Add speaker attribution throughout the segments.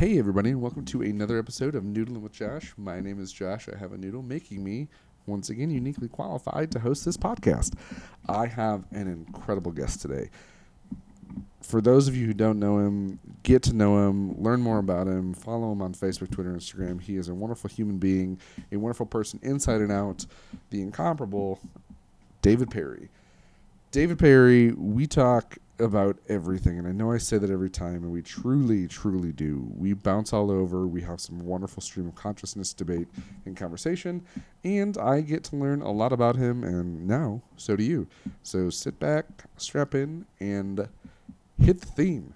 Speaker 1: Hey, everybody, and welcome to another episode of Noodling with Josh. My name is Josh. I have a noodle, making me once again uniquely qualified to host this podcast. I have an incredible guest today. For those of you who don't know him, get to know him, learn more about him, follow him on Facebook, Twitter, Instagram. He is a wonderful human being, a wonderful person inside and out, the incomparable David Perry. David Perry, we talk about everything, and I know I say that every time, and we truly, truly do. We bounce all over. We have some wonderful stream of consciousness debate and conversation, and I get to learn a lot about him, and now so do you. So sit back, strap in, and hit the theme.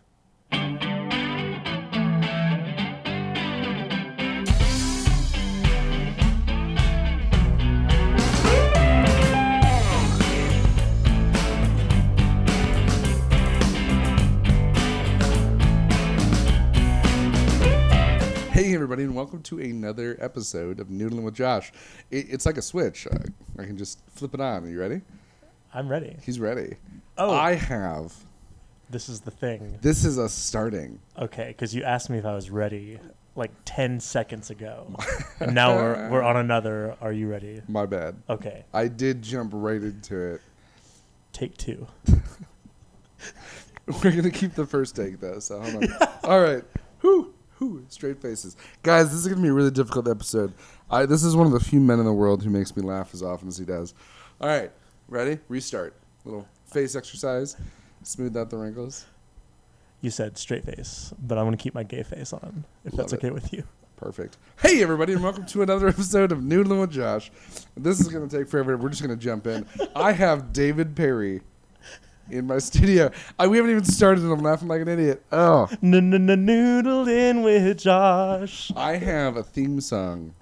Speaker 1: Everybody, and welcome to another episode of Noodling with Josh. It, it's like a switch. Uh, I can just flip it on. Are you ready?
Speaker 2: I'm ready.
Speaker 1: He's ready.
Speaker 2: Oh.
Speaker 1: I have.
Speaker 2: This is the thing.
Speaker 1: This is us starting.
Speaker 2: Okay, because you asked me if I was ready like 10 seconds ago. and now we're, we're on another. Are you ready?
Speaker 1: My bad.
Speaker 2: Okay,
Speaker 1: I did jump right into it.
Speaker 2: take two.
Speaker 1: We're gonna keep the first take though, so hold on. All right. Whoo, whoo, straight faces. Guys, this is gonna be a really difficult episode. I this is one of the few men in the world who makes me laugh as often as he does. All right, ready? Restart. Little face exercise. Smooth out the wrinkles.
Speaker 2: You said straight face, but I'm going to keep my gay face on, if
Speaker 1: Love
Speaker 2: that's
Speaker 1: it.
Speaker 2: okay with you.
Speaker 1: Perfect. Hey, everybody, and welcome to another episode of Noodling with Josh. This is going to take forever. We're just going to jump in. I have David Perry in my studio. I, we haven't even started, and I'm laughing like an idiot. Oh,
Speaker 2: Noodling with Josh.
Speaker 1: I have a theme song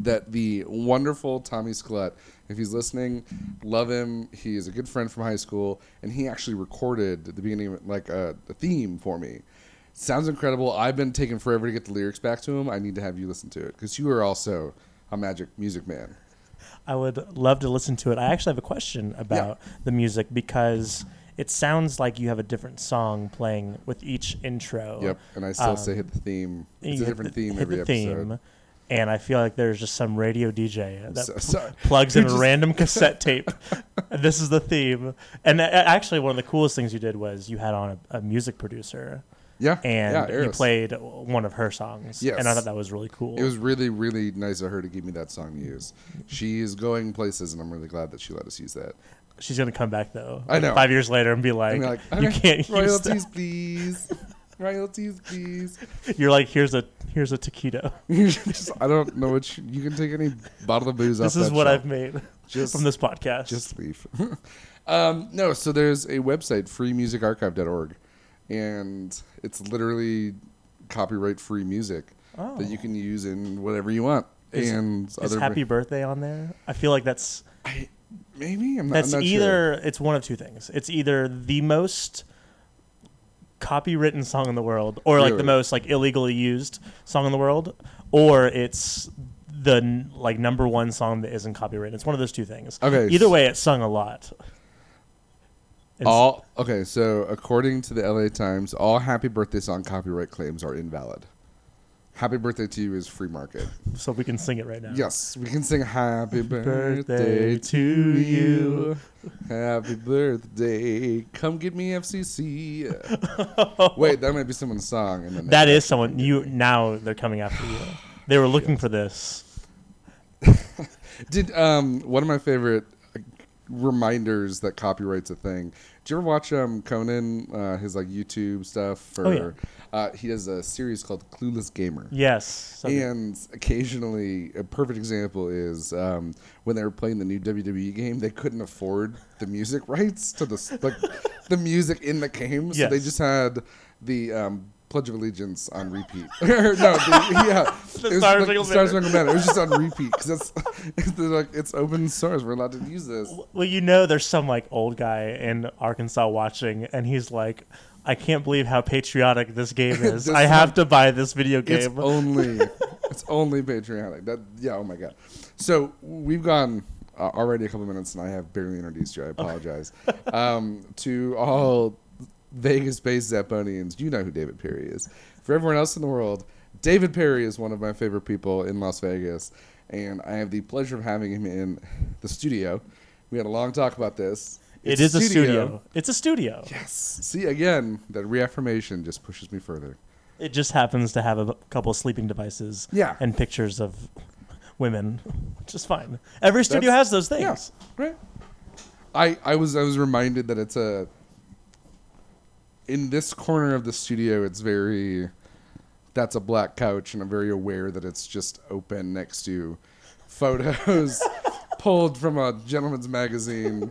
Speaker 1: that the wonderful Tommy Schlett, if he's listening, love him. He is a good friend from high school, and he actually recorded at the beginning of like uh, a, a theme for me. Sounds incredible. I've been taking forever to get the lyrics back to him. I need to have you listen to it because you are also a magic music man.
Speaker 2: I would love to listen to it. I actually have a question about the music because it sounds like you have a different song playing with each intro.
Speaker 1: Yep, and I still
Speaker 2: Um,
Speaker 1: say hit the theme. It's a different
Speaker 2: the-
Speaker 1: theme every
Speaker 2: the
Speaker 1: episode.
Speaker 2: theme, and I feel like there's just some radio DJ that
Speaker 1: So-
Speaker 2: plugs
Speaker 1: You're
Speaker 2: in a random cassette tape. this is the theme. And a- actually, one of the coolest things you did was you had on a, a music producer,
Speaker 1: Yeah,
Speaker 2: and
Speaker 1: yeah,
Speaker 2: you played one of her songs.
Speaker 1: Yes.
Speaker 2: and I thought that was really cool.
Speaker 1: It was really, really nice of her to give me that song to use. She is going places, and I'm really glad that she let us use that.
Speaker 2: She's gonna come back though.
Speaker 1: I know.
Speaker 2: Five years later and be like,
Speaker 1: like,
Speaker 2: you
Speaker 1: "Okay,
Speaker 2: can't use
Speaker 1: royalties,
Speaker 2: that.
Speaker 1: please. royalties, please.
Speaker 2: You're like, here's a here's a taquito.
Speaker 1: Just- I don't know what you, you can take any bottle of booze.
Speaker 2: This is what
Speaker 1: shelf.
Speaker 2: I've made
Speaker 1: just
Speaker 2: from this podcast.
Speaker 1: Just leave. um, no, so there's a website, freemusicarchive.org, and it's literally copyright free music
Speaker 2: oh.
Speaker 1: that you oh. can use in whatever you want.
Speaker 2: Is-
Speaker 1: and
Speaker 2: Is Happy Birthday on there? I feel like that's
Speaker 1: I, maybe I'm not,
Speaker 2: that's
Speaker 1: I'm not
Speaker 2: either
Speaker 1: Sure.
Speaker 2: it's one of two things. It's either the most copywritten song in the world, or like the most like illegally used song in the world, or it's the like number one song that isn't copywritten. It's one of those two things.
Speaker 1: Okay.
Speaker 2: Either way, it's sung a lot.
Speaker 1: All okay. So according to the LA Times, all Happy Birthday song copyright claims are invalid. Happy Birthday to you is free market.
Speaker 2: so we can sing it right now.
Speaker 1: Yes, we can sing Happy
Speaker 2: Birthday
Speaker 1: Birthday
Speaker 2: to you.
Speaker 1: Happy birthday. Come get me FCC. Wait, that might be someone's song. And then
Speaker 2: That is someone you now they're coming after you. They were looking for this.
Speaker 1: Did um one of my favorite reminders that copyright's a thing. Did you ever watch um Conan uh, his like YouTube stuff for
Speaker 2: Oh, yeah.
Speaker 1: uh, he has a series called Clueless Gamer.
Speaker 2: Yes.
Speaker 1: And occasionally, a perfect example is um, when they were playing the new WWE game, they couldn't afford the music rights to the like the music in the game, so they just had the um, Pledge of Allegiance on repeat. no, the, yeah,
Speaker 2: The
Speaker 1: it
Speaker 2: Star
Speaker 1: like
Speaker 2: Spangled
Speaker 1: Star
Speaker 2: Banner.
Speaker 1: Banner. It was just on repeat because it's they're like it's open source. We're allowed to use this.
Speaker 2: Well, you know, there's some like old guy in Arkansas watching, and he's like, "I can't believe how patriotic this game is.
Speaker 1: This
Speaker 2: I have
Speaker 1: one-
Speaker 2: to buy this video game.
Speaker 1: It's
Speaker 2: game."
Speaker 1: only it's only patriotic. That yeah. Oh my god. So we've gone uh, already a couple minutes, and I have barely introduced you. I apologize. um, to all Vegas-based Zapponians, you know who David Perry is. For everyone else in the world, David Perry is one of my favorite people in Las Vegas, and I have the pleasure of having him in the studio. We had a long talk about this.
Speaker 2: It is a studio. It's a studio.
Speaker 1: Yes. See, again, that reaffirmation just pushes me further.
Speaker 2: It just happens to have a couple sleeping devices
Speaker 1: Yeah.
Speaker 2: and pictures of women, which is fine. Every studio
Speaker 1: That's-
Speaker 2: has those things.
Speaker 1: Yeah, right. I I was I was reminded that it's a in this corner of the studio. It's very that's a black couch, and I'm very aware that it's just open next to photos pulled from a gentleman's magazine.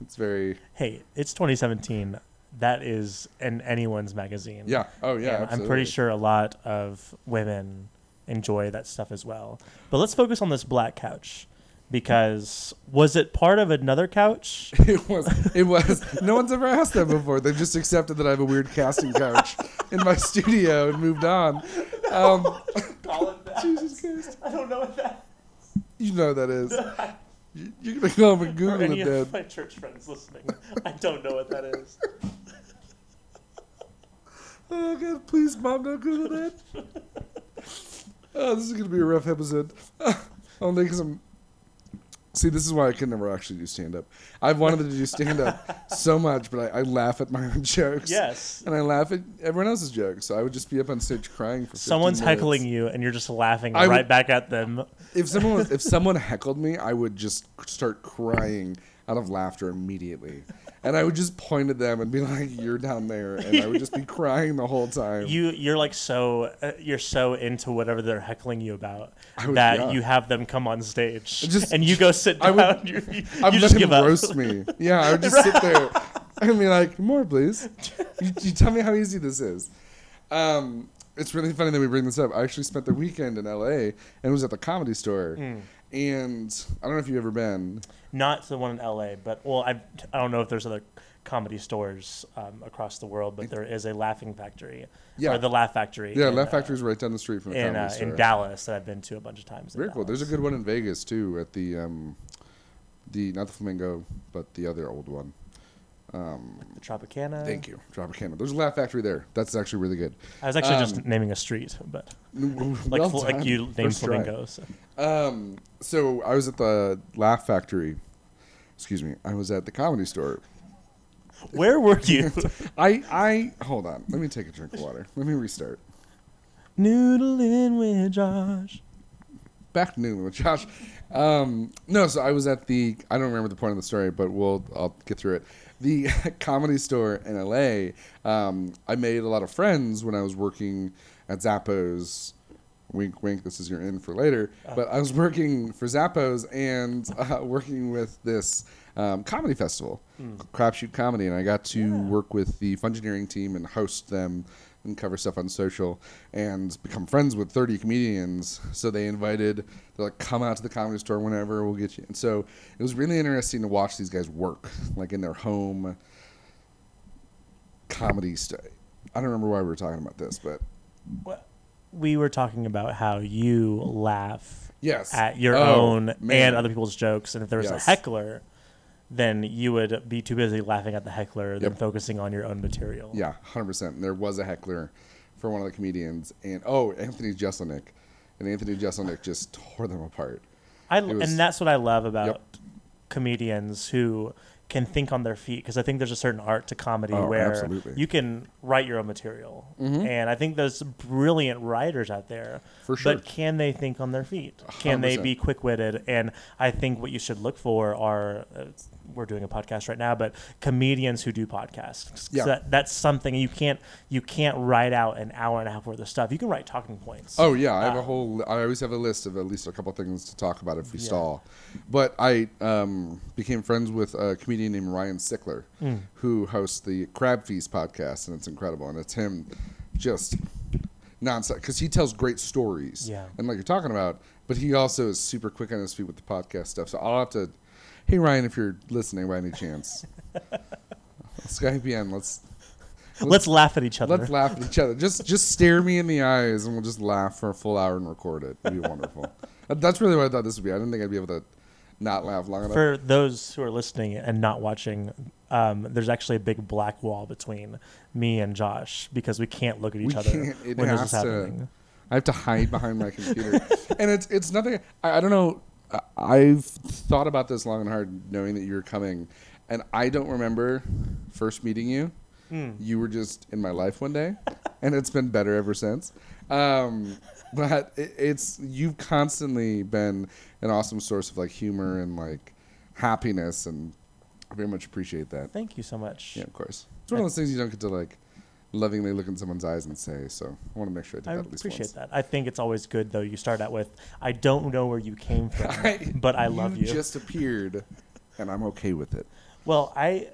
Speaker 1: It's very
Speaker 2: Hey, it's 2017. That is in anyone's magazine.
Speaker 1: yeah. Oh yeah.
Speaker 2: I'm pretty sure a lot of women enjoy that stuff as well. But let's focus on this black couch because was it part of another couch?
Speaker 1: It was. It was. No one's ever asked that before. They've just accepted that I have a weird casting couch in my studio and moved on. Um,
Speaker 2: Call it that.
Speaker 1: Jesus Christ.
Speaker 2: I don't know what that
Speaker 1: You know what that is. You- You're gonna go home and
Speaker 2: for
Speaker 1: Google
Speaker 2: any
Speaker 1: it,
Speaker 2: of
Speaker 1: Dad.
Speaker 2: my church friends listening. I don't know what that is.
Speaker 1: Oh God, please, Mom, don't Google that. Oh, this is gonna be a rough episode. Only because I'm. See, this is why I could never actually do stand up. I've wanted to do stand up so much, but I, I laugh at my own jokes.
Speaker 2: Yes.
Speaker 1: And I laugh at everyone else's jokes. So I would just be up on stage crying for
Speaker 2: Someone's heckling you and you're just laughing
Speaker 1: I
Speaker 2: right
Speaker 1: would-
Speaker 2: back at them.
Speaker 1: If someone was, if someone heckled me, I would just start crying out of laughter immediately, and I would just point at them and be like, "You're down there," and I would just be crying the whole time.
Speaker 2: You you're like so uh, you're so into whatever they're heckling you about
Speaker 1: would-
Speaker 2: that
Speaker 1: yeah.
Speaker 2: you have them come on stage
Speaker 1: Just-
Speaker 2: and you go sit
Speaker 1: I would-
Speaker 2: you you,
Speaker 1: I let
Speaker 2: just give up.
Speaker 1: roast me. Yeah, I would just sit there and be like, "More, please." You, you tell me how easy this is. Um, it's really funny that we bring this up. I actually spent the weekend in L.A. and was at the Comedy Store,
Speaker 2: Hmm.
Speaker 1: And I don't know if you've ever been.
Speaker 2: Not the one in L.A., but well, I I don't know if there's other comedy stores um, across the world, but there is a Laughing Factory.
Speaker 1: Yeah.
Speaker 2: or the Laugh Factory.
Speaker 1: Yeah,
Speaker 2: in,
Speaker 1: Laugh
Speaker 2: uh,
Speaker 1: is right down the street from the
Speaker 2: in
Speaker 1: Comedy
Speaker 2: uh,
Speaker 1: Store.
Speaker 2: in Dallas that I've been to a bunch of times.
Speaker 1: Very cool. There's a good one in Vegas too, at the um, the not the Flamingo, but the other old one. Um,
Speaker 2: The Tropicana.
Speaker 1: thank you, Tropicana. There's a Laugh Factory there. That's actually really good.
Speaker 2: I was actually
Speaker 1: Um,
Speaker 2: just naming a street, but
Speaker 1: Well
Speaker 2: like fl- like you named
Speaker 1: try.
Speaker 2: flamingos.
Speaker 1: Um, so I was at the Laugh Factory. Excuse me. I was at the Comedy Store.
Speaker 2: Where were you?
Speaker 1: I I hold on. Let me take a drink of water. Let me restart.
Speaker 2: Noodling with Josh.
Speaker 1: back to Noodling with Josh. Um, no, so I was at the. I don't remember the point of the story, but we'll. I'll get through it. The comedy store in LA. Um, I made a lot of friends when I was working at Zappos. Wink, wink. This is your in for later. But I was working for Zappos and uh, working with this um, comedy festival, Crapshoot Comedy, and I got to work with the Fungineering team and host them and cover stuff on social and become friends with 30 comedians. So they invited, they're like, come out to the comedy store whenever, we'll get you. And so it was really interesting to watch these guys work, like in their home comedy stay. I don't remember why we were talking about this, but
Speaker 2: Well, we were talking about how you laugh
Speaker 1: yes.
Speaker 2: at your
Speaker 1: Oh,
Speaker 2: own
Speaker 1: man.
Speaker 2: and other people's jokes, and if there was
Speaker 1: Yes.
Speaker 2: a heckler, then you would be too busy laughing at the heckler than focusing on your own material.
Speaker 1: Yeah, 100%. There was a heckler for one of the comedians. And, oh, Anthony Jeselnik. And Anthony Jeselnik just tore them apart.
Speaker 2: I,
Speaker 1: was-
Speaker 2: and that's what I love about comedians who can think on their feet because I think there's a certain art to comedy
Speaker 1: Oh,
Speaker 2: where
Speaker 1: absolutely.
Speaker 2: you can write your own material,
Speaker 1: Mhm.
Speaker 2: and I think there's brilliant writers out there.
Speaker 1: For sure.
Speaker 2: But can they think on their feet? Can they
Speaker 1: 100%.
Speaker 2: be quick witted? And I think what you should look for are uh, we're doing a podcast right now, but comedians who do podcasts.
Speaker 1: Yeah.
Speaker 2: that, that's something you can't you can't write out an hour and a half worth of stuff. You can write talking points.
Speaker 1: Oh yeah, I have a
Speaker 2: Uh,
Speaker 1: whole. I always have a list of at least a couple things to talk about if we
Speaker 2: Yeah.
Speaker 1: stall. But I um, became friends with a comedian named Ryan Sickler,
Speaker 2: Hmm.
Speaker 1: who hosts the Crab Feast podcast, and it's incredible. And it's him, just nonstop because he tells great stories.
Speaker 2: Yeah.
Speaker 1: and like you're talking about, but he also is super quick on his feet with the podcast stuff. So I'll have to. Hey Ryan, if you're listening by any chance, Skype in. Let's
Speaker 2: let's laugh at each other.
Speaker 1: Let's laugh at each other. Just just stare me in the eyes, and we'll just laugh for a full hour and record it. It'd be wonderful. That's really what I thought this would be. I didn't think I'd be able to not laugh long enough.
Speaker 2: For those who are listening and not watching, um, there's actually a big black wall between me and Josh because we can't look at each
Speaker 1: We
Speaker 2: other when this is
Speaker 1: to-
Speaker 2: happening.
Speaker 1: I have to hide behind my computer, and it's it's nothing. I, I don't know. I- I've thought about this long and hard, knowing that you're coming, and I don't remember first meeting you.
Speaker 2: Mm.
Speaker 1: You were just in my life one day, and it's been better ever since. Um, but it, it's you've constantly been an awesome source of like humor and like happiness, and I very much appreciate that.
Speaker 2: Thank you so much.
Speaker 1: Yeah, of course. It's one of those things you don't get to like lovingly look in someone's eyes and say. So I want to make sure I did
Speaker 2: I
Speaker 1: that at least
Speaker 2: appreciate
Speaker 1: once.
Speaker 2: that. I think it's always good though. You start out with, "I don't know where you came from, but I love you."
Speaker 1: just appeared, and I'm okay with it.
Speaker 2: Well, I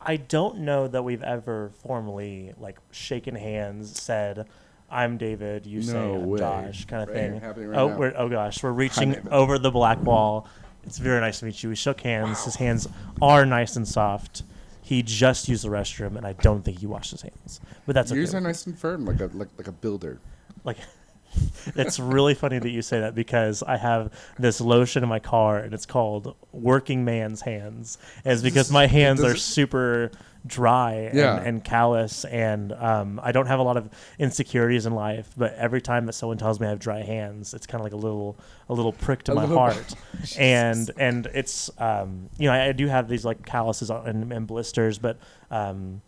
Speaker 2: I don't know that we've ever formally like shaken hands, said, "I'm David," you say I'm
Speaker 1: way.
Speaker 2: Josh," kind of
Speaker 1: Right
Speaker 2: thing.
Speaker 1: right
Speaker 2: oh,
Speaker 1: now.
Speaker 2: we're oh gosh, we're reaching over the black wall. It's very nice to meet you. We shook hands. His hands are nice and soft. He just used the restroom, and I don't think he washed his hands. But that's
Speaker 1: Yours
Speaker 2: okay.
Speaker 1: are nice and firm, like a like like a builder.
Speaker 2: like it's really funny that you say that because I have this lotion in my car and it's called Working Man's Hands. And it's because my hands
Speaker 1: Does
Speaker 2: are
Speaker 1: it-
Speaker 2: super dry
Speaker 1: Yeah.
Speaker 2: and, and callous and um, I don't have a lot of insecurities in life, but every time that someone tells me I have dry hands, it's kind of like a little a little prick to
Speaker 1: A
Speaker 2: my heart. and and it's um, you know, I, I do have these like calluses on- and, and blisters, but um,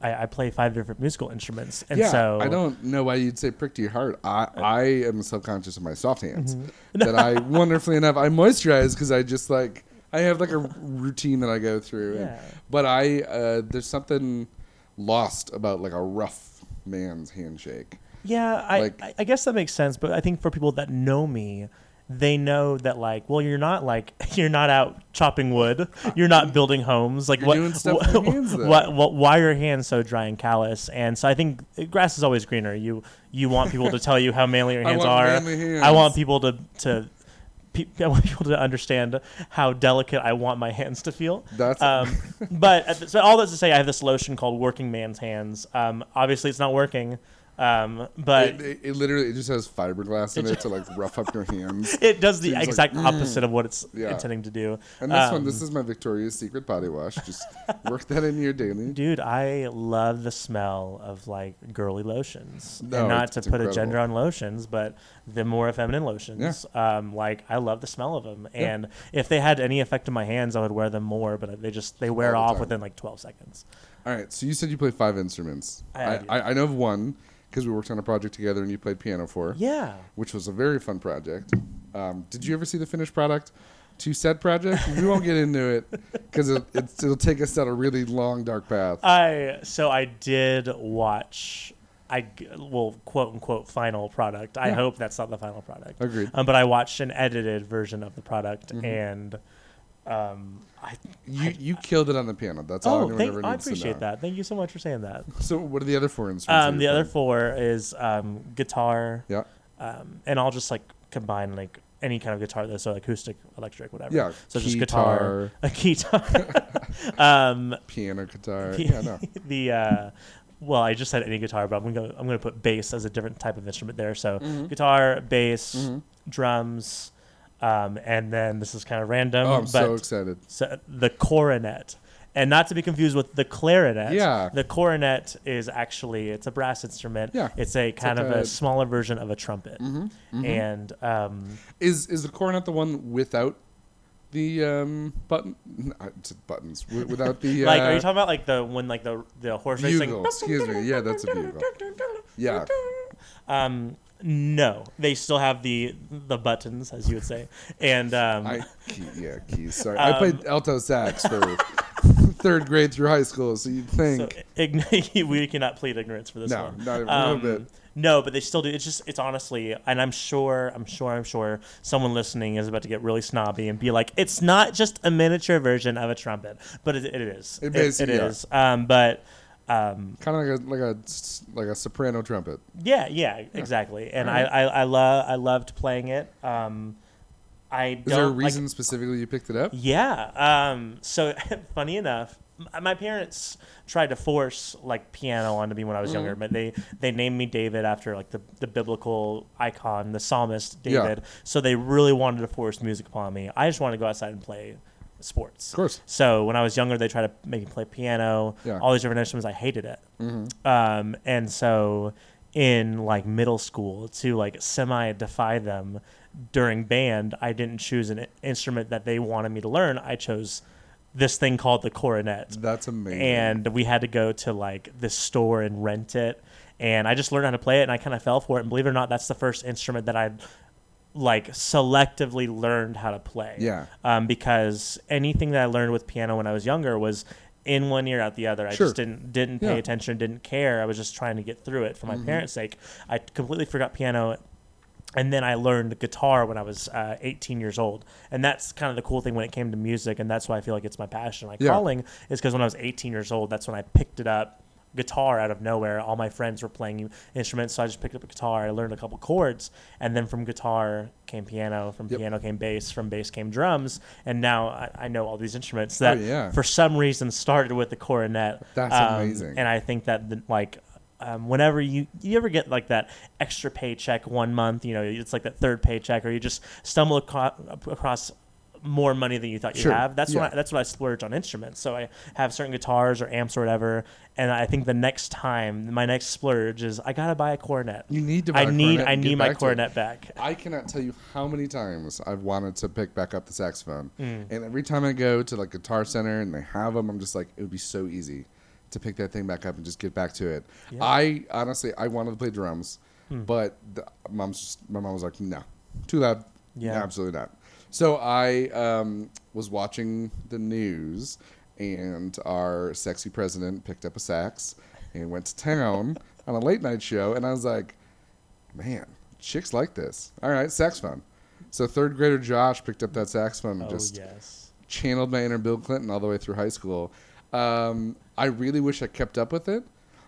Speaker 2: I, I play five different musical instruments, and
Speaker 1: yeah,
Speaker 2: so
Speaker 1: I don't know why you'd say prick to your heart. I I am subconscious of my soft hands
Speaker 2: Mm-hmm.
Speaker 1: that I wonderfully enough I moisturize because I just like I have like a routine that I go through. and-
Speaker 2: Yeah.
Speaker 1: but I uh, there's something lost about like a rough man's handshake.
Speaker 2: Yeah, I,
Speaker 1: Like-
Speaker 2: I I guess that makes sense, but I think for people that know me, they know that like, well, you're not like you're not out chopping wood, you're not building homes. Like what? what,
Speaker 1: hands,
Speaker 2: what, what? Why are your hands so dry and callous? And so I think uh, grass is always greener. You you want people to tell you how manly your
Speaker 1: I
Speaker 2: hands
Speaker 1: want
Speaker 2: are.
Speaker 1: hands.
Speaker 2: I want people to to. Pe- I want people to understand how delicate I want my hands to feel.
Speaker 1: That's
Speaker 2: Um, but so all that's to say, I have this lotion called Working Man's Hands. Um, obviously, it's not working, um, but
Speaker 1: it, it, it literally it just has fiberglass in it to like rough up your hands.
Speaker 2: it does the
Speaker 1: Seems like,
Speaker 2: exact
Speaker 1: mm.
Speaker 2: opposite of what it's
Speaker 1: Yeah.
Speaker 2: intending to do.
Speaker 1: And this one,
Speaker 2: Um,
Speaker 1: this is my Victoria's Secret body wash. Just work that in your daily.
Speaker 2: Dude, I love the smell of like girly lotions.
Speaker 1: No,
Speaker 2: and not to put a gender on lotions, but the more feminine lotions. Yeah. Um, like I love the smell of them.
Speaker 1: Yeah.
Speaker 2: And if they had any effect on my hands, I would wear them more. But they just they wear
Speaker 1: All
Speaker 2: off within like twelve seconds.
Speaker 1: All right, so you said you play five instruments.
Speaker 2: I,
Speaker 1: I.
Speaker 2: I,
Speaker 1: I know of one because we worked on a project together and you played piano for,
Speaker 2: Yeah.
Speaker 1: which was a very fun project. Um, did you ever see the finished product? Two set project. We won't get into it because it, it's, it'll take us down a really long dark path.
Speaker 2: I so I did watch. I well quote unquote final product. I
Speaker 1: Yeah.
Speaker 2: hope that's not the final product.
Speaker 1: Agreed.
Speaker 2: Um, but I watched an edited version of the product,
Speaker 1: Mhm.
Speaker 2: and um, I
Speaker 1: You you killed it on the piano. That's all
Speaker 2: oh,
Speaker 1: anyone
Speaker 2: thank,
Speaker 1: ever
Speaker 2: I
Speaker 1: needs to
Speaker 2: appreciate
Speaker 1: know.
Speaker 2: that. Thank you so much for saying that.
Speaker 1: So what are the other four instruments?
Speaker 2: Um, the other
Speaker 1: playing?
Speaker 2: four is um, guitar,
Speaker 1: Yeah.
Speaker 2: um, and I'll just like combine like any kind of guitar, though, so acoustic, electric, whatever.
Speaker 1: Yeah.
Speaker 2: So just guitar, a guitar. um,
Speaker 1: piano, guitar.
Speaker 2: the,
Speaker 1: Yeah, no.
Speaker 2: the uh, well, I just said any guitar, but I'm gonna I'm gonna put bass as a different type of instrument there. So
Speaker 1: Mhm.
Speaker 2: guitar, bass,
Speaker 1: Mhm.
Speaker 2: drums, um, and then this is kind of random,
Speaker 1: Oh, I'm
Speaker 2: but
Speaker 1: so excited.
Speaker 2: so the coronet. And not to be confused with the clarinet.
Speaker 1: Yeah.
Speaker 2: The coronet is actually it's a brass instrument.
Speaker 1: Yeah.
Speaker 2: It's a kind
Speaker 1: like
Speaker 2: of a,
Speaker 1: a-
Speaker 2: smaller version of a trumpet.
Speaker 1: hmm hmm
Speaker 2: And um,
Speaker 1: Is is the cornet the one without the um, button? uh, buttons wi- without the
Speaker 2: like,
Speaker 1: uh,
Speaker 2: are you talking about like the when like the the horse racing?
Speaker 1: Excuse me. Yeah, that's a bugle. Yeah.
Speaker 2: Um, no, they still have the the buttons, as you would say, and um,
Speaker 1: I key, yeah keys. Sorry, I
Speaker 2: Um,
Speaker 1: played alto sax for third grade through high school, so you'd
Speaker 2: so
Speaker 1: think
Speaker 2: ign- we cannot plead ignorance for this
Speaker 1: no,
Speaker 2: one.
Speaker 1: not even a
Speaker 2: Um,
Speaker 1: little bit.
Speaker 2: No, but they still do. It's just, it's honestly, and I'm sure, I'm sure, I'm sure someone listening is about to get really snobby and be like, it's not just a miniature version of a trumpet, but it, it is.
Speaker 1: It
Speaker 2: it
Speaker 1: basically
Speaker 2: is. Um, but um,
Speaker 1: Kind of like a like a like a soprano trumpet.
Speaker 2: yeah, yeah, exactly. And
Speaker 1: Alright.
Speaker 2: I, I, I love, I loved playing it. Um, I
Speaker 1: Is
Speaker 2: don't
Speaker 1: there a
Speaker 2: like-
Speaker 1: reason specifically you picked it up?
Speaker 2: Yeah. Um, so funny enough, my parents tried to force like piano onto me when I was younger,
Speaker 1: Mhm.
Speaker 2: but they they named me David after like the, the biblical icon, the psalmist
Speaker 1: Yeah.
Speaker 2: David. So they really wanted to force music upon me. I just wanted to go outside and play sports.
Speaker 1: Of course.
Speaker 2: So when I was younger, they tried to make me play piano,
Speaker 1: Yeah.
Speaker 2: all these different instruments. I hated it.
Speaker 1: Mm-hmm.
Speaker 2: Um, and so in like middle school, to like semi defy them during band, I didn't choose an instrument that they wanted me to learn. I chose this thing called the coronet.
Speaker 1: That's amazing.
Speaker 2: And we had to go to like this store and rent it. And I just learned how to play it and I kind of fell for it. And believe it or not, that's the first instrument that I'd like selectively learned how to play
Speaker 1: yeah.
Speaker 2: um, because anything that I learned with piano when I was younger was in one ear out the other. I
Speaker 1: Sure.
Speaker 2: just didn't didn't pay
Speaker 1: Yeah.
Speaker 2: attention, didn't care. I was just trying to get through it for my
Speaker 1: Mhm.
Speaker 2: parents' sake. I completely forgot piano. And then I learned guitar when I was uh, 18 years old, and that's kind of the cool thing when it came to music, and that's why I feel like it's my passion, my
Speaker 1: Yeah.
Speaker 2: calling, is because when I was 18 years old, that's when I picked it up, guitar out of nowhere. All my friends were playing instruments, so I just picked up a guitar. I learned a couple chords, and then from guitar came piano, from
Speaker 1: Yep.
Speaker 2: piano came bass, from bass came drums, and now I, I know all these instruments that
Speaker 1: oh yeah.
Speaker 2: for some reason started with the cornet.
Speaker 1: That's
Speaker 2: Um,
Speaker 1: amazing.
Speaker 2: And I think that the, like um, whenever you you ever get like that extra paycheck one month, you know, it's like that third paycheck, or you just stumble aco- across more money than you thought you
Speaker 1: Sure.
Speaker 2: have. That's when
Speaker 1: Yeah.
Speaker 2: I, that's when I splurge on instruments. So I have certain guitars or amps or whatever, and I think the next time my next splurge is I gotta buy a cornet.
Speaker 1: you need to. Buy
Speaker 2: I
Speaker 1: a
Speaker 2: need
Speaker 1: cornet
Speaker 2: I need my
Speaker 1: back
Speaker 2: cornet back.
Speaker 1: I cannot tell you how many times I've wanted to pick back up the saxophone,
Speaker 2: Mm.
Speaker 1: and every time I go to like Guitar Center and they have them, I'm just like, it would be so easy to pick that thing back up and just get back to it.
Speaker 2: Yeah.
Speaker 1: I honestly, I wanted to play drums,
Speaker 2: Hmm.
Speaker 1: but the, mom's just, my mom was like, no, too loud.
Speaker 2: Yeah.
Speaker 1: absolutely not. So I um, was watching the news, and our sexy president picked up a sax and went to town on a late night show, and I was like, man, chicks like this. All right, saxophone. So third grader Josh picked up that saxophone and
Speaker 2: Oh
Speaker 1: just
Speaker 2: yes.
Speaker 1: channeled my inner Bill Clinton all the way through high school. Um, I really wish I kept up with it.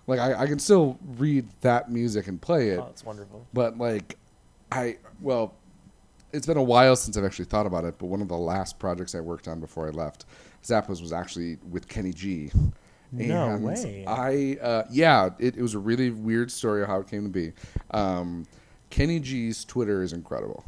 Speaker 1: Like I, I can still read that music and play it,
Speaker 2: Oh, it's wonderful.
Speaker 1: but like I well, it's been a while since I've actually thought about it. But one of the last projects I worked on before I left Zappos was actually with Kenny G.
Speaker 2: No
Speaker 1: And
Speaker 2: way.
Speaker 1: I uh, yeah, it, it was a really weird story of how it came to be. Um, Kenny G's Twitter is incredible.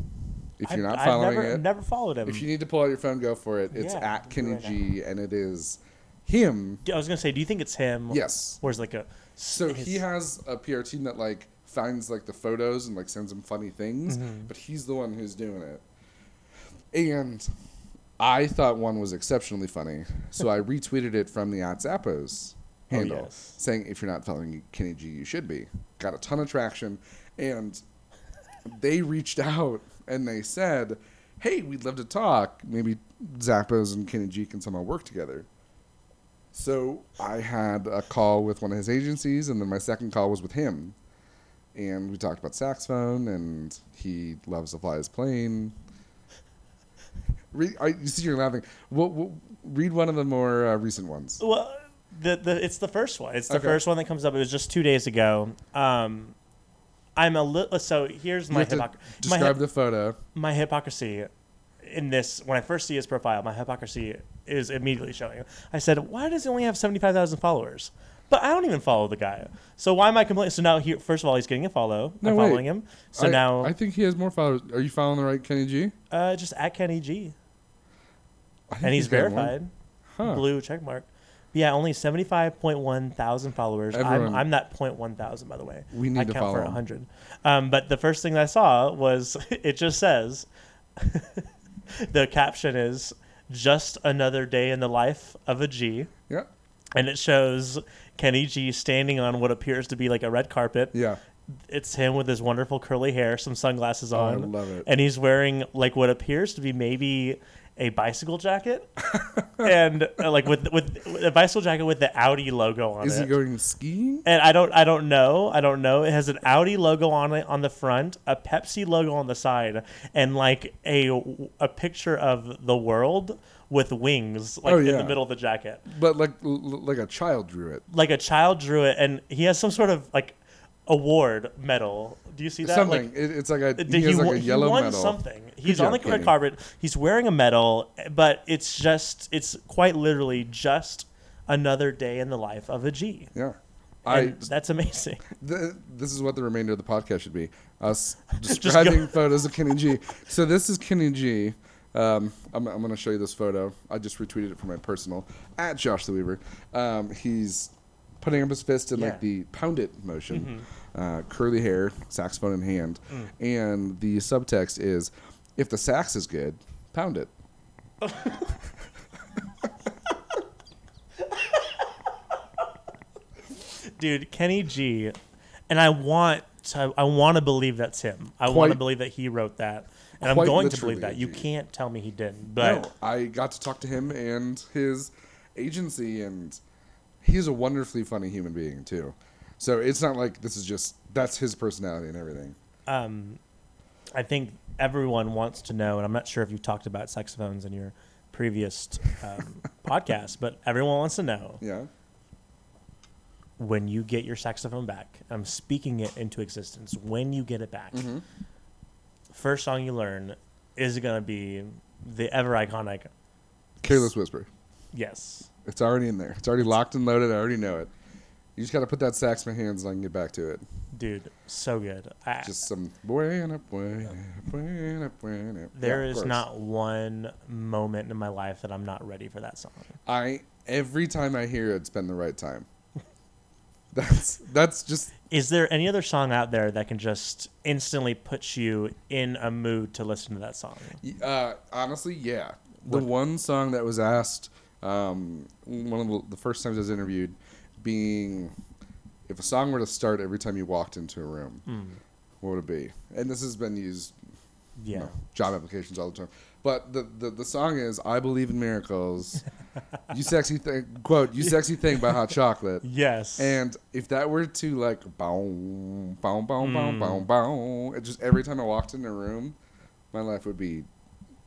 Speaker 1: If you're
Speaker 2: I've-
Speaker 1: not following
Speaker 2: I've never,
Speaker 1: it,
Speaker 2: never followed him.
Speaker 1: if you need to pull out your phone, go for it. It's
Speaker 2: Yeah,
Speaker 1: at Kenny
Speaker 2: right
Speaker 1: G, and it is him.
Speaker 2: I was gonna say, do you think it's him?
Speaker 1: Yes.
Speaker 2: Or is like a
Speaker 1: So
Speaker 2: his-
Speaker 1: he has a PR team that like finds like the photos and like sends him funny things,
Speaker 2: Mhm.
Speaker 1: but he's the one who's doing it. And I thought one was exceptionally funny, so I retweeted it from the at Zappos
Speaker 2: Oh,
Speaker 1: handle,
Speaker 2: yes.
Speaker 1: saying if you're not following Kenny G, you should be. Got a ton of traction, and they reached out and they said, "Hey, we'd love to talk. Maybe Zappos and Kenny G can somehow work together." So I had a call with one of his agencies, and then my second call was with him, and we talked about saxophone, and he loves to fly his plane. Read, I, you see, you're laughing. Read one of the more uh, recent ones.
Speaker 2: Well, the, the it's the first one. It's the
Speaker 1: Okay.
Speaker 2: first one that comes up. It was just two days ago. Um, I'm a little. So here's
Speaker 1: You
Speaker 2: my
Speaker 1: have to
Speaker 2: hypocr- my,
Speaker 1: describe
Speaker 2: hy-
Speaker 1: the photo.
Speaker 2: my hypocrisy in this. When I first see his profile, my hypocrisy is immediately showing. I said, "Why does he only have seventy five thousand followers?" But I don't even follow the guy. So why am I complaining? So now, here, first of all, he's getting a follow.
Speaker 1: No,
Speaker 2: I'm
Speaker 1: wait.
Speaker 2: following him. So
Speaker 1: I,
Speaker 2: now,
Speaker 1: I think he has more followers. Are you following the right Kenny G?
Speaker 2: uh, just at Kenny G, and he's
Speaker 1: more.
Speaker 2: verified.
Speaker 1: Huh.
Speaker 2: blue check mark. Yeah, only seventy five point one thousand followers.
Speaker 1: Everyone-
Speaker 2: I'm, I'm that point one thousand by the way.
Speaker 1: We need
Speaker 2: I
Speaker 1: to
Speaker 2: count for
Speaker 1: follow him.
Speaker 2: hundred. Um, but the first thing I saw was it just says the caption is just another day in the life of a G. and it shows Kenny G standing on what appears to be like a red carpet.
Speaker 1: Yeah.
Speaker 2: It's him with his wonderful curly hair, some sunglasses
Speaker 1: Oh, I
Speaker 2: on,
Speaker 1: love it.
Speaker 2: and he's wearing like what appears to be maybe a bicycle jacket, and uh, like with, with a bicycle jacket with the Audi logo on
Speaker 1: Is
Speaker 2: it.
Speaker 1: he going skiing?
Speaker 2: and I don't I don't know I don't know. It has an Audi logo on it on the front, a Pepsi logo on the side, and like a a picture of the world with wings like
Speaker 1: Oh,
Speaker 2: in the middle of the jacket.
Speaker 1: But like like a child drew it.
Speaker 2: Like a child drew it, and he has some sort of like award medal. Do you see that?
Speaker 1: Something.
Speaker 2: Like,
Speaker 1: it, it's like a he has like a yellow
Speaker 2: won
Speaker 1: medal.
Speaker 2: something. He's
Speaker 1: job,
Speaker 2: on the red carpet. He's wearing a medal, but it's just it's quite literally just another day in the life of a G.
Speaker 1: Yeah.
Speaker 2: And
Speaker 1: I
Speaker 2: that's amazing.
Speaker 1: th- this is what the remainder of the podcast should be. Us describing photos of Kenny G. So this is Kenny G. Um, I'm, I'm going to show you this photo. I just retweeted it from my personal at Josh the Weaver. Um, he's putting up his fist in
Speaker 2: Yeah.
Speaker 1: like the pound it motion, uh, curly hair, saxophone in hand, and the subtext is, "If the sax is good, pound it."
Speaker 2: dude kenny g and i want to i want to believe that's him i want to
Speaker 1: Quite-
Speaker 2: believe that he wrote that and i'm going to believe that you can't tell me he didn't but
Speaker 1: no, I got to talk to him and his agency, and he's a wonderfully funny human being too. So it's not like this is just that's his personality and everything.
Speaker 2: um, I think everyone wants to know, and I'm not sure if you've talked about saxophones in your previous um, podcast, but everyone wants to know
Speaker 1: Yeah.
Speaker 2: when you get your saxophone back. I'm speaking it into existence. When you get it back,
Speaker 1: Mm-hmm.
Speaker 2: First song you learn is going to be the ever iconic.
Speaker 1: Careless Whisper.
Speaker 2: Yes,
Speaker 1: It's already in there. It's already locked and loaded. I already know it. You just got to put that sax in my hands and I can get back to it.
Speaker 2: dude, so good. I,
Speaker 1: Just some buena, buena, buena, buena.
Speaker 2: there
Speaker 1: Yeah,
Speaker 2: is not one moment in my life that I'm not ready for that song.
Speaker 1: I every time I hear it, it's been the right time. That's that's just
Speaker 2: Is there any other song out there that can just instantly put you in a mood to listen to that song?
Speaker 1: Uh, honestly, yeah. The
Speaker 2: What-
Speaker 1: one song that was asked, um, one of the, the first times I was interviewed, being if a song were to start every time you walked into a room, what would it be? And this has been used, you
Speaker 2: Yeah.
Speaker 1: know, job applications all the time. But the, the, the song is "I Believe in Miracles," you sexy thing. Quote: "You sexy thing" by Hot Chocolate.
Speaker 2: Yes.
Speaker 1: And if that were to like boom, boom, boom, boom,
Speaker 2: Mm.
Speaker 1: boom, boom, it just every time I walked in a room, my life would be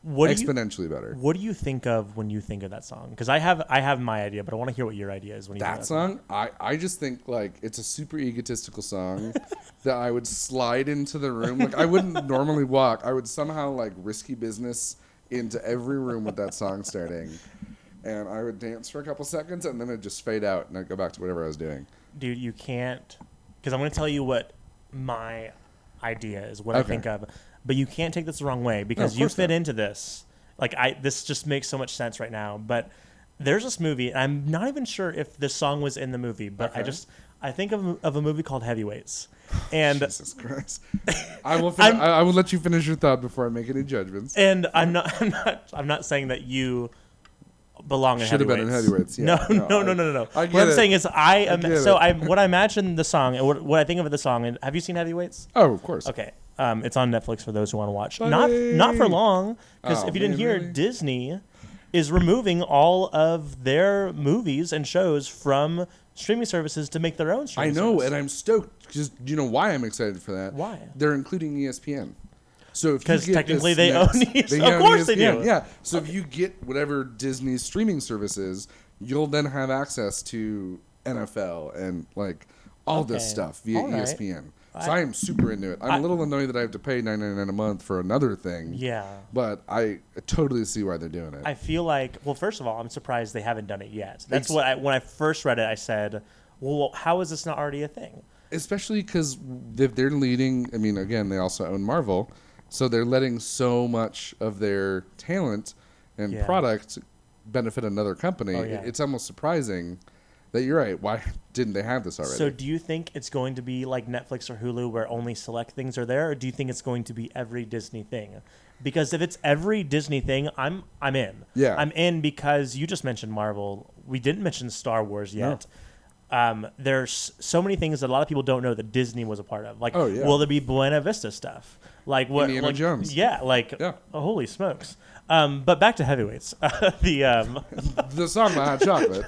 Speaker 2: what do you
Speaker 1: exponentially better.
Speaker 2: what do you think of when you think of that song? Because I have I have my idea, but I want to hear what your idea is when you think
Speaker 1: That song, I, I just think like it's a super egotistical song that I would slide into the room. Like I wouldn't normally walk. I would somehow like risky business into every room with that song starting. And I would dance for a couple seconds and then it'd just fade out and I'd go back to whatever I was doing.
Speaker 2: dude, you can't because I'm going to tell you what my idea is, what I think of, but you can't take this the wrong way because you
Speaker 1: course
Speaker 2: fit
Speaker 1: not.
Speaker 2: into this. Like I, this just makes so much sense right now. But there's this movie. and I'm not even sure if this song was in the movie, but I just I think of of a movie called Heavyweights, and
Speaker 1: Jesus Christ. I will fin- I, I will let you finish your thought before I make any judgments.
Speaker 2: and I'm not I'm not I'm not saying that you belong in
Speaker 1: Should have been in heavyweights, yeah.
Speaker 2: no,
Speaker 1: No,
Speaker 2: no,
Speaker 1: I-
Speaker 2: no, no, no, no.
Speaker 1: I
Speaker 2: What I'm
Speaker 1: it.
Speaker 2: saying is I am
Speaker 1: get
Speaker 2: so
Speaker 1: it.
Speaker 2: I what I imagine the song and what, what I think of the song. And have you seen Heavyweights?
Speaker 1: Oh, of course.
Speaker 2: Okay. Um, it's on Netflix for those who want to watch. Not not for long, because
Speaker 1: Oh,
Speaker 2: if you didn't hear,
Speaker 1: really?
Speaker 2: Disney is removing all of their movies and shows from streaming services to make their own.
Speaker 1: I know,
Speaker 2: service.
Speaker 1: and I'm stoked because you know why I'm excited for that?
Speaker 2: Why?
Speaker 1: They're including ESPN. So if you
Speaker 2: 'Cause
Speaker 1: get
Speaker 2: technically they
Speaker 1: next-
Speaker 2: own ES
Speaker 1: they
Speaker 2: of
Speaker 1: own
Speaker 2: course they do.
Speaker 1: Yeah. So if you get whatever Disney's streaming services, you'll then have access to NFL and like all this stuff via E
Speaker 2: All right.
Speaker 1: So
Speaker 2: I-
Speaker 1: am super into it. I'm
Speaker 2: I-
Speaker 1: a little annoyed that I have to pay nine ninety nine a month for another thing.
Speaker 2: yeah.
Speaker 1: But I totally see why they're doing it.
Speaker 2: I feel like, well, first of all, I'm surprised they haven't done it yet. That's
Speaker 1: Ex-
Speaker 2: what I, when I first read it, I said, well, how is this not already a thing?
Speaker 1: especially because they're leading i mean again they also own marvel so they're letting so much of their talent and
Speaker 2: Yeah.
Speaker 1: product benefit another company
Speaker 2: Oh, yeah.
Speaker 1: it's almost surprising that you're right why didn't they have this already
Speaker 2: So, do you think it's going to be like Netflix or Hulu, where only select things are there, or do you think it's going to be every Disney thing? Because if it's every Disney thing, I'm I'm in.
Speaker 1: Yeah.
Speaker 2: I'm in because you just mentioned Marvel. We didn't mention Star Wars yet. Um, there's so many things that a lot of people don't know that Disney was a part of. Like,
Speaker 1: Oh, yeah.
Speaker 2: will there be Buena Vista stuff? Like what?
Speaker 1: Indiana
Speaker 2: like,
Speaker 1: Jones.
Speaker 2: Yeah, like
Speaker 1: Yeah.
Speaker 2: oh, holy smokes. Um, but back to heavyweights. the um,
Speaker 1: the song hot chocolate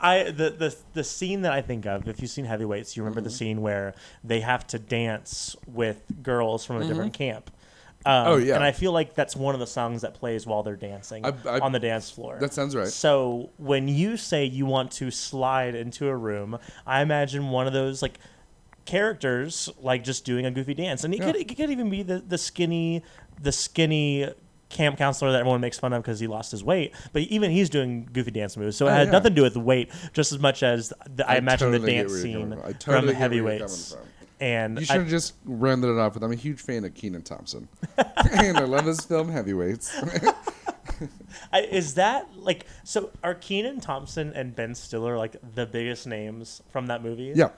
Speaker 2: I the, the the scene that I think of, if you've seen Heavyweights, you
Speaker 1: Mm-hmm.
Speaker 2: remember the scene where they have to dance with girls from a different camp. Um,
Speaker 1: Oh, yeah.
Speaker 2: and I feel like that's one of the songs that plays while they're dancing
Speaker 1: I- I-
Speaker 2: on the dance floor.
Speaker 1: that sounds right
Speaker 2: So when you say you want to slide into a room, I imagine one of those like characters like just doing a goofy dance, and it,
Speaker 1: Yeah.
Speaker 2: could, it could even be the the skinny the skinny camp counselor that everyone makes fun of because he lost his weight. But even he's doing goofy dance moves, so it
Speaker 1: Oh,
Speaker 2: had
Speaker 1: yeah.
Speaker 2: nothing to do with weight, just as much as the, I, imagine
Speaker 1: totally
Speaker 2: the dance scene
Speaker 1: from. I
Speaker 2: from
Speaker 1: totally where
Speaker 2: heavyweights.
Speaker 1: from.
Speaker 2: And
Speaker 1: You should have just rounded it off with I'm a huge fan of Kenan Thompson. and I love his film Heavyweights.
Speaker 2: I, is that like so? Are Kenan Thompson and Ben Stiller like the biggest names from that movie?
Speaker 1: yeah.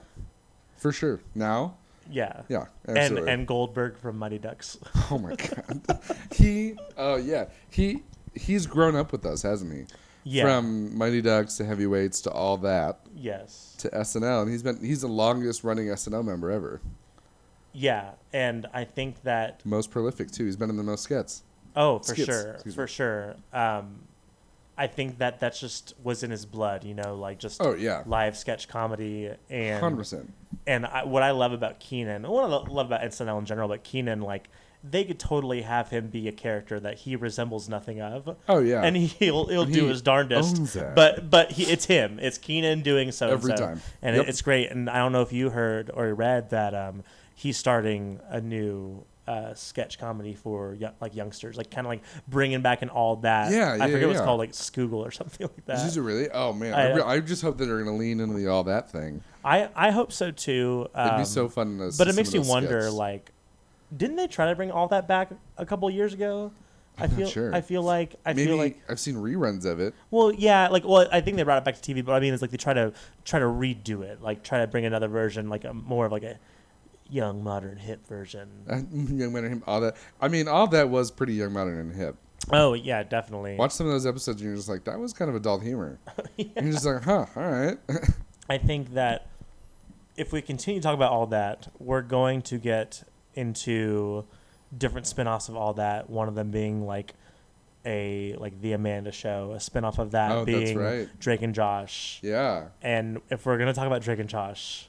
Speaker 1: For sure. Now?
Speaker 2: Yeah,
Speaker 1: Yeah.
Speaker 2: And
Speaker 1: Absolutely.
Speaker 2: and Goldberg from Mighty Ducks.
Speaker 1: oh my god. he oh yeah. He he's grown up with us, hasn't he?
Speaker 2: Yeah.
Speaker 1: From Mighty Ducks to Heavyweights to all that
Speaker 2: yes.
Speaker 1: to SNL and he's been he's the longest running SNL member ever.
Speaker 2: Yeah, and I think that
Speaker 1: Most prolific too. He's been in the most skits.
Speaker 2: oh for
Speaker 1: Skits,
Speaker 2: sure, for
Speaker 1: me.
Speaker 2: sure. Um, I think that that's just was in his blood. You know, like just
Speaker 1: Oh yeah.
Speaker 2: live sketch comedy and
Speaker 1: Hundred percent.
Speaker 2: And I, what I love about Kenan, what I love about SNL in general, but Kenan, like they could totally have him be a character that he resembles nothing of,
Speaker 1: Oh yeah.
Speaker 2: and he'll he'll
Speaker 1: And
Speaker 2: do
Speaker 1: he
Speaker 2: his darndest. But but he, it's him, it's Kenan doing so
Speaker 1: Every
Speaker 2: and
Speaker 1: time.
Speaker 2: and
Speaker 1: Yep.
Speaker 2: it, it's great. And I don't know if you heard or read that um, he's starting a new. Uh, sketch comedy for yo- like youngsters, like kind of like bringing back and all that.
Speaker 1: Yeah,
Speaker 2: I
Speaker 1: yeah,
Speaker 2: forget what it's called, like Scoogle or something like that.
Speaker 1: Is it really? Oh man,
Speaker 2: I-
Speaker 1: I, re- I just hope that they're gonna lean into the all that thing.
Speaker 2: I I hope so too.
Speaker 1: It'd be
Speaker 2: um,
Speaker 1: so fun. To
Speaker 2: but it makes me wonder
Speaker 1: skits.
Speaker 2: like didn't they try to bring all that back a couple years ago i
Speaker 1: I'm not
Speaker 2: feel
Speaker 1: sure.
Speaker 2: i feel like i
Speaker 1: maybe
Speaker 2: feel like
Speaker 1: I've seen reruns of it.
Speaker 2: well yeah like well i think they brought it back to tv but i mean it's like they try to try to redo it like try to bring another version like a more of like a young modern hip version
Speaker 1: Uh, young and him, all that. I mean, all that was pretty young, modern, and hip.
Speaker 2: oh yeah definitely
Speaker 1: Watch some of those episodes, and you're just like, that was kind of adult humor. And you're just like, huh, all right.
Speaker 2: i think that if we continue to talk about all that we're going to get into different spin-offs of all that one of them being like a like the amanda show a spin-off of that
Speaker 1: oh,
Speaker 2: being
Speaker 1: right.
Speaker 2: drake and josh
Speaker 1: Yeah.
Speaker 2: And if we're gonna talk about Drake and Josh,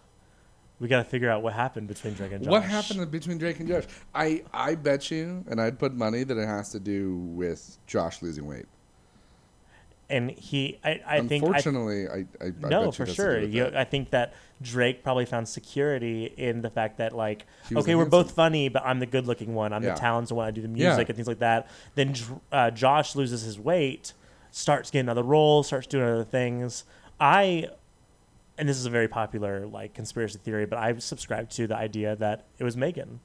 Speaker 2: we gotta figure out what happened between Drake and Josh.
Speaker 1: What happened between Drake and Josh? I I bet you, and I'd put money that it has to do with Josh losing weight.
Speaker 2: And he, I, I think,
Speaker 1: Unfortunately, I, I, I
Speaker 2: no,
Speaker 1: bet you
Speaker 2: for
Speaker 1: to
Speaker 2: sure. You. I think that Drake probably found security in the fact that like, okay, we're both funny, but I'm the good-looking one. I'm
Speaker 1: Yeah.
Speaker 2: the talented one. I do the
Speaker 1: Yeah.
Speaker 2: music and things like that. Then uh, Josh loses his weight, starts getting other roles, starts doing other things. I, and this is a very popular like conspiracy theory, but I subscribe to the idea that it was Megan.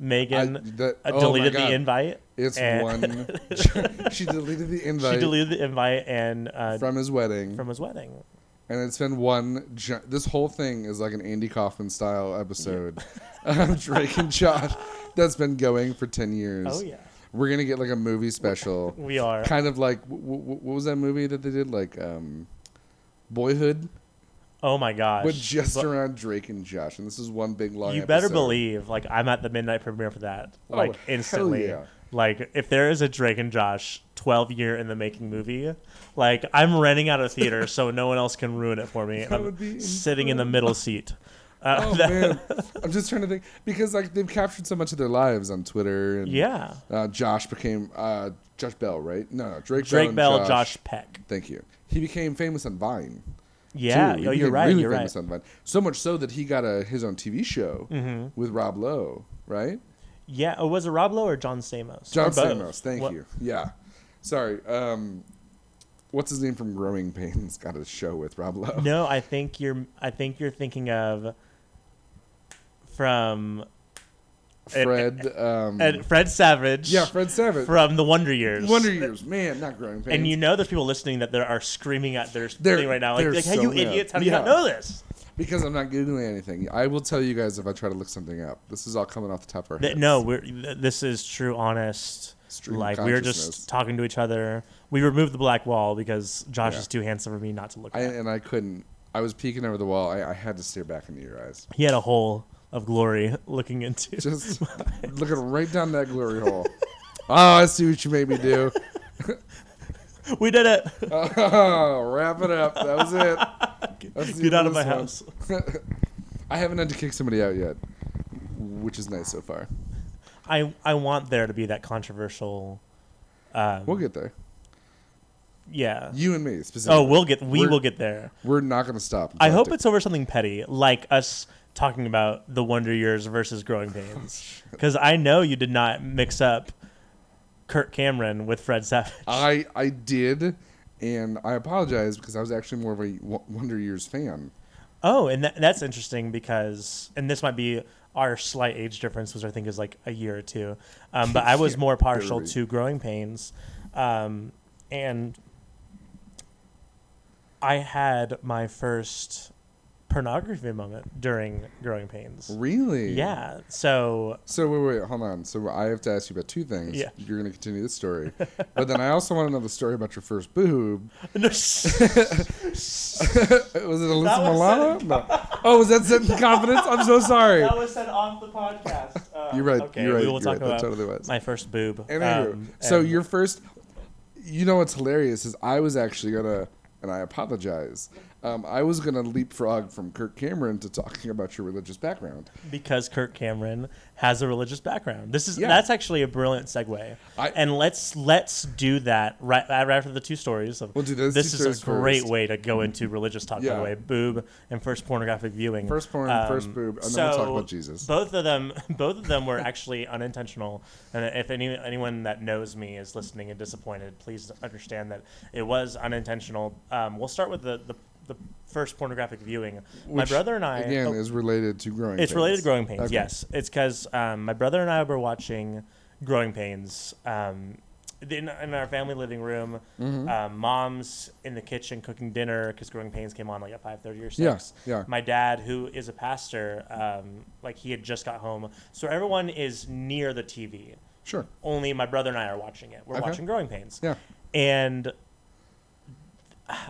Speaker 2: Megan
Speaker 1: I, that,
Speaker 2: uh,
Speaker 1: oh
Speaker 2: deleted the invite.
Speaker 1: It's one. she deleted the invite
Speaker 2: She deleted the invite and uh,
Speaker 1: from his wedding,
Speaker 2: from his wedding.
Speaker 1: and it's been one. This whole thing is like an Andy Kaufman style episode of Drake and Josh that's been going for ten years.
Speaker 2: Oh yeah,
Speaker 1: We're gonna get like a movie special,
Speaker 2: we are.
Speaker 1: kind of like w- w- what was that movie that they did like um, Boyhood,
Speaker 2: Oh my gosh.
Speaker 1: but just
Speaker 2: But
Speaker 1: around Drake and Josh, and this is one big long.
Speaker 2: you better
Speaker 1: episode.
Speaker 2: believe, like I'm at the midnight premiere for that,
Speaker 1: Oh,
Speaker 2: like
Speaker 1: hell
Speaker 2: instantly.
Speaker 1: yeah.
Speaker 2: Like if there is a Drake and Josh 12 year in the making movie, like I'm renting out a theater so no one else can ruin it for me.
Speaker 1: That
Speaker 2: I'm
Speaker 1: would be
Speaker 2: sitting in the middle seat. Uh,
Speaker 1: Oh
Speaker 2: that-
Speaker 1: man, I'm just trying to think because like they've captured so much of their lives on Twitter. And,
Speaker 2: yeah.
Speaker 1: Uh, Josh became uh, Josh Bell, right? No, no, Drake.
Speaker 2: Drake
Speaker 1: Bell,
Speaker 2: Bell,
Speaker 1: and
Speaker 2: Josh Peck.
Speaker 1: Thank you. He became famous on Vine.
Speaker 2: Yeah.
Speaker 1: too.
Speaker 2: Oh, you're right.
Speaker 1: Really
Speaker 2: you're
Speaker 1: famous
Speaker 2: right.
Speaker 1: on Vine. So much so that he got a his own TV show
Speaker 2: hmm
Speaker 1: with Rob Lowe, right?
Speaker 2: Yeah. Oh, was it Rob Lowe or John Stamos?
Speaker 1: John? Stamos. Thank
Speaker 2: What-
Speaker 1: you. Yeah. Sorry. Um, what's his name from Growing Pains? Got a show with Rob Lowe.
Speaker 2: No, I think you're. I think you're thinking of from
Speaker 1: Fred. Um,
Speaker 2: and Fred Savage.
Speaker 1: yeah, Fred Savage.
Speaker 2: from the Wonder Years.
Speaker 1: Wonder Years, man, not Growing Pains.
Speaker 2: And you know, there's people listening that there are screaming at their
Speaker 1: They're-
Speaker 2: thing right now, like, like, "Hey,
Speaker 1: so
Speaker 2: you
Speaker 1: mad.
Speaker 2: idiots! How do you not know this?"
Speaker 1: Because I'm not googling anything. I will tell you guys if I try to look something up. This is all coming off the top of our
Speaker 2: no, we're this is true, honest.
Speaker 1: Stream
Speaker 2: like we were just talking to each other. We removed the black wall because Josh
Speaker 1: Yeah.
Speaker 2: is too handsome for me not to look
Speaker 1: I,
Speaker 2: at.
Speaker 1: and I couldn't. I was peeking over the wall. I, I had to stare back into your eyes.
Speaker 2: He had a hole of glory looking into.
Speaker 1: Just looking right down that glory hole. Oh, I see what you made me do.
Speaker 2: we did it.
Speaker 1: Oh, wrap it up. That was it. That's
Speaker 2: Get out of my
Speaker 1: one.
Speaker 2: house.
Speaker 1: I haven't had to kick somebody out yet, which is nice so far.
Speaker 2: I I want there to be that controversial. Um,
Speaker 1: We'll get there.
Speaker 2: yeah.
Speaker 1: You and me specifically.
Speaker 2: Oh, we'll get. We
Speaker 1: We're-
Speaker 2: will get there.
Speaker 1: We're not going to stop.
Speaker 2: I hope it's over something petty, like us talking about the Wonder Years versus Growing Pains, because I know you did not mix up Kurt Cameron with Fred Savage.
Speaker 1: I I did, and I apologize because I was actually more of a Wonder Years fan.
Speaker 2: Oh, and that, that's interesting because, and this might be our slight age difference, which I think is like a year or two. Um, but I was more partial to Growing Pains, um, and I had my first pornography moment during Growing Pains.
Speaker 1: Really?
Speaker 2: Yeah. So
Speaker 1: So wait, wait, hold on. So I have to ask you about two things.
Speaker 2: Yeah.
Speaker 1: You're going to continue this story, but then I also want to know the story about your first boob.
Speaker 2: no,
Speaker 1: was it Alyssa Milano? No. Oh, was that set in confidence? I'm so sorry.
Speaker 2: that was said off the podcast. Um,
Speaker 1: You're right.
Speaker 2: Okay,
Speaker 1: you're right.
Speaker 2: we will talk
Speaker 1: right. That totally was.
Speaker 2: my first boob.
Speaker 1: Anywho,
Speaker 2: Um,
Speaker 1: so
Speaker 2: and-
Speaker 1: your first, you know what's hilarious is I was actually gonna, and I apologize. Um, I was gonna leapfrog from Kirk Cameron to talking about your religious background.
Speaker 2: because Kirk Cameron has a religious background. This is
Speaker 1: Yeah.
Speaker 2: that's actually a brilliant segue.
Speaker 1: I-
Speaker 2: and let's let's do that right, right after the two stories. Of,
Speaker 1: We'll do those
Speaker 2: this is a great
Speaker 1: first.
Speaker 2: way to go into religious talk. By the way, boob and first pornographic viewing.
Speaker 1: First porn, first boob, and then we'll talk about Jesus.
Speaker 2: Both of them, both of them were actually unintentional. And if any anyone that knows me is listening and disappointed, please understand that it was unintentional. Um, we'll start with the, the the first pornographic viewing. my brother and I
Speaker 1: again
Speaker 2: oh,
Speaker 1: is related to growing. Pains.
Speaker 2: It's related to. Growing Pains.
Speaker 1: Okay.
Speaker 2: Yes, it's because um, my brother and I were watching Growing Pains um, in, in our family living room.
Speaker 1: Mm-hmm.
Speaker 2: Um, mom's in the kitchen cooking dinner because Growing Pains came on like at five thirty or
Speaker 1: Yeah,
Speaker 2: six.
Speaker 1: yeah.
Speaker 2: My dad, who is a pastor, um, like he had just got home, so everyone is near the TV.
Speaker 1: Sure.
Speaker 2: Only my brother and I are watching it. We're
Speaker 1: Okay.
Speaker 2: watching Growing Pains.
Speaker 1: Yeah.
Speaker 2: And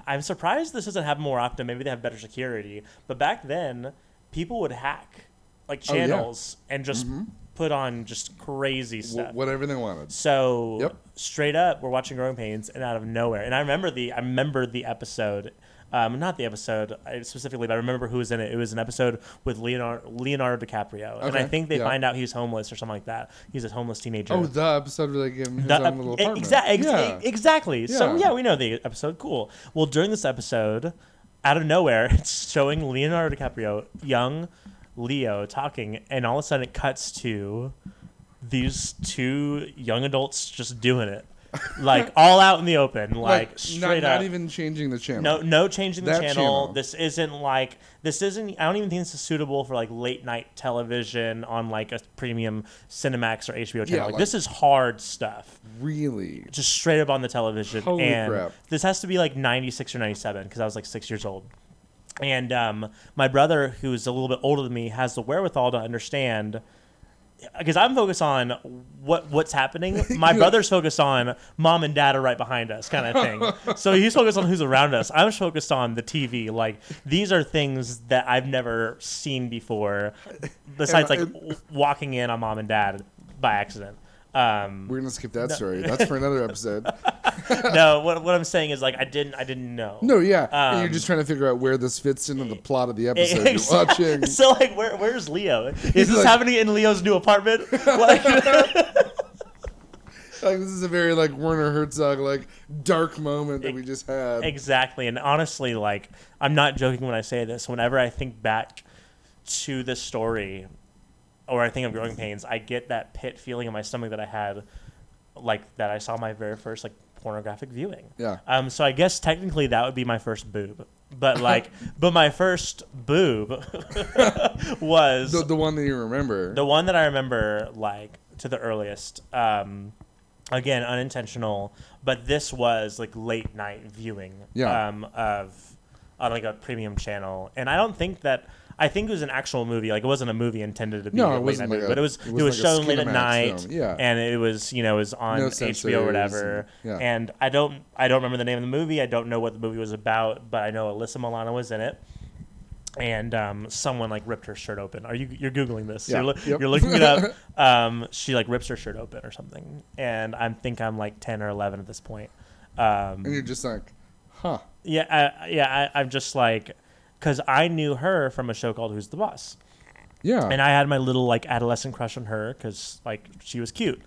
Speaker 2: I'm surprised this doesn't happen more often. Maybe they have better security. But back then, people would hack like
Speaker 1: Oh, yeah.
Speaker 2: channels and just mm-hmm. put on just crazy stuff.
Speaker 1: whatever they wanted.
Speaker 2: So
Speaker 1: Yep.
Speaker 2: straight up, we're watching Growing Pains, and out of nowhere, and I remember the I remember the episode, um, not the episode uh, specifically, but I remember who was in it. It was an episode with Leonardo Leonardo DiCaprio, and I think they
Speaker 1: yeah.
Speaker 2: find out he's homeless or something like that. He's a homeless teenager.
Speaker 1: Oh, the episode where they give him his
Speaker 2: The-
Speaker 1: own little apartment.
Speaker 2: exa- ex-
Speaker 1: yeah.
Speaker 2: exactly. So
Speaker 1: Yeah.
Speaker 2: yeah, we know the episode. Cool. Well, during this episode, out of nowhere, it's showing Leonardo DiCaprio, young Leo, talking, and all of a sudden it cuts to these two young adults just doing it, like all out in the open, like,
Speaker 1: not,
Speaker 2: straight
Speaker 1: not
Speaker 2: up.
Speaker 1: even changing the channel.
Speaker 2: no, no changing the channel.
Speaker 1: channel.
Speaker 2: This isn't like this isn't. I don't even think this is suitable for like late night television on like a premium Cinemax or HBO channel.
Speaker 1: Yeah,
Speaker 2: like,
Speaker 1: like-
Speaker 2: this is hard stuff
Speaker 1: Really.
Speaker 2: just straight up on the television.
Speaker 1: Holy
Speaker 2: and
Speaker 1: crap.
Speaker 2: this has to be like 96 or 97 because I was like six years old. And um, my brother, who's a little bit older than me, has the wherewithal to understand. Because I'm focused on what what's happening. My brother's focused on mom and dad are right behind us, kind of thing. so he's focused on who's around us. I'm focused on the TV. Like these are things that I've never seen before, besides like walking in on mom and dad by accident. Um,
Speaker 1: We're gonna skip that story. That's for another episode.
Speaker 2: no, what, what I'm saying is like I didn't I didn't know.
Speaker 1: No, yeah. and you're
Speaker 2: Um,
Speaker 1: just trying to figure out where this fits into the plot of the episode you're watching.
Speaker 2: So like, where where's Leo? Is
Speaker 1: He's
Speaker 2: this
Speaker 1: like-
Speaker 2: happening in Leo's new apartment? Like,
Speaker 1: Like this is a very like Werner Herzog like dark moment that we just had.
Speaker 2: exactly. And honestly, like, I'm not joking when I say this. Whenever I think back to this story, or I think of growing pains, I get that pit feeling in my stomach that I had, like that I saw my very first like pornographic viewing.
Speaker 1: Yeah.
Speaker 2: Um. So I guess technically that would be my first boob, but like, but my first boob was
Speaker 1: The, the one that you remember.
Speaker 2: The one that I remember, like to the earliest, um, again unintentional, but this was like late night viewing
Speaker 1: Yeah.
Speaker 2: um, of on like a premium channel, and I don't think that. I think it was an actual movie. Like it wasn't a movie intended to be
Speaker 1: No,
Speaker 2: a late night
Speaker 1: like
Speaker 2: movie,
Speaker 1: a-
Speaker 2: but it was
Speaker 1: it
Speaker 2: it
Speaker 1: was like
Speaker 2: shown late at night.
Speaker 1: film, yeah.
Speaker 2: and it was you know it was on
Speaker 1: No
Speaker 2: HBO or whatever.
Speaker 1: and- yeah.
Speaker 2: And I don't I don't remember the name of the movie. I don't know what the movie was about, but I know Alyssa Milano was in it. And um, someone like ripped her shirt open. Are you you're googling this?
Speaker 1: Yeah.
Speaker 2: You're, loo-
Speaker 1: Yep.
Speaker 2: you're looking it up. Um, she like rips her shirt open or something, and I think I'm like ten or eleven at this point. Um,
Speaker 1: and you're just like, huh.
Speaker 2: yeah, I, yeah. I, I'm just like, because I knew her from a show called Who's the Boss,
Speaker 1: Yeah.
Speaker 2: and I had my little like adolescent crush on her because like she was cute.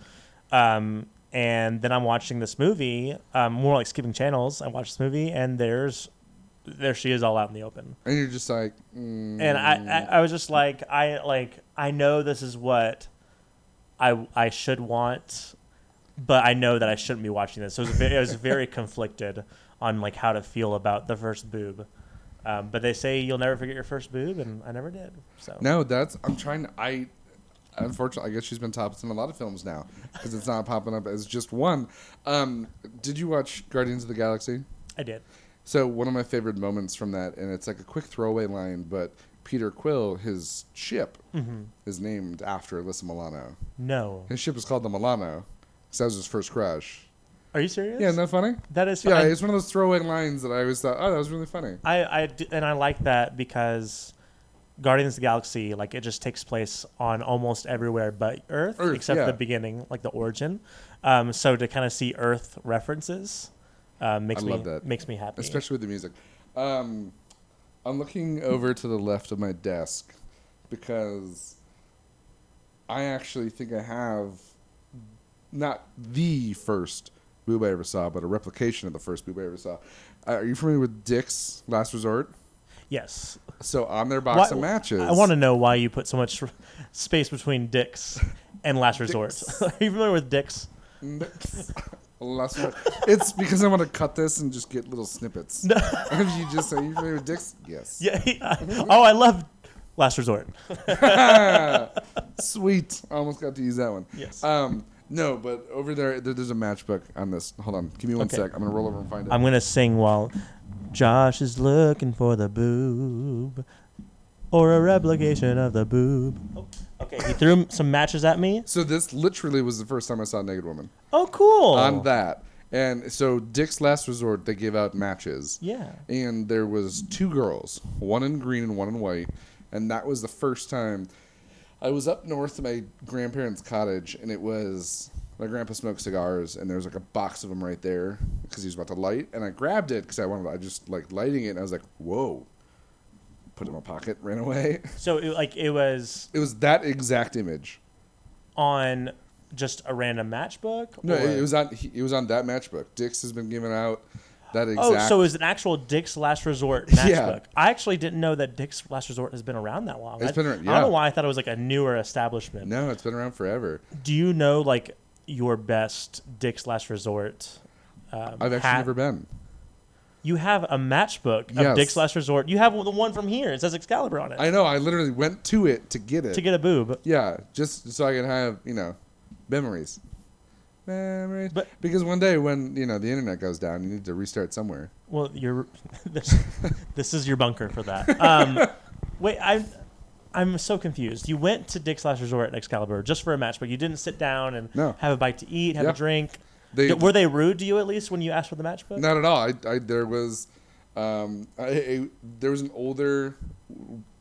Speaker 2: Um, and then I'm watching this movie, um, more like skipping channels. I watch this movie, and there's there she is all out in the open
Speaker 1: and you're just like, mm,
Speaker 2: and I, I, I was just like I like I know this is what I I should want, but I know that I shouldn't be watching this. So it was very, it was very conflicted on like how to feel about the first boob. Um, but they say you'll never forget your first boob, and I never did. So
Speaker 1: No, that's I'm trying. To, I unfortunately, I guess she's been topped in a lot of films now because it's not popping up as just one. Um, did you watch Guardians of the Galaxy?
Speaker 2: I did.
Speaker 1: So one of my favorite moments from that, and it's like a quick throwaway line, but Peter Quill, his ship,
Speaker 2: Mm-hmm.
Speaker 1: is named after Alyssa Milano.
Speaker 2: No,
Speaker 1: His ship is called the Milano. 'cause that was his first crush.
Speaker 2: Are you serious?
Speaker 1: Yeah, isn't that funny?
Speaker 2: that is.
Speaker 1: Yeah,
Speaker 2: I,
Speaker 1: it's one of those throwaway lines that I always thought, oh, that was really funny.
Speaker 2: I, I d- and I like that because Guardians of the Galaxy, like it just takes place on almost everywhere but Earth,
Speaker 1: Earth,
Speaker 2: except
Speaker 1: yeah.
Speaker 2: the beginning, like the origin. Um, so to kind of see Earth references uh, makes
Speaker 1: I
Speaker 2: me
Speaker 1: love that.
Speaker 2: makes me happy.
Speaker 1: especially with the music. Um, I'm looking over to the left of my desk because I actually think I have not the first boob I ever saw, but a replication of the first boob I ever saw. Uh, are you familiar with Dick's Last Resort?
Speaker 2: yes.
Speaker 1: So on their box
Speaker 2: Why-
Speaker 1: of matches,
Speaker 2: I want to know why you put so much space between Dicks and Last Resort. Are you familiar with Dicks?
Speaker 1: Dick's Last Resort. it's because I want to cut this and just get little snippets. if you just say you familiar with Dick's, yes.
Speaker 2: Yeah. oh, I love Last Resort.
Speaker 1: Sweet. I almost got to use that one.
Speaker 2: Yes.
Speaker 1: Um, no, but over there, there, there's a matchbook on this. Hold on. Give me one
Speaker 2: Okay.
Speaker 1: sec. I'm going to roll over and find it.
Speaker 2: I'm gonna sing while Josh is looking for the boob or a replication of the boob. Oh, okay, he threw some matches at me.
Speaker 1: so this literally was the first time I saw a Naked Woman.
Speaker 2: Oh, cool.
Speaker 1: On that. And so Dick's Last Resort, they gave out matches.
Speaker 2: Yeah.
Speaker 1: And there was two girls, one in green and one in white. And that was the first time I was up north at my grandparents' cottage, and it was my grandpa smoked cigars, and there was like a box of them right there because he was about to light, and I grabbed it because I wanted. I just like lighting it, and I was like, "Whoa!" Put it in my pocket, ran away.
Speaker 2: So it, like it was
Speaker 1: It was that exact image.
Speaker 2: on just a random matchbook.
Speaker 1: No,
Speaker 2: or-
Speaker 1: it was on. It was on that matchbook. Dick's has been giving out that exact.
Speaker 2: Oh, so it was an actual Dick's Last Resort
Speaker 1: Yeah.
Speaker 2: matchbook. I actually didn't know that Dick's Last Resort has been around that long.
Speaker 1: It's
Speaker 2: I,
Speaker 1: been around-
Speaker 2: I don't know why I thought it was like a newer establishment.
Speaker 1: no, it's been around forever.
Speaker 2: Do you know like your best Dick's Last Resort? Um,
Speaker 1: I've actually
Speaker 2: hat?
Speaker 1: never been.
Speaker 2: You have a matchbook of
Speaker 1: Yes.
Speaker 2: Dick's Last Resort. You have the one from here. It says Excalibur on it
Speaker 1: I know. I literally went to it to get it.
Speaker 2: to get a boob.
Speaker 1: Yeah, just so I can have you know memories. Memories.
Speaker 2: But-
Speaker 1: because one day when you know the internet goes down, you need to restart somewhere.
Speaker 2: Well, you're this, this is your bunker for that. Um, wait, I I'm so confused. You went to Dick's Last Resort at Excalibur just for a match, but You didn't sit down and
Speaker 1: No.
Speaker 2: have a bite to eat, have
Speaker 1: Yeah.
Speaker 2: a drink.
Speaker 1: They
Speaker 2: were they rude to you at least when you asked for the matchbook?
Speaker 1: not at all. I, I there was um I, I, there was an older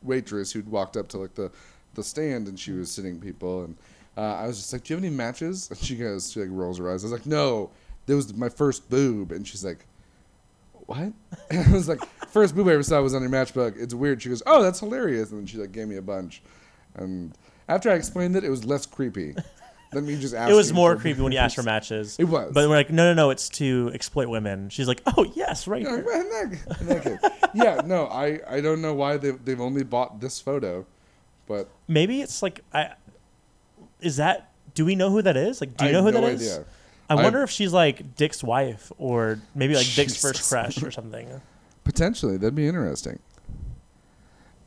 Speaker 1: waitress who'd walked up to like the the stand and she was sitting people and uh, I was just like, "Do you have any matches?" And she goes, she like rolls her eyes. I was like, "No, that was my first boob," and she's like. What? And I was like, first boob I ever saw was on your matchbook. It's weird. She goes, oh, that's hilarious. And then she like gave me a bunch. And after I explained it, it was less creepy than me just asking.
Speaker 2: it was more creepy when you asked for matches.
Speaker 1: It was.
Speaker 2: But we're like, no, no, no, it's to exploit women. She's like, oh yes, right
Speaker 1: Yeah,
Speaker 2: here.
Speaker 1: yeah, no, I, I don't know why they've, they've only bought this photo, but
Speaker 2: Maybe it's like, I is that? Do we know who that is? Like, do you
Speaker 1: I
Speaker 2: know who
Speaker 1: have no
Speaker 2: that is?
Speaker 1: idea.
Speaker 2: I
Speaker 1: I-
Speaker 2: wonder if she's like Dick's wife or maybe like Dick's first
Speaker 1: Jesus.
Speaker 2: crush or something.
Speaker 1: Potentially, that'd be interesting.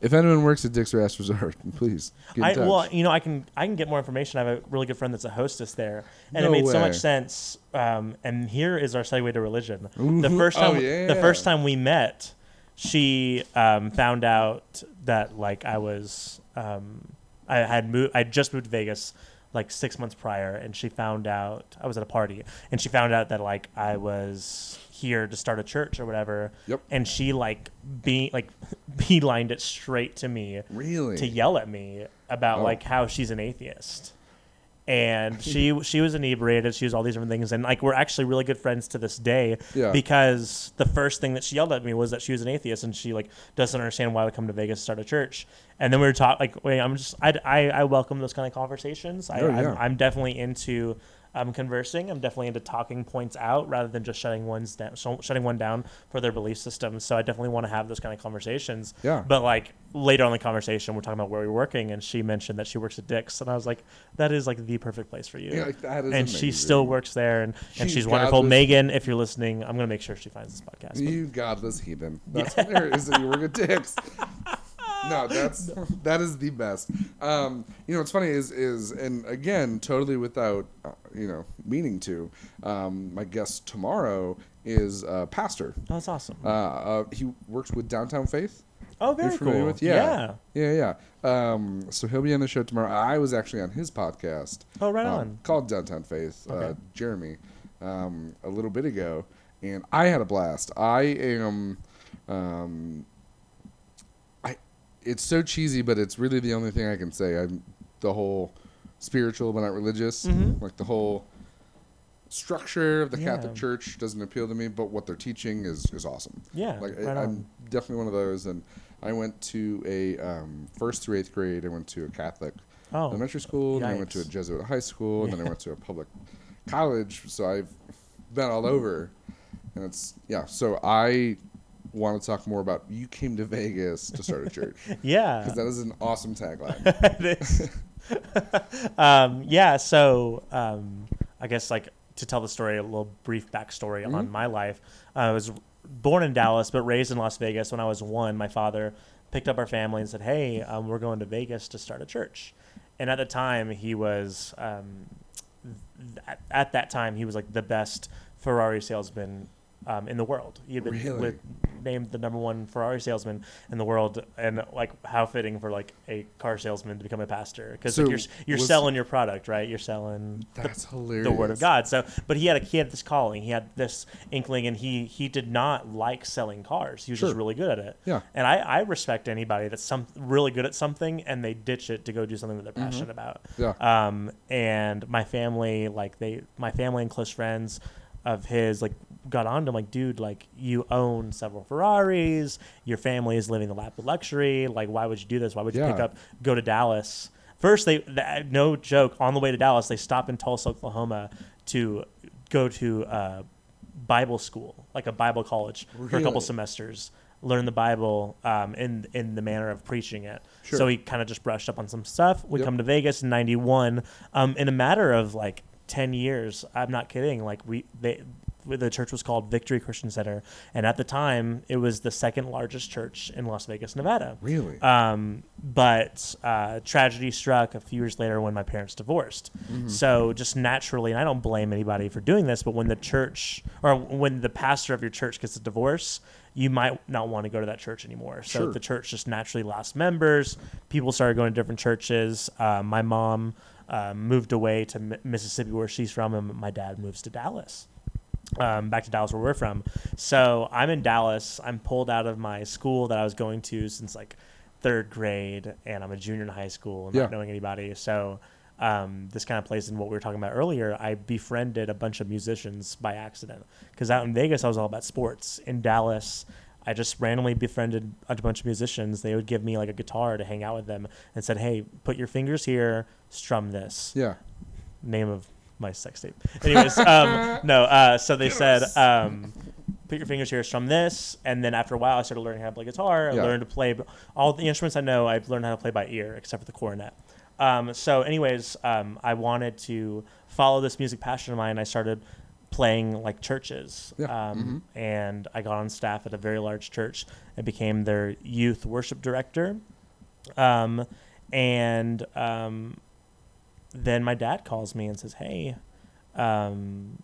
Speaker 1: If anyone works at Dick's Last Resort, please get in
Speaker 2: I
Speaker 1: touch.
Speaker 2: well, you know, I can I can get more information. I have a really good friend that's a hostess there, and
Speaker 1: No
Speaker 2: it made so
Speaker 1: way.
Speaker 2: much sense. Um, and here is our segue to religion. The
Speaker 1: Ooh,
Speaker 2: first
Speaker 1: oh,
Speaker 2: time,
Speaker 1: yeah.
Speaker 2: the first time we met, she um, found out that like I was um, I had moved. I just moved to Vegas like six months prior, and she found out I was at a party, and she found out that like I was here to start a church or whatever.
Speaker 1: Yep.
Speaker 2: And she like be like beelined it straight to me
Speaker 1: really?
Speaker 2: to yell at me about
Speaker 1: Oh.
Speaker 2: like how she's an atheist. And she she was inebriated. She was all these different things, and like we're actually really good friends to this day.
Speaker 1: Yeah.
Speaker 2: Because the first thing that she yelled at me was that she was an atheist, and she like doesn't understand why I would come to Vegas to start a church. and then we were talking like, wait, I'm just I, I, I welcome those kind of conversations. I,
Speaker 1: Oh, yeah.
Speaker 2: I'm, I'm definitely into um, conversing. I'm definitely into talking points out rather than just shutting one's down, shutting one down for their belief system. So I definitely want to have those kind of conversations.
Speaker 1: Yeah.
Speaker 2: But like later on in the conversation, we're talking about where we we're working, and she mentioned that she works at Dick's, and I was like, that is like the perfect place for you.
Speaker 1: Yeah, like, that is
Speaker 2: and she still works there, and, and
Speaker 1: She's
Speaker 2: she's wonderful.
Speaker 1: godless.
Speaker 2: Megan, if you're listening, I'm gonna make sure she finds this podcast. But-
Speaker 1: You godless heathen. That's hilarious that you work at Dick's. No, that's that is the best. Um, you know, what's funny is is and again, totally without uh, you know meaning to. Um, my guest tomorrow is uh, pastor.
Speaker 2: Oh, that's awesome.
Speaker 1: Uh, uh, he works with Downtown Faith.
Speaker 2: oh, very cool.
Speaker 1: with? Yeah. Yeah, yeah. Um, so he'll be on the show tomorrow. I was actually on his podcast.
Speaker 2: Oh, right
Speaker 1: um,
Speaker 2: on.
Speaker 1: Called Downtown Faith, uh,
Speaker 2: Okay.
Speaker 1: Jeremy, um, a little bit ago, and I had a blast. I am, um, it's so cheesy, but it's really the only thing I can say. I'm the whole spiritual but not religious,
Speaker 2: Mhm.
Speaker 1: like the whole structure of the Catholic Church doesn't appeal to me, but what they're teaching is is awesome.
Speaker 2: Yeah,
Speaker 1: Like
Speaker 2: right
Speaker 1: I, I'm definitely one of those, and I went to a um, first through eighth grade. I went to a Catholic
Speaker 2: Oh,
Speaker 1: elementary school, then I went to a. Jesuit high school, and then I went to a public college. So I've been all over, and it's yeah. So I want to talk more about you came to Vegas to start a church
Speaker 2: yeah.
Speaker 1: because that is an awesome tagline.
Speaker 2: Um, yeah. So um, I guess like to tell the story, a little brief backstory on
Speaker 1: Mhm.
Speaker 2: my life. I was born in Dallas, but raised in Las Vegas. When I was one, my father picked up our family and said, "Hey, um, we're going to Vegas to start a church." And at the time, he was um, th- at that time he was like the best Ferrari salesman um, in the world. He had been
Speaker 1: Really?
Speaker 2: with, named the number one Ferrari salesman in the world, and like how fitting for like a car salesman to become a pastor because
Speaker 1: So
Speaker 2: like, you're you're
Speaker 1: was-
Speaker 2: selling your product, right? You're selling the,
Speaker 1: hilarious.
Speaker 2: the word of God. So, but he had a, he had this calling, he had this inkling, and he he did not like selling cars. He was just really good at it.
Speaker 1: Yeah.
Speaker 2: And I, I respect anybody that's some really good at something and they ditch it to go do something that they're
Speaker 1: Mm-hmm.
Speaker 2: passionate about.
Speaker 1: Yeah.
Speaker 2: Um, and my family, like they, my family and close friends of his, like got on to him, like, dude, like you own several Ferraris, your family is living the lap of luxury. Like, why would you do this? Why would you pick up, go to Dallas? First, they, th- no joke, on the way to Dallas, they stop in Tulsa, Oklahoma to go to uh, Bible school, like a Bible college, for a couple semesters. Learn the Bible um, in in the manner of preaching it.
Speaker 1: Sure.
Speaker 2: So he kind of just brushed up on some stuff. We
Speaker 1: Yep.
Speaker 2: come to Vegas in '91. Um, in a matter of like ten years, I'm not kidding. Like we they. The church was called Victory Christian Center, and at the time, it was the second largest church in Las Vegas, Nevada.
Speaker 1: Really?
Speaker 2: Um, but uh, tragedy struck a few years later when my parents divorced.
Speaker 1: Mm-hmm.
Speaker 2: So just naturally, and I don't blame anybody for doing this, but when the church or when the pastor of your church gets a divorce, you might not want to go to that church anymore. So
Speaker 1: Sure.
Speaker 2: the church just naturally lost members. People started going to different churches. Uh, my mom uh, moved away to Mi- Mississippi, where she's from, and my dad moves to Dallas um, back to Dallas where we're from. So I'm in Dallas. I'm pulled out of my school that I was going to since like third grade, and I'm a junior in high school and
Speaker 1: Yeah.
Speaker 2: not knowing anybody. So um, this kind of plays in what we were talking about earlier. I befriended a bunch of musicians by accident because out in Vegas I was all about sports. In Dallas. I just randomly befriended a bunch of musicians. They would give me like a guitar to hang out with them and said, "Hey, put your fingers here, strum this."
Speaker 1: Yeah.
Speaker 2: name of my sex tape. Anyways, um, no. Uh, so they said, um, put your fingers here from this, and then after a while, I started learning how to play guitar. I
Speaker 1: Yeah.
Speaker 2: learned to play all the instruments I know. I've learned how to play by ear, except for the cornet. Um, so, anyways, um, I wanted to follow this music passion of mine. I started playing like churches,
Speaker 1: Yeah.
Speaker 2: um, and I got on staff at a very large church. I became their youth worship director, um, and um, then my dad calls me and says, "Hey, um,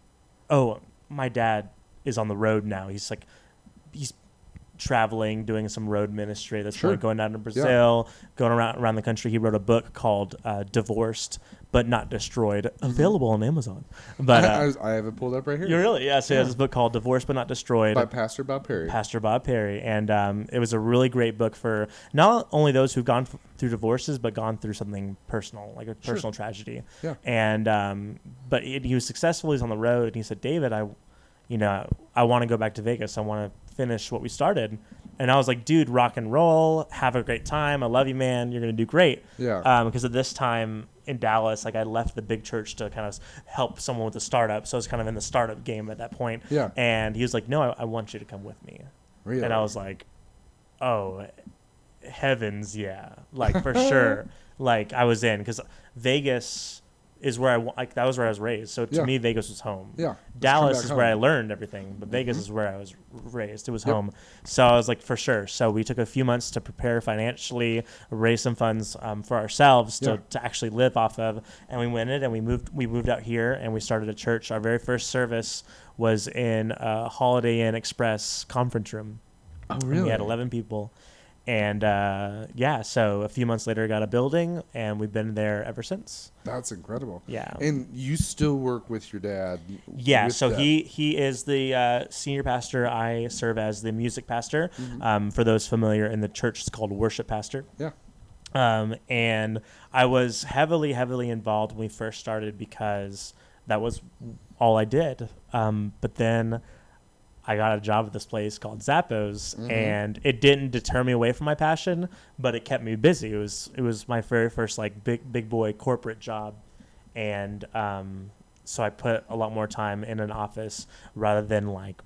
Speaker 2: oh, my dad is on the road now. He's like, he's traveling, doing some road ministry. That's
Speaker 1: Sure.
Speaker 2: point, going down to Brazil, going around around the country. He wrote a book called uh, "Divorced but Not Destroyed," available on Amazon. But
Speaker 1: I, I,
Speaker 2: uh,
Speaker 1: was- I have it pulled up right here.
Speaker 2: you really, yeah. So he has this book called "Divorced but Not Destroyed."
Speaker 1: by Pastor Bob Perry.
Speaker 2: Pastor Bob Perry, and um, it was a really great book for not only those who've gone f- through divorces, but gone through something personal, like a
Speaker 1: Sure.
Speaker 2: personal tragedy.
Speaker 1: Yeah.
Speaker 2: And um, but it, he was successful. He's on the road, and he said, "David, I, you know, I want to go back to Vegas. I want to finish what we started." And I was like, dude, rock and roll, have a great time. I love you, man. You're gonna do great.
Speaker 1: Yeah.
Speaker 2: Um, because at this time in Dallas, like I left the big church to kind of help someone with a startup, so I was kind of in the startup game at that point.
Speaker 1: Yeah.
Speaker 2: And he was like, no, I, I want you to come with me.
Speaker 1: really?
Speaker 2: And I was like, oh, heavens, yeah, like for sure. Like I was in because Vegas is where I like that was where I was raised. So to
Speaker 1: Yeah.
Speaker 2: me, Vegas was home.
Speaker 1: yeah.
Speaker 2: Dallas is where I.
Speaker 1: Mm-hmm.
Speaker 2: learned everything, but Vegas is where I was raised. It was
Speaker 1: Yep.
Speaker 2: home. So I was like, for sure. So we took a few months to prepare financially, raise some funds um, for ourselves to,
Speaker 1: Yeah.
Speaker 2: to actually live off of, and we went in and we moved. We moved out here and we started a church. Our very first service was in a Holiday Inn Express conference room.
Speaker 1: Oh,
Speaker 2: And
Speaker 1: really?
Speaker 2: We had 11 people. And uh, yeah, so a few months later, got a building, and we've been there ever since.
Speaker 1: That's incredible.
Speaker 2: Yeah.
Speaker 1: And you still work with your dad?
Speaker 2: Yeah, so
Speaker 1: that.
Speaker 2: he he is the uh, senior pastor. I serve as the music pastor. Um, for those familiar in the church, it's called worship pastor.
Speaker 1: Yeah.
Speaker 2: Um, and I was heavily, heavily involved when we first started because that was all I did. Um, but then I got a job at this place called Zappos,
Speaker 1: Mhm.
Speaker 2: and it didn't deter me away from my passion, but it kept me busy. It was it was my very first like big big boy corporate job, and um, so I put a lot more time in an office rather than like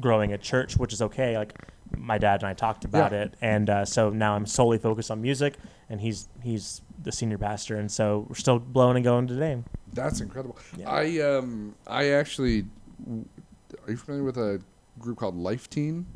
Speaker 2: growing a church, which is okay. Like my dad and I talked about
Speaker 1: Yeah.
Speaker 2: it, and uh, so now I'm solely focused on music, and he's he's the senior pastor, and so we're still blowing and going today.
Speaker 1: That's incredible.
Speaker 2: Yeah.
Speaker 1: I um I actually are you familiar with a group called Life Teen?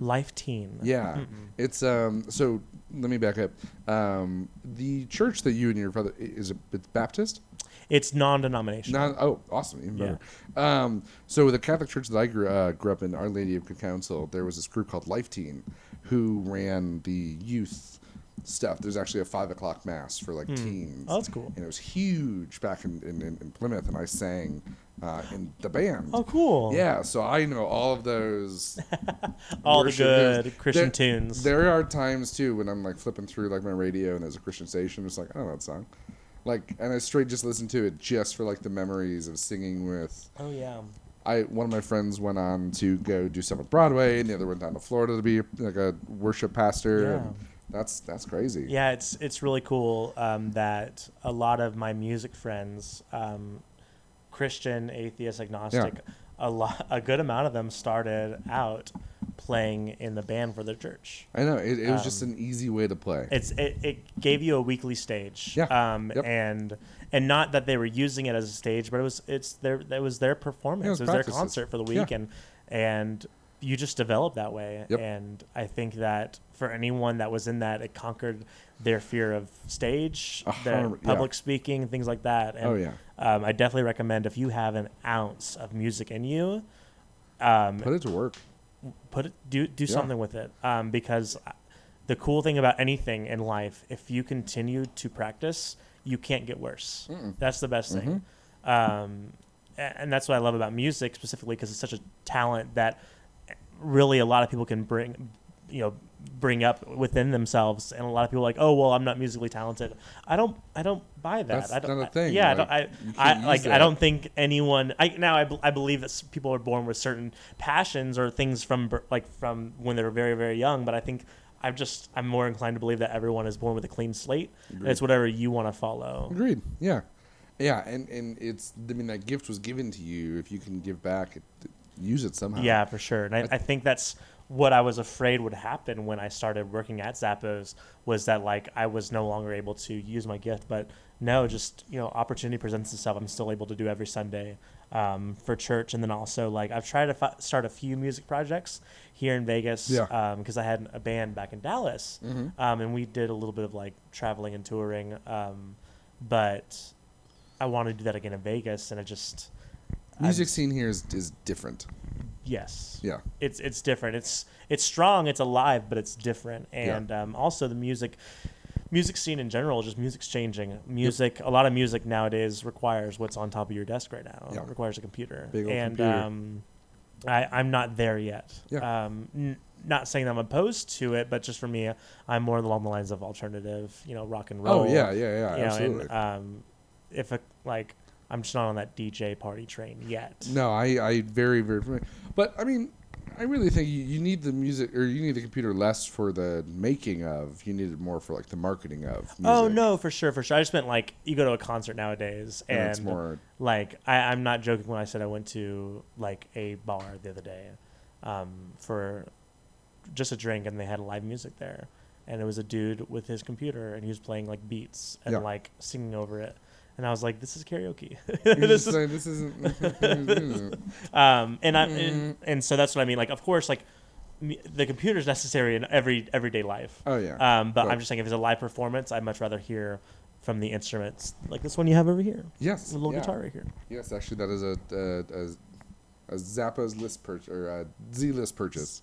Speaker 2: Life Teen.
Speaker 1: Yeah.
Speaker 2: Mm-mm.
Speaker 1: It's um so let me back up. Um the church that you and your brother is a, it's Baptist?
Speaker 2: It's non-denominational.
Speaker 1: Not, oh, awesome, even better. Um, so the Catholic church that I grew, uh, grew up in, Our Lady of Good Counsel, there was this group called Life Teen, who ran the youth stuff. There's actually a five o'clock mass for like teens.
Speaker 2: Oh, that's cool.
Speaker 1: And it was huge back in, in, in, Plymouth, and I sang uh, in the band.
Speaker 2: Oh, cool.
Speaker 1: Yeah, so I know all of those.
Speaker 2: All the good. Christian
Speaker 1: There-
Speaker 2: tunes.
Speaker 1: There are times too when I'm like flipping through like my radio and there's a Christian station. It's like I don't know that song, like, and I straight just listen to it just for like the memories of singing with.
Speaker 2: oh yeah.
Speaker 1: I one of my friends went on to go do stuff at Broadway, and the other went down to Florida to be like a worship pastor.
Speaker 2: Yeah.
Speaker 1: And that's that's crazy.
Speaker 2: Yeah, it's it's really cool um, that a lot of my music friends, um, Christian, atheist, agnostic, a lot, a good amount of them started out playing in the band for their church.
Speaker 1: I know it, it was just
Speaker 2: Um,
Speaker 1: an easy way to play.
Speaker 2: It's it, it gave you a weekly stage.
Speaker 1: Yeah.
Speaker 2: Um,
Speaker 1: Yep.
Speaker 2: and and not that they were using it as a stage, but it was it's their it was their performance.
Speaker 1: was
Speaker 2: it was their concert for the
Speaker 1: Yeah.
Speaker 2: week and and you just develop that way.
Speaker 1: Yep.
Speaker 2: And I think that for anyone that was in that, it conquered their fear of stage, their
Speaker 1: hundred- yeah.
Speaker 2: public speaking, things like that. And
Speaker 1: oh yeah,
Speaker 2: um, I definitely recommend if you have an ounce of music in you, um,
Speaker 1: put it to work.
Speaker 2: put it do do
Speaker 1: Yeah.
Speaker 2: something with it um, because the cool thing about anything in life if you continue to practice you can't get worse
Speaker 1: Mm-mm.
Speaker 2: that's the best thing
Speaker 1: Mm-hmm.
Speaker 2: um, and that's what i love about music specifically because it's such a talent that really a lot of people can bring you know bring up within themselves and a lot of people are like oh well i'm not musically talented i don't i don't buy that
Speaker 1: That's
Speaker 2: i don't
Speaker 1: not a
Speaker 2: I-
Speaker 1: thing,
Speaker 2: yeah
Speaker 1: like,
Speaker 2: i don't i, I like i don't think anyone i now I, I believe that people are born with certain passions or things from like from when they were very very young but i think i'm just i'm more inclined to believe that everyone is born with a clean slate
Speaker 1: Agreed.
Speaker 2: it's whatever you want to follow
Speaker 1: Agreed. Yeah, yeah, and and it's I mean that gift was given to you. If you can give back, it, use it somehow.
Speaker 2: Yeah, for sure. And I, I think that's what I was afraid would happen when I started working at Zappos was that like I was no longer able to use my gift. But no, just you know, opportunity presents itself. I'm still able to do every Sunday um, for church, and then also like I've tried to start a few music projects here in Vegas
Speaker 1: Yeah.
Speaker 2: because I had a band back in Dallas,
Speaker 1: hmm
Speaker 2: um, and we did a little bit of like traveling and touring. Um, but I want to do that again in Vegas, and it just
Speaker 1: Music scene here is is different.
Speaker 2: yes,
Speaker 1: Yeah.
Speaker 2: it's it's different. It's it's strong. It's alive, but it's different.
Speaker 1: Yeah.
Speaker 2: And um, also the music, music scene in general, just music's changing. Music, a lot of music nowadays requires what's on top of your desk right now.
Speaker 1: Yeah.
Speaker 2: It requires a computer.
Speaker 1: Big old
Speaker 2: and
Speaker 1: computer.
Speaker 2: Um, I I'm not there yet.
Speaker 1: Yeah.
Speaker 2: Um, n- not saying that I'm opposed to it, but just for me, I'm more along the lines of alternative, you know, rock and roll.
Speaker 1: Oh yeah, yeah, yeah,
Speaker 2: you know, and um, if a like. I'm just not on that DJ party train yet.
Speaker 1: no, I I very very familiar. But I mean, I really think you, you need the music or you need the computer less for the making of. You need it more for like the marketing of. Music.
Speaker 2: Oh no, for sure, for sure. I just meant like you go to a concert nowadays,
Speaker 1: And
Speaker 2: and,
Speaker 1: it's more-
Speaker 2: like I, I'm not joking when I said I went to like a bar the other day, um, for just a drink, and they had live music there, and it was a dude with his computer, and he was playing like beats and
Speaker 1: Yeah.
Speaker 2: like singing over it, and I was like, this is karaoke.
Speaker 1: You're
Speaker 2: this
Speaker 1: just
Speaker 2: is
Speaker 1: saying this isn't.
Speaker 2: um, and I and, and so that's what I mean. Like, of course, like the computer is necessary in every everyday life.
Speaker 1: oh yeah.
Speaker 2: Um, but
Speaker 1: Right.
Speaker 2: I'm just saying, if it's a live performance, I'd much rather hear from the instruments, like this one you have over here,
Speaker 1: yes.
Speaker 2: the little
Speaker 1: yeah.
Speaker 2: guitar right here.
Speaker 1: Yes, actually, that is a a, a, a Zappos list purchase or a Z list purchase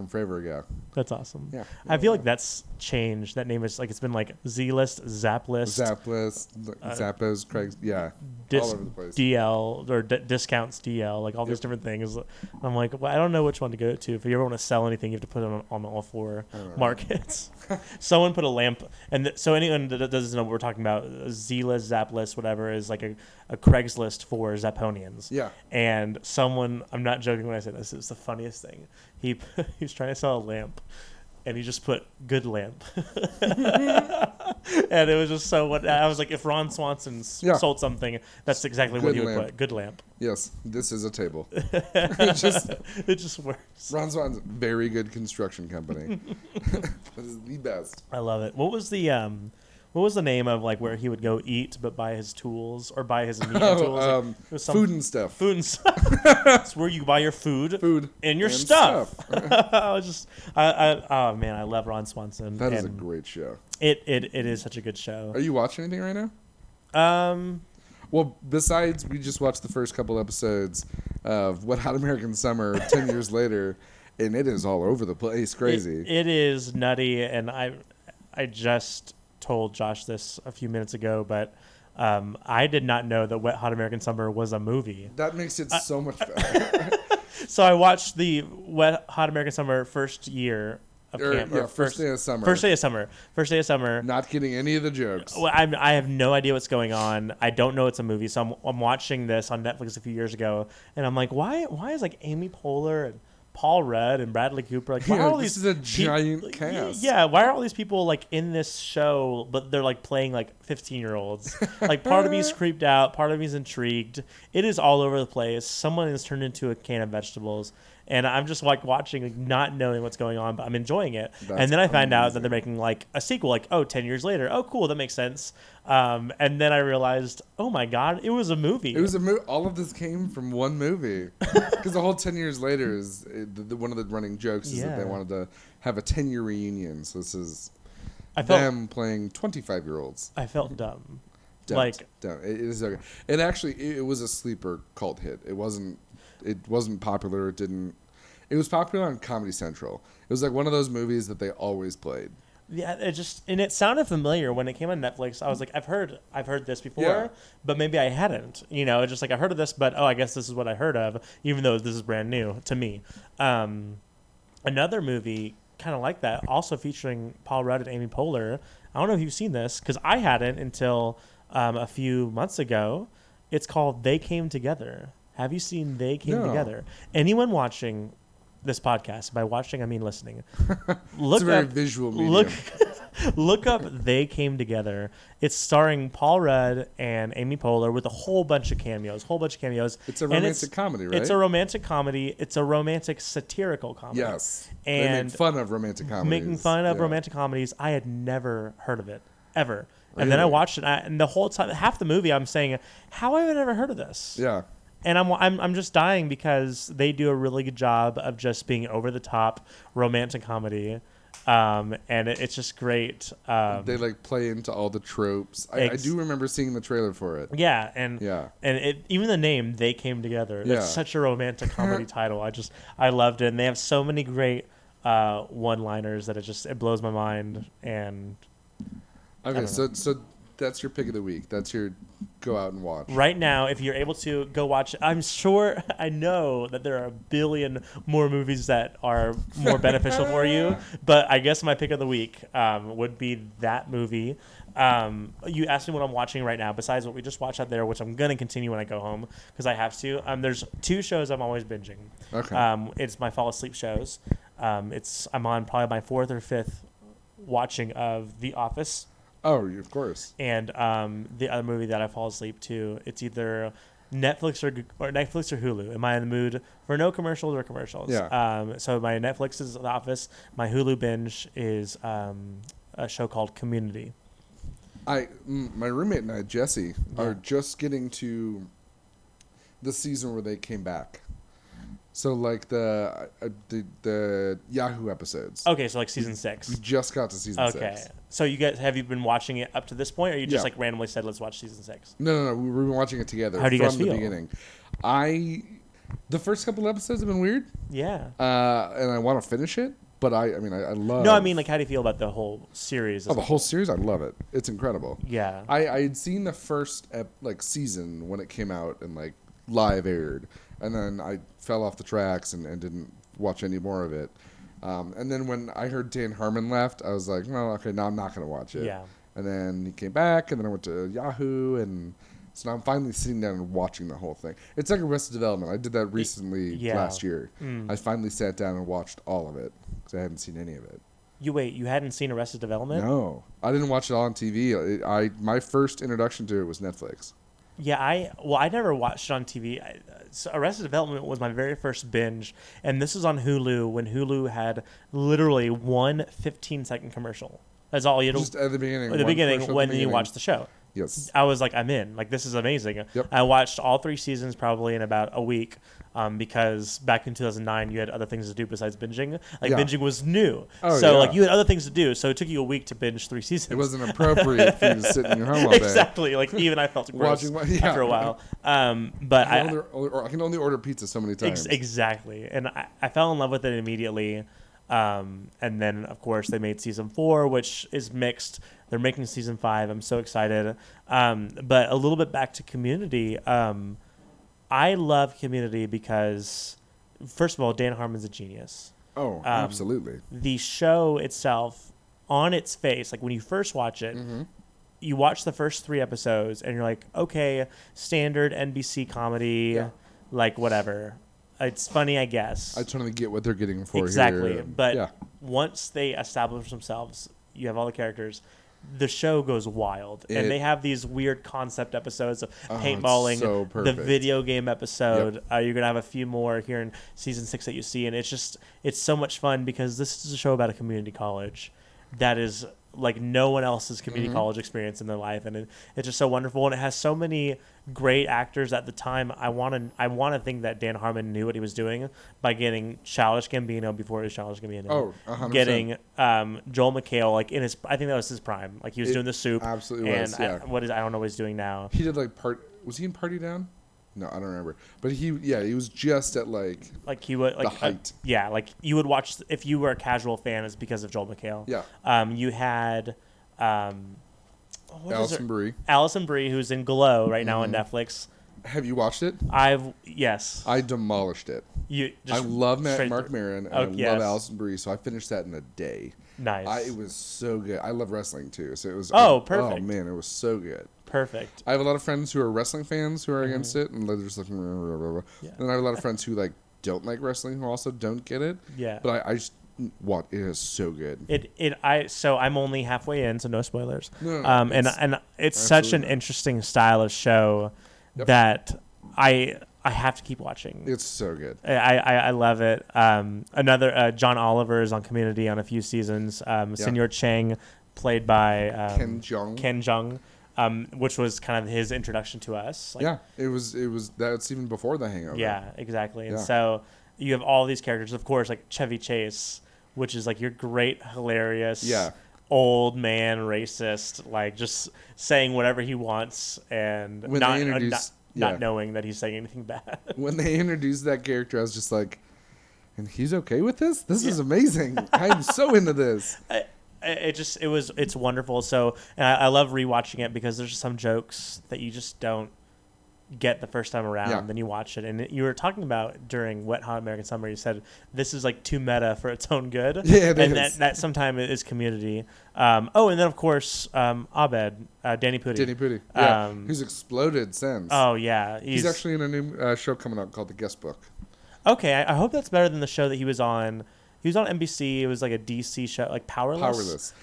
Speaker 1: from forever ago.
Speaker 2: That's awesome.
Speaker 1: Yeah.
Speaker 2: I feel like that's changed. That name is like it's been like Z list, Zap list,
Speaker 1: Zap list,
Speaker 2: Uh,
Speaker 1: Zappos, Craig's, yeah,
Speaker 2: Dis-
Speaker 1: all over the place.
Speaker 2: DL or d- discounts DL, like all these different things. I'm like, well, I don't know which one to go to. If you ever want to sell anything, you have to put it on, on all four
Speaker 1: I don't know.
Speaker 2: markets. Someone put a lamp, and th- so anyone that doesn't know what we're talking about, Z list, Zap list, whatever, is like a, a Craigslist for Zapponians.
Speaker 1: Yeah.
Speaker 2: And someone, I'm not joking when I say this, it's the funniest thing. He he was trying to sell a lamp, and he just put good lamp, and it was just so. What I was like, if Ron Swanson
Speaker 1: Yeah.
Speaker 2: sold something, that's exactly what
Speaker 1: Good
Speaker 2: he would
Speaker 1: lamp.
Speaker 2: put. Good lamp.
Speaker 1: Yes, this is a table. it just
Speaker 2: It just works.
Speaker 1: Ron Swan's a very good construction company. this is the best.
Speaker 2: I love it. What was the um, what was the name of like where he would go eat but buy his tools or buy his meat and tools? Like,
Speaker 1: Oh, um,
Speaker 2: it was some-
Speaker 1: food and stuff.
Speaker 2: food and stuff. It's where you buy your food,
Speaker 1: Food
Speaker 2: and your
Speaker 1: and
Speaker 2: stuff. I was just, I, I, oh man, I love Ron Swanson.
Speaker 1: That is a great show.
Speaker 2: It, it, it is such a good show.
Speaker 1: Are you watching anything right now?
Speaker 2: Um,
Speaker 1: Well, besides, we just watched the first couple episodes of Wet Hot American Summer 10 years later, and it is all over the place. Crazy.
Speaker 2: It, it is nutty, and I, I just told Josh this a few minutes ago, but um, I did not know that Wet Hot American Summer was a movie.
Speaker 1: that makes it so much better.
Speaker 2: So I watched the Wet Hot American Summer first year of
Speaker 1: Or,
Speaker 2: camp.
Speaker 1: yeah,
Speaker 2: or
Speaker 1: first day of summer.
Speaker 2: First day of summer. First day of summer.
Speaker 1: Not getting any of the jokes.
Speaker 2: Well, I'm, I have no idea what's going on. I don't know it's a movie, so I'm, I'm watching this on Netflix a few years ago, and I'm like, why? Why is like Amy Poehler and Paul Rudd and Bradley Cooper like? Why
Speaker 1: Yeah,
Speaker 2: are all
Speaker 1: this
Speaker 2: these
Speaker 1: is a giant
Speaker 2: like,
Speaker 1: cast.
Speaker 2: Yeah, why are all these people like in this show, but they're like playing like 15 year olds? like part of me's creeped out, part of me's intrigued. It is all over the place. Someone is turned into a can of vegetables. And I'm just like watching, like, not knowing what's going on, but I'm enjoying it.
Speaker 1: That's
Speaker 2: and then I find out that they're making like a sequel, like oh, 10 years later. Oh, cool, that makes sense. Um, and then I realized, oh my god, it was a movie.
Speaker 1: It was a movie. all of this came from one movie. Because the whole 10 years later is uh, the, the, one of the running jokes is that they wanted to have a 10 year reunion. So this is
Speaker 2: I felt
Speaker 1: them playing 25 year olds.
Speaker 2: I felt dumb.
Speaker 1: Don't,
Speaker 2: Like
Speaker 1: don't. It, it is okay. It actually it, it was a sleeper cult hit. It wasn't it wasn't popular. It didn't. It was popular on Comedy Central. It was like one of those movies that they always played.
Speaker 2: Yeah, it just and it sounded familiar when it came on Netflix. I was like, I've heard, I've heard this before,
Speaker 1: Yeah.
Speaker 2: but maybe I hadn't. You know, just like I heard of this, but oh, I guess this is what I heard of, even though this is brand new to me. Um, another movie kind of like that, also featuring Paul Rudd and Amy Poehler. I don't know if you've seen this because I hadn't until um, a few months ago. It's called They Came Together. Have you seen They Came
Speaker 1: No.
Speaker 2: Together? Anyone watching this podcast, by watching I mean listening, look
Speaker 1: it's a very
Speaker 2: up
Speaker 1: visual medium.
Speaker 2: look look up they came together it's starring paul rudd and amy poehler with a whole bunch of cameos whole bunch of cameos
Speaker 1: it's a romantic comedy, right?
Speaker 2: it's a romantic comedy it's a romantic satirical comedy
Speaker 1: yes.
Speaker 2: and
Speaker 1: fun of romantic comedies.
Speaker 2: making fun of
Speaker 1: Yeah.
Speaker 2: romantic comedies i had never heard of it ever and then i watched it and the whole time half the movie i'm saying how have i never heard of this
Speaker 1: Yeah.
Speaker 2: And I'm, I'm I'm just dying because they do a really good job of just being over the top romantic comedy, um, and it, it's just great. Um,
Speaker 1: They like play into all the tropes. I, I do remember seeing the trailer for it.
Speaker 2: yeah, and
Speaker 1: Yeah.
Speaker 2: and it, even the name they came together.
Speaker 1: Yeah.
Speaker 2: It's such a romantic comedy title. I just I loved it, and they have so many great uh, one-liners that it just it blows my mind. And
Speaker 1: Okay, so so that's your pick of the week. That's your go out and watch.
Speaker 2: right now, if you're able to go watch, I'm sure I know that there are a billion more movies that are more beneficial for you. But I guess my pick of the week um, would be that movie. Um, you asked me what I'm watching right now, besides what we just watched out there, which I'm gonna continue when I go home because I have to. Um, there's two shows I'm always binging.
Speaker 1: Okay.
Speaker 2: Um, it's my fall asleep shows. Um, it's I'm on probably my fourth or fifth watching of The Office
Speaker 1: oh, of course.
Speaker 2: and um, the other movie that I fall asleep to. It's either Netflix or, or Netflix or Hulu. Am I in the mood for no commercials or commercials?
Speaker 1: Yeah.
Speaker 2: Um, so my Netflix is The Office. My Hulu binge is um, a show called Community.
Speaker 1: I mm, my roommate and I, Jesse,
Speaker 2: Yeah.
Speaker 1: are just getting to the season where they came back. So like the uh, the, the Yahoo episodes.
Speaker 2: Okay, so like season six.
Speaker 1: We just got to season
Speaker 2: Okay.
Speaker 1: six.
Speaker 2: So you guys have you been watching it up to this point, or you just
Speaker 1: Yeah.
Speaker 2: like randomly said let's watch season six?
Speaker 1: No, no, no. We've been watching it together
Speaker 2: How do you
Speaker 1: from
Speaker 2: guys
Speaker 1: the beginning. I the first couple episodes have been weird,
Speaker 2: Yeah.
Speaker 1: uh, and I want to finish it. But I, I mean, I, I love.
Speaker 2: no, I mean like how do you feel about the whole series?
Speaker 1: oh, the whole series. I love it. It's incredible.
Speaker 2: yeah.
Speaker 1: I, I had seen the first ep, like season when it came out and like live aired, and then I fell off the tracks and, and didn't watch any more of it. Um, and then when I heard Dan Harmon left, I was like, well, okay, now I'm not gonna watch it.
Speaker 2: Yeah.
Speaker 1: And then he came back, and then I went to Yahoo, and so now I'm finally sitting down and watching the whole thing. It's like Arrested Development. I did that recently
Speaker 2: yeah.
Speaker 1: last year.
Speaker 2: Mm.
Speaker 1: I finally sat down and watched all of it because I hadn't seen any of it.
Speaker 2: You wait, you hadn't seen Arrested Development?
Speaker 1: No, I didn't watch it all on TV. It, I my first introduction to it was Netflix.
Speaker 2: Yeah, I well, I never watched it on TV. I, so Arrested Development was my very first binge, and this was on Hulu when Hulu had literally one 15 second commercial. That's all you had.
Speaker 1: Just at the beginning.
Speaker 2: at the beginning when
Speaker 1: the
Speaker 2: you
Speaker 1: beginning.
Speaker 2: watched the show.
Speaker 1: Yes.
Speaker 2: I was like, I'm in. Like, this is amazing.
Speaker 1: Yep.
Speaker 2: I watched all three seasons probably in about a week um, because back in 2009, you had other things to do besides binging. Like,
Speaker 1: Yeah.
Speaker 2: binging was new.
Speaker 1: Oh,
Speaker 2: so,
Speaker 1: yeah.
Speaker 2: like, you had other things to do. So, it took you a week to binge three seasons.
Speaker 1: It wasn't appropriate for you to sit in your home all day.
Speaker 2: exactly. Like, even I felt gross
Speaker 1: Watching- yeah.
Speaker 2: after a while. Um, but
Speaker 1: I,
Speaker 2: I,
Speaker 1: can only, or I can only order pizza so many times.
Speaker 2: Ex- exactly. And I, I fell in love with it immediately. Um, and then, of course, they made season four, which is mixed. They're making season five. I'm so excited. Um, but a little bit back to community. Um, I love community because, first of all, Dan Harmon's a genius.
Speaker 1: oh, absolutely.
Speaker 2: The show itself, on its face, like when you first watch it,
Speaker 1: Mm-hmm.
Speaker 2: you watch the first three episodes and you're like, okay, standard NBC comedy,
Speaker 1: Yeah.
Speaker 2: like whatever. It's funny, I guess.
Speaker 1: I totally get what they're getting for
Speaker 2: exactly.
Speaker 1: here.
Speaker 2: But
Speaker 1: yeah,
Speaker 2: once they establish themselves, you have all the characters. The show goes wild,
Speaker 1: It-
Speaker 2: and they have these weird concept episodes of
Speaker 1: Oh,
Speaker 2: paintballing.
Speaker 1: so
Speaker 2: the video game episode. Uh, you're gonna have a few more here in season six that you see, and it's just it's so much fun because this is a show about a community college that is like no one else's community
Speaker 1: Mm-hmm.
Speaker 2: college experience in their life, and it, it's just so wonderful. And it has so many great actors at the time. I want to I want to think that Dan Harmon knew what he was doing by getting Childish Gambino before he was Childish Gambino.
Speaker 1: Oh, 100%.
Speaker 2: getting um, Joel McHale like in his I think that was his prime. Like he was
Speaker 1: It
Speaker 2: doing the soup.
Speaker 1: absolutely
Speaker 2: and
Speaker 1: was, yeah.
Speaker 2: I, what is I don't know what he's doing now.
Speaker 1: he did like part. Was he in Party Down? No, I don't remember. But he, yeah, he was just at like,
Speaker 2: Like he would like uh,
Speaker 1: height.
Speaker 2: yeah, like you would watch if you were a casual fan, it's because of Joel McHale.
Speaker 1: yeah,
Speaker 2: Um, you had um, what is Alison
Speaker 1: Brie.
Speaker 2: Alison Brie, who's in Glow right now
Speaker 1: Mm-hmm.
Speaker 2: on Netflix.
Speaker 1: Have you watched it?
Speaker 2: I've yes,
Speaker 1: I demolished it.
Speaker 2: you. Just
Speaker 1: I love Matt, Mark
Speaker 2: through.
Speaker 1: Maron and
Speaker 2: Oh,
Speaker 1: I love
Speaker 2: yes.
Speaker 1: Alison Brie, so I finished that in a day.
Speaker 2: Nice,
Speaker 1: I, it was so good. I love wrestling too, so it was.
Speaker 2: Oh,
Speaker 1: Oh
Speaker 2: perfect.
Speaker 1: Oh man, it was so good.
Speaker 2: Perfect.
Speaker 1: I have a lot of friends who are wrestling fans who are against it, and they're just like, blah, blah, blah.
Speaker 2: Mm-hmm. Yeah.
Speaker 1: and I have a lot of friends who like don't like wrestling who also don't get it.
Speaker 2: Yeah.
Speaker 1: But I, I just what it is so good.
Speaker 2: It it I so I'm only halfway in, so no spoilers.
Speaker 1: No,
Speaker 2: um, and and it's such an interesting style of show
Speaker 1: Yep.
Speaker 2: that I I have to keep watching.
Speaker 1: It's so good.
Speaker 2: I, I, I love it. Um, another uh, John Oliver is on Community on a few seasons. Um,
Speaker 1: Yeah.
Speaker 2: Senor Chang, played by um,
Speaker 1: Ken Jeong.
Speaker 2: Ken Jeong, um, which was kind of his introduction to us. Like,
Speaker 1: yeah, it was. It was. That's even before the Hangover.
Speaker 2: yeah, exactly. And
Speaker 1: Yeah.
Speaker 2: so you have all these characters, of course, like Chevy Chase, which is like your great, hilarious,
Speaker 1: Yeah.
Speaker 2: old man racist, like just saying whatever he wants and
Speaker 1: When
Speaker 2: not, uh, not,
Speaker 1: introduced-
Speaker 2: not knowing that he's saying anything bad.
Speaker 1: When they introduced that character, I was just like, and he's okay with this. This is amazing. I'm so into this.
Speaker 2: I- it just it was it's wonderful so and I, I love rewatching it because there's some jokes that you just don't get the first time around.
Speaker 1: Yeah.
Speaker 2: Then you watch it, and you were talking about during Wet Hot American Summer. You said this is like too meta for its own good.
Speaker 1: Yeah, it
Speaker 2: and
Speaker 1: is.
Speaker 2: that that sometime is Community. Um, oh, and then of course um, Abed, uh, Danny Pudi.
Speaker 1: Danny Pudi. Yeah.
Speaker 2: Um,
Speaker 1: who's exploded since.
Speaker 2: Oh yeah,
Speaker 1: he's, actually in a new uh, show coming out called The Guest Book.
Speaker 2: okay. I, I hope that's better than the show that he was on. He was on NBC. It was like a DC show, like Powerless.
Speaker 1: Powerless.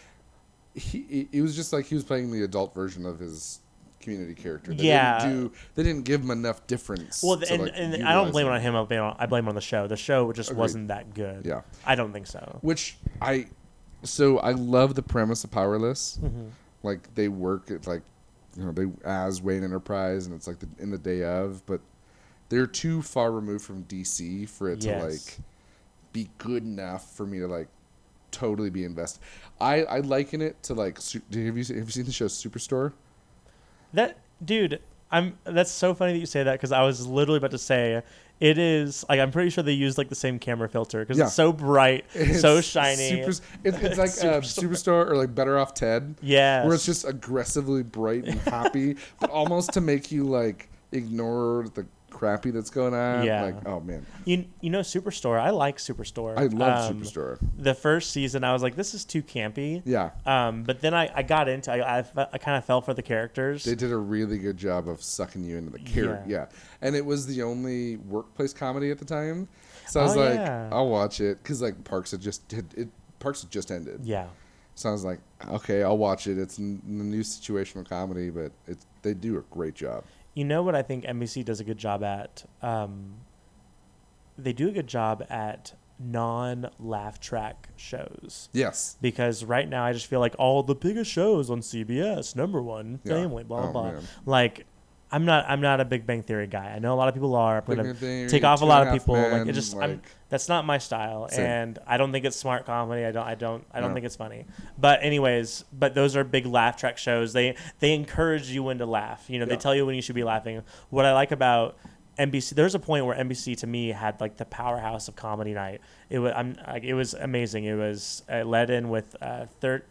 Speaker 1: He, he was just like he was playing the adult version of his community character. They
Speaker 2: Yeah.
Speaker 1: Didn't do, they didn't give him enough difference.
Speaker 2: Well, and,
Speaker 1: like,
Speaker 2: and I don't blame it on him. I blame it on, I blame it on the show. The show just
Speaker 1: Agreed.
Speaker 2: wasn't that good.
Speaker 1: Yeah.
Speaker 2: I don't think so.
Speaker 1: Which I, so I love the premise of Powerless.
Speaker 2: Mm-hmm.
Speaker 1: Like they work at like, you know, they as Wayne Enterprise, and it's like the, in the day of, but they're too far removed from DC for it to like be good enough for me to like totally be invested. I I liken it to like, su- have you have you seen the show Superstore?
Speaker 2: That dude, I'm. That's so funny that you say that because I was literally about to say it is like I'm pretty sure they use like the same camera filter because
Speaker 1: Yeah.
Speaker 2: it's so bright,
Speaker 1: it's so
Speaker 2: shiny.
Speaker 1: Super, it, it's like uh,
Speaker 2: Superstore.
Speaker 1: Superstore or like Better Off Ted.
Speaker 2: Yeah,
Speaker 1: Where it's just aggressively bright and happy, but almost to make you like ignore the crappy that's going on.
Speaker 2: Yeah.
Speaker 1: Like, oh man,
Speaker 2: you you know Superstore. I like Superstore.
Speaker 1: I love
Speaker 2: Um,
Speaker 1: Superstore.
Speaker 2: The first season, I was like, this is too campy.
Speaker 1: Yeah.
Speaker 2: Um, but then I, I got into I I, I kind of fell for the characters.
Speaker 1: They did a really good job of sucking you into the character.
Speaker 2: Yeah.
Speaker 1: Yeah. And it was the only workplace comedy at the time. So I was
Speaker 2: Oh,
Speaker 1: like,
Speaker 2: yeah.
Speaker 1: I'll watch it because like Parks had just did it. Parks had just ended.
Speaker 2: yeah.
Speaker 1: So I was like, okay, I'll watch it. It's the new situational comedy, but it's they do a great job.
Speaker 2: You know what I think NBC does a good job at? Um, they do a good job at non laugh track shows.
Speaker 1: Yes.
Speaker 2: Because right now I just feel like all the biggest shows on CBS, number one,
Speaker 1: Yeah.
Speaker 2: family, blah blah
Speaker 1: Oh,
Speaker 2: blah.
Speaker 1: man.
Speaker 2: Like I'm not I'm not a Big Bang Theory guy. I know a lot of people are. I'm
Speaker 1: Big
Speaker 2: gonna
Speaker 1: Theory,
Speaker 2: take off a lot of people. like it just I'm, that's not my style,
Speaker 1: Same.
Speaker 2: and I don't think it's smart comedy. I don't I don't I don't
Speaker 1: No.
Speaker 2: think it's funny. But anyways, but those are big laugh track shows. They they encourage you when to laugh. You know, they tell you when you should be laughing. What I like about NBC, there's a point where NBC to me had like the powerhouse of comedy night. It was I'm like it was amazing. It was uh, led in with uh, thir-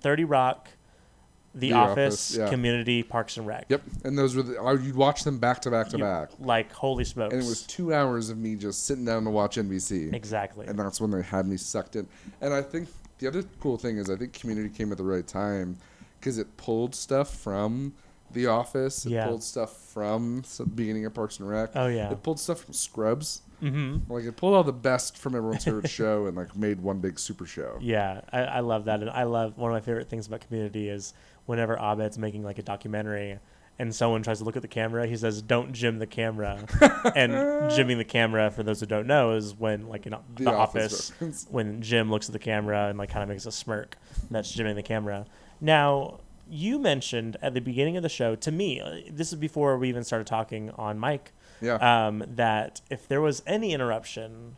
Speaker 2: 30 Rock, The,
Speaker 1: The
Speaker 2: Office,
Speaker 1: Office, yeah.
Speaker 2: Community, Parks and Rec.
Speaker 1: Yep. And those were the, oh, you'd watch them back to back to
Speaker 2: You-
Speaker 1: back.
Speaker 2: Like holy smokes!
Speaker 1: And it was two hours of me just sitting down to watch NBC.
Speaker 2: exactly.
Speaker 1: And that's when they had me sucked in. And I think the other cool thing is I think Community came at the right time because it pulled stuff from The Office. It
Speaker 2: Yeah.
Speaker 1: pulled stuff from the beginning of Parks and Rec.
Speaker 2: Oh, yeah.
Speaker 1: It pulled stuff from Scrubs.
Speaker 2: mm-hmm.
Speaker 1: Like it pulled all the best from everyone's favorite show and like made one big super show.
Speaker 2: Yeah, I, I love that, and I love one of my favorite things about Community is whenever Abed's making like a documentary, and someone tries to look at the camera, he says, "Don't jim the camera." and jimming the camera, for those who don't know, is when like in the,
Speaker 1: The
Speaker 2: office,
Speaker 1: Office
Speaker 2: when Jim looks at the camera and like kind of makes a smirk. That's jimming the camera. Now. You mentioned at the beginning of the show to me, uh, this is before we even started talking on mic,
Speaker 1: Yeah.
Speaker 2: um, that if there was any interruption,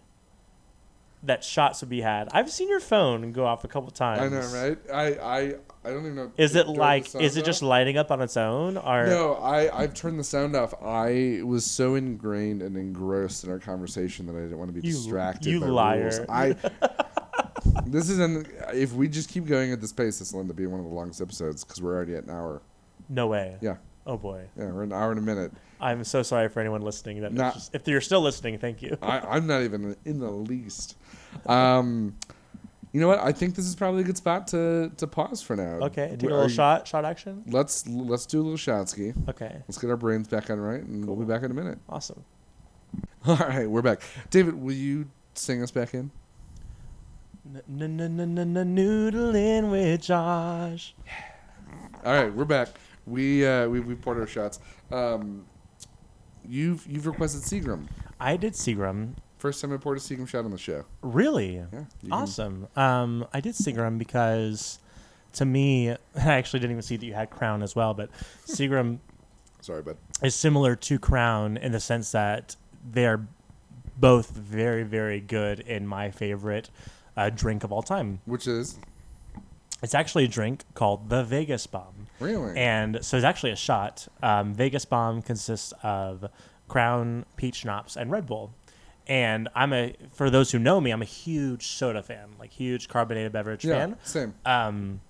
Speaker 2: that shots would be had. I've seen your phone go off a couple times.
Speaker 1: I know, right? I, I I don't even know.
Speaker 2: Is it like is it just lighting up on its own or
Speaker 1: No, I I've turned the sound off. I was so ingrained and engrossed in our conversation that I didn't want to be
Speaker 2: You-
Speaker 1: distracted.
Speaker 2: you
Speaker 1: by
Speaker 2: liar.
Speaker 1: Rules. I. this is an. If we just keep going at this pace, this will end up being one of the longest episodes because we're already at an hour.
Speaker 2: no way?
Speaker 1: Yeah,
Speaker 2: Oh boy.
Speaker 1: yeah, we're an hour and a minute.
Speaker 2: I'm so sorry for anyone listening that
Speaker 1: Not-
Speaker 2: just, if you're still listening, thank you.
Speaker 1: I, I'm not even in the least. Um, you know what? I think this is probably a good spot to to pause for now.
Speaker 2: Okay, take a
Speaker 1: Are
Speaker 2: little
Speaker 1: you-
Speaker 2: shot shot action.
Speaker 1: Let's let's do a little shot ski.
Speaker 2: Okay.
Speaker 1: Let's get our brains back on right, and we'll be back in a minute.
Speaker 2: Awesome.
Speaker 1: All right, we're back. David, will you sing us back in?
Speaker 2: Noodling with Josh.
Speaker 1: All right, we're back. We uh, we we poured our shots. Um, you've you've requested Seagram.
Speaker 2: I did Seagram.
Speaker 1: First time I poured a Seagram shot on the show.
Speaker 2: Really?
Speaker 1: Yeah,
Speaker 2: Awesome. Um, I did Seagram because to me, I actually didn't even see that you had Crown as well, but Seagram
Speaker 1: Sorry, bud.
Speaker 2: is similar to Crown in the sense that they're both very, very good in my favorite uh, drink of all time.
Speaker 1: Which is
Speaker 2: It's actually a drink called the Vegas Bomb.
Speaker 1: really
Speaker 2: And so it's actually a shot. Um, Vegas Bomb consists of Crown, peach schnapps, and Red Bull. And I'm a, for those who know me, I'm a huge soda fan, like huge carbonated beverage
Speaker 1: yeah,
Speaker 2: fan.
Speaker 1: same.
Speaker 2: Um,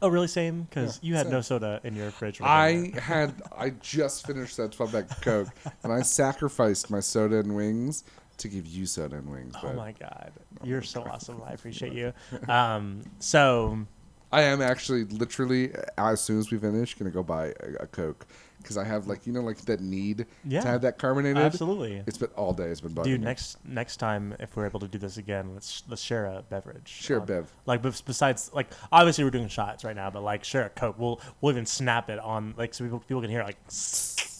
Speaker 2: Oh, really? Same? Because
Speaker 1: Yeah,
Speaker 2: you had
Speaker 1: same.
Speaker 2: no soda in your fridge. I
Speaker 1: had I just finished that 12 pack of Coke, and I sacrificed my soda and wings to give you soda and wings.
Speaker 2: Oh my god, you're so awesome. I appreciate you. Um, so
Speaker 1: I am actually literally as soon as we finish gonna go buy a, a Coke because I have like you know like that need
Speaker 2: Yeah.
Speaker 1: to have that carbonated.
Speaker 2: absolutely,
Speaker 1: It's been all day. It's been bugging
Speaker 2: dude.
Speaker 1: me.
Speaker 2: Next next time, if we're able to do this again, let's let's share a beverage.
Speaker 1: Share a
Speaker 2: Um,
Speaker 1: bev.
Speaker 2: Like, besides, like, obviously we're doing shots right now, but like, share a Coke. We'll we'll even snap it on like so people people can hear like.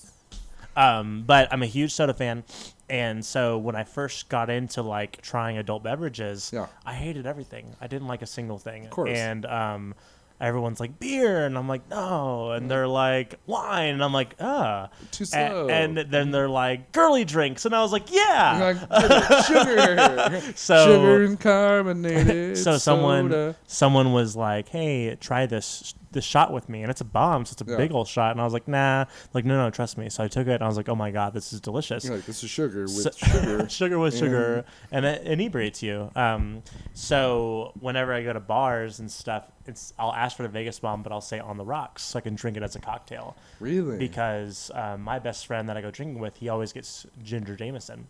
Speaker 2: Um, but I'm a huge soda fan, and so when I first got into like trying adult beverages,
Speaker 1: Yeah.
Speaker 2: I hated everything. I didn't like a single thing. Of
Speaker 1: course.
Speaker 2: And um, everyone's like beer, and I'm like no, and they're like wine, and I'm like ah.
Speaker 1: Too slow.
Speaker 2: And, then they're like girly drinks, and I was like yeah.
Speaker 1: Like, sugar,
Speaker 2: So-
Speaker 1: sugar and carbonated.
Speaker 2: so someone
Speaker 1: soda."
Speaker 2: someone was like, "Hey, try this this shot with me," and it's a bomb, so it's a
Speaker 1: Yeah.
Speaker 2: big old shot. And I was like, "Nah," like no, no, trust me. So I took it, and I was like, "Oh my god, this is delicious."
Speaker 1: You're like, this is sugar with
Speaker 2: So-
Speaker 1: sugar.
Speaker 2: sugar with sugar, and it inebriates you. Um, so whenever I go to bars and stuff, it's I'll ask for the Vegas bomb, but I'll say on the rocks so I can drink it as a cocktail
Speaker 1: Really?
Speaker 2: because um, my best friend that I go drinking with, he always gets ginger Jameson.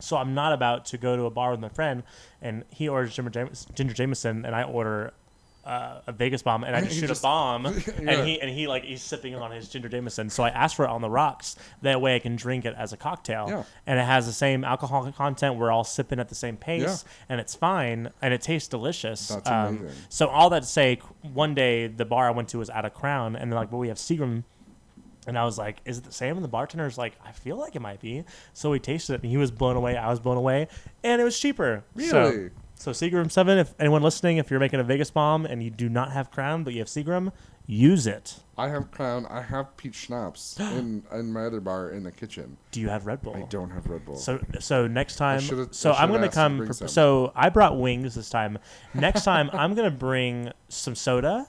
Speaker 2: So I'm not about to go to a bar with my friend and he orders ginger, James- ginger Jameson and I order uh, a Vegas bomb and I just shoot
Speaker 1: just-
Speaker 2: a bomb
Speaker 1: Yeah.
Speaker 2: and he and he like he's sipping on his ginger Jameson. So I asked for it on the rocks. That way I can drink it as a cocktail.
Speaker 1: Yeah.
Speaker 2: And it has the same alcohol content. We're all sipping at the same pace
Speaker 1: Yeah.
Speaker 2: and it's fine and it tastes delicious.
Speaker 1: That's
Speaker 2: Um,
Speaker 1: amazing.
Speaker 2: so all that to say, one day the bar I went to was at a Crown, and they're like, "Well, we have Seagram." And I was like, "Is it the same?" And the bartender's like, "I feel like it might be." So we tasted it, and he was blown away. I was blown away, and it was cheaper.
Speaker 1: Really?
Speaker 2: so Seagram Seven. If anyone listening, if you're making a Vegas bomb and you do not have Crown but you have Seagram, use it.
Speaker 1: I have Crown. I have peach schnapps in in my other bar in the kitchen.
Speaker 2: Do you have Red Bull?
Speaker 1: I don't have Red Bull.
Speaker 2: So so next time, so I'm gonna
Speaker 1: you to
Speaker 2: come. pre- So I brought wings this time. Next time I'm gonna bring some soda,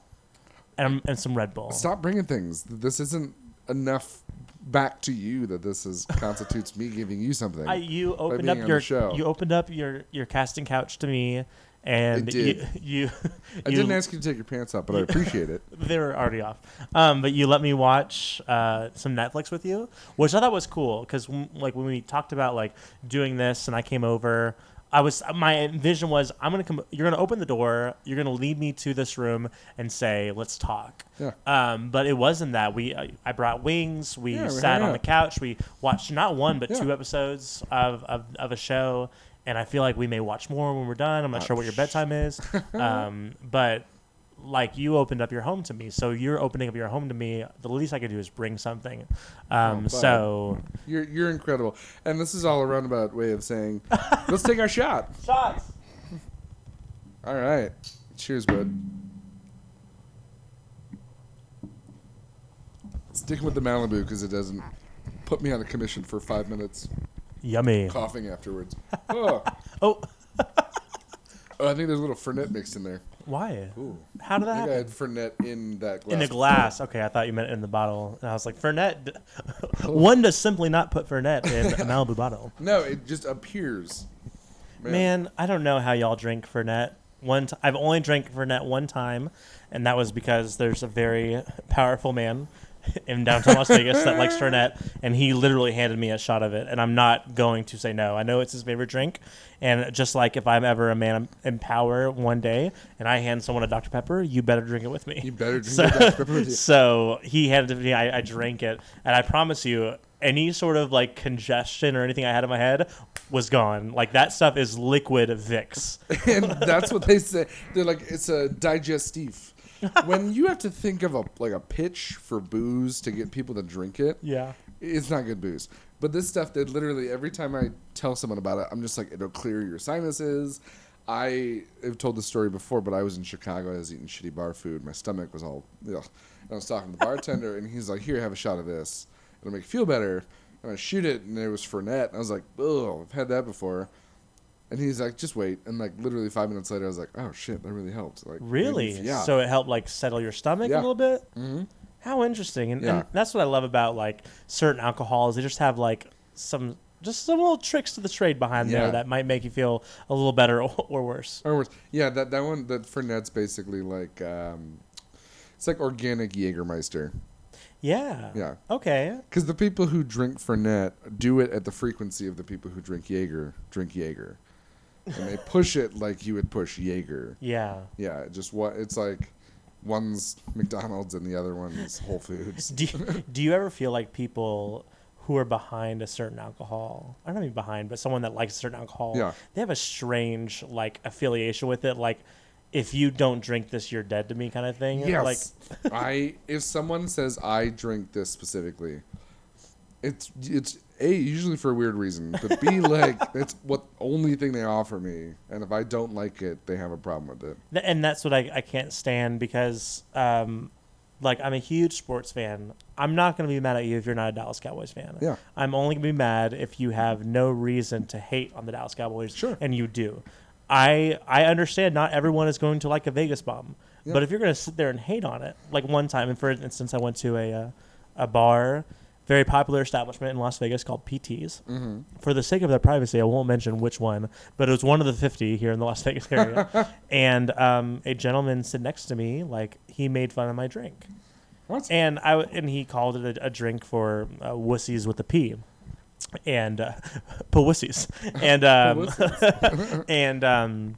Speaker 2: and and some Red Bull.
Speaker 1: Stop bringing things. This isn't enough back to you that this is constitutes me giving you something.
Speaker 2: I, you opened up your
Speaker 1: show.
Speaker 2: You opened up your your casting couch to me, and
Speaker 1: did.
Speaker 2: you you,
Speaker 1: I
Speaker 2: you
Speaker 1: didn't ask you to take your pants off, but I appreciate it.
Speaker 2: they were already off. Um, but you let me watch uh, some Netflix with you, which I thought was cool because like when we talked about like doing this, and I came over. I was my vision was I'm gonna come. You're gonna open the door. You're gonna lead me to this room and say, "Let's talk."
Speaker 1: Yeah.
Speaker 2: Um, but it wasn't that. We I, I brought wings. We
Speaker 1: Yeah, we
Speaker 2: sat on
Speaker 1: out.
Speaker 2: the couch. We watched not one but
Speaker 1: Yeah.
Speaker 2: two episodes of, of of a show. And I feel like we may watch more when we're done. I'm not
Speaker 1: Oh,
Speaker 2: sure what your bedtime is, um, but like you opened up your home to me, so you're opening up your home to me. The least I could do is bring something. Um,
Speaker 1: bud.
Speaker 2: so
Speaker 1: You're you're incredible, and this is all a roundabout way of saying, let's take our shot.
Speaker 2: shots.
Speaker 1: All right, cheers, bud. Sticking with the Malibu because it doesn't put me on a commission for five minutes
Speaker 2: Yummy.
Speaker 1: coughing afterwards. Oh,
Speaker 2: Oh,
Speaker 1: oh I think there's a little Fernet mixed in there.
Speaker 2: Why?
Speaker 1: Ooh,
Speaker 2: How did that
Speaker 1: I think I had Fernet in that glass.
Speaker 2: In the glass. Okay, I thought you meant in the bottle. And I was like, Fernet. One does simply not put Fernet in a Malibu bottle.
Speaker 1: No, it just appears.
Speaker 2: Man, I don't know how y'all drink Fernet. One, t- I've only drank Fernet one time, and that was because there's a very powerful man in downtown Las Vegas that likes Fernet, and he literally handed me a shot of it, and I'm not going to say no. I know it's his favorite drink, and just like if I'm ever a man in power one day, and I hand someone a Dr Pepper, you better drink it with me.
Speaker 1: You better drink
Speaker 2: So,
Speaker 1: Dr. Pepper with you.
Speaker 2: so he handed it to me. I, I drank it, and I promise you, any sort of like congestion or anything I had in my head was gone. Like that stuff is liquid Vicks.
Speaker 1: and that's what they say. They're like, it's a digestif. when you have to think of a like a pitch for booze to get people to drink it,
Speaker 2: Yeah.
Speaker 1: it's not good booze. But this stuff that literally every time I tell someone about it, I'm just like, it'll clear your sinuses. I have told this story before, but I was in Chicago. I was eating shitty bar food. My stomach was all, ugh. And I was talking to the bartender, and he's like, "Here, have a shot of this. It'll make you feel better." And I shoot it, and it was Fernet. And I was like, "Oh, I've had that before." And he's like, "Just wait." And like literally five minutes later, I was like, "Oh shit, that really helped." Like
Speaker 2: Really?
Speaker 1: maybe- yeah.
Speaker 2: So it helped like settle your stomach
Speaker 1: Yeah.
Speaker 2: a little bit.
Speaker 1: hmm
Speaker 2: How interesting. And,
Speaker 1: Yeah.
Speaker 2: and that's what I love about like certain alcohols. They just have like some just some little tricks to the trade behind
Speaker 1: Yeah.
Speaker 2: there that might make you feel a little better or, or worse.
Speaker 1: Or worse. Yeah, that that one that Fernet's basically like um, It's like organic Jägermeister.
Speaker 2: Yeah.
Speaker 1: Yeah.
Speaker 2: Okay.
Speaker 1: Because the people who drink Fernet do it at the frequency of the people who drink Jaeger drink Jaeger, and they push it like you would push Jaeger.
Speaker 2: Yeah.
Speaker 1: Yeah, just what it's like. One's McDonald's and the other one's Whole Foods.
Speaker 2: Do you, do you ever feel like people who are behind a certain alcohol, I don't mean behind, but someone that likes a certain alcohol,
Speaker 1: Yeah.
Speaker 2: they have a strange like affiliation with it, like if you don't drink this, you're dead to me, kind of thing.
Speaker 1: Yes.
Speaker 2: Like,
Speaker 1: I if someone says I drink this specifically, it's it's a usually for a weird reason, but b like it's what only thing they offer me, and if I don't like it, they have a problem with it.
Speaker 2: Th- and that's what I, I can't stand because um like I'm a huge sports fan. I'm not going to be mad at you if you're not a Dallas Cowboys fan.
Speaker 1: Yeah.
Speaker 2: I'm only going to be mad if you have no reason to hate on the Dallas Cowboys
Speaker 1: Sure.
Speaker 2: and you do. I I understand not everyone is going to like a Vegas bomb.
Speaker 1: Yeah.
Speaker 2: But if you're going to sit there and hate on it, like one time and for instance I went to a uh, a bar very popular establishment in Las Vegas called PT's.
Speaker 1: Mm-hmm.
Speaker 2: For the sake of their privacy, I won't mention which one, but it was one of the 50 here in the Las Vegas area. and um, a gentleman stood next to me, like he made fun of my drink,
Speaker 1: What?
Speaker 2: and I and he called it a, a drink for uh, wussies with a P, and uh, wussies, and um, and um,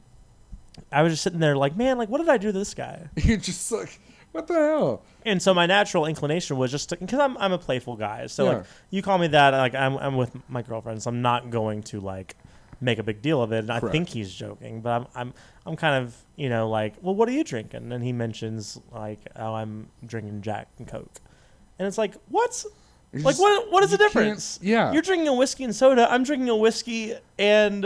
Speaker 2: I was just sitting there like, man, like what did I do to this guy?
Speaker 1: You're just like, what the hell?
Speaker 2: And so my natural inclination was just because I'm I'm a playful guy. So
Speaker 1: Yeah.
Speaker 2: like you call me that, like I'm I'm with my girlfriend, so I'm not going to like make a big deal of it. And I think he's joking, but I'm I'm I'm kind of you know like, well, what are you drinking? And he mentions like, oh, I'm drinking Jack and Coke, and it's like, what?
Speaker 1: You're
Speaker 2: Like
Speaker 1: just-
Speaker 2: what? What is the difference?
Speaker 1: Yeah.
Speaker 2: You're drinking a whiskey and soda. I'm drinking a whiskey and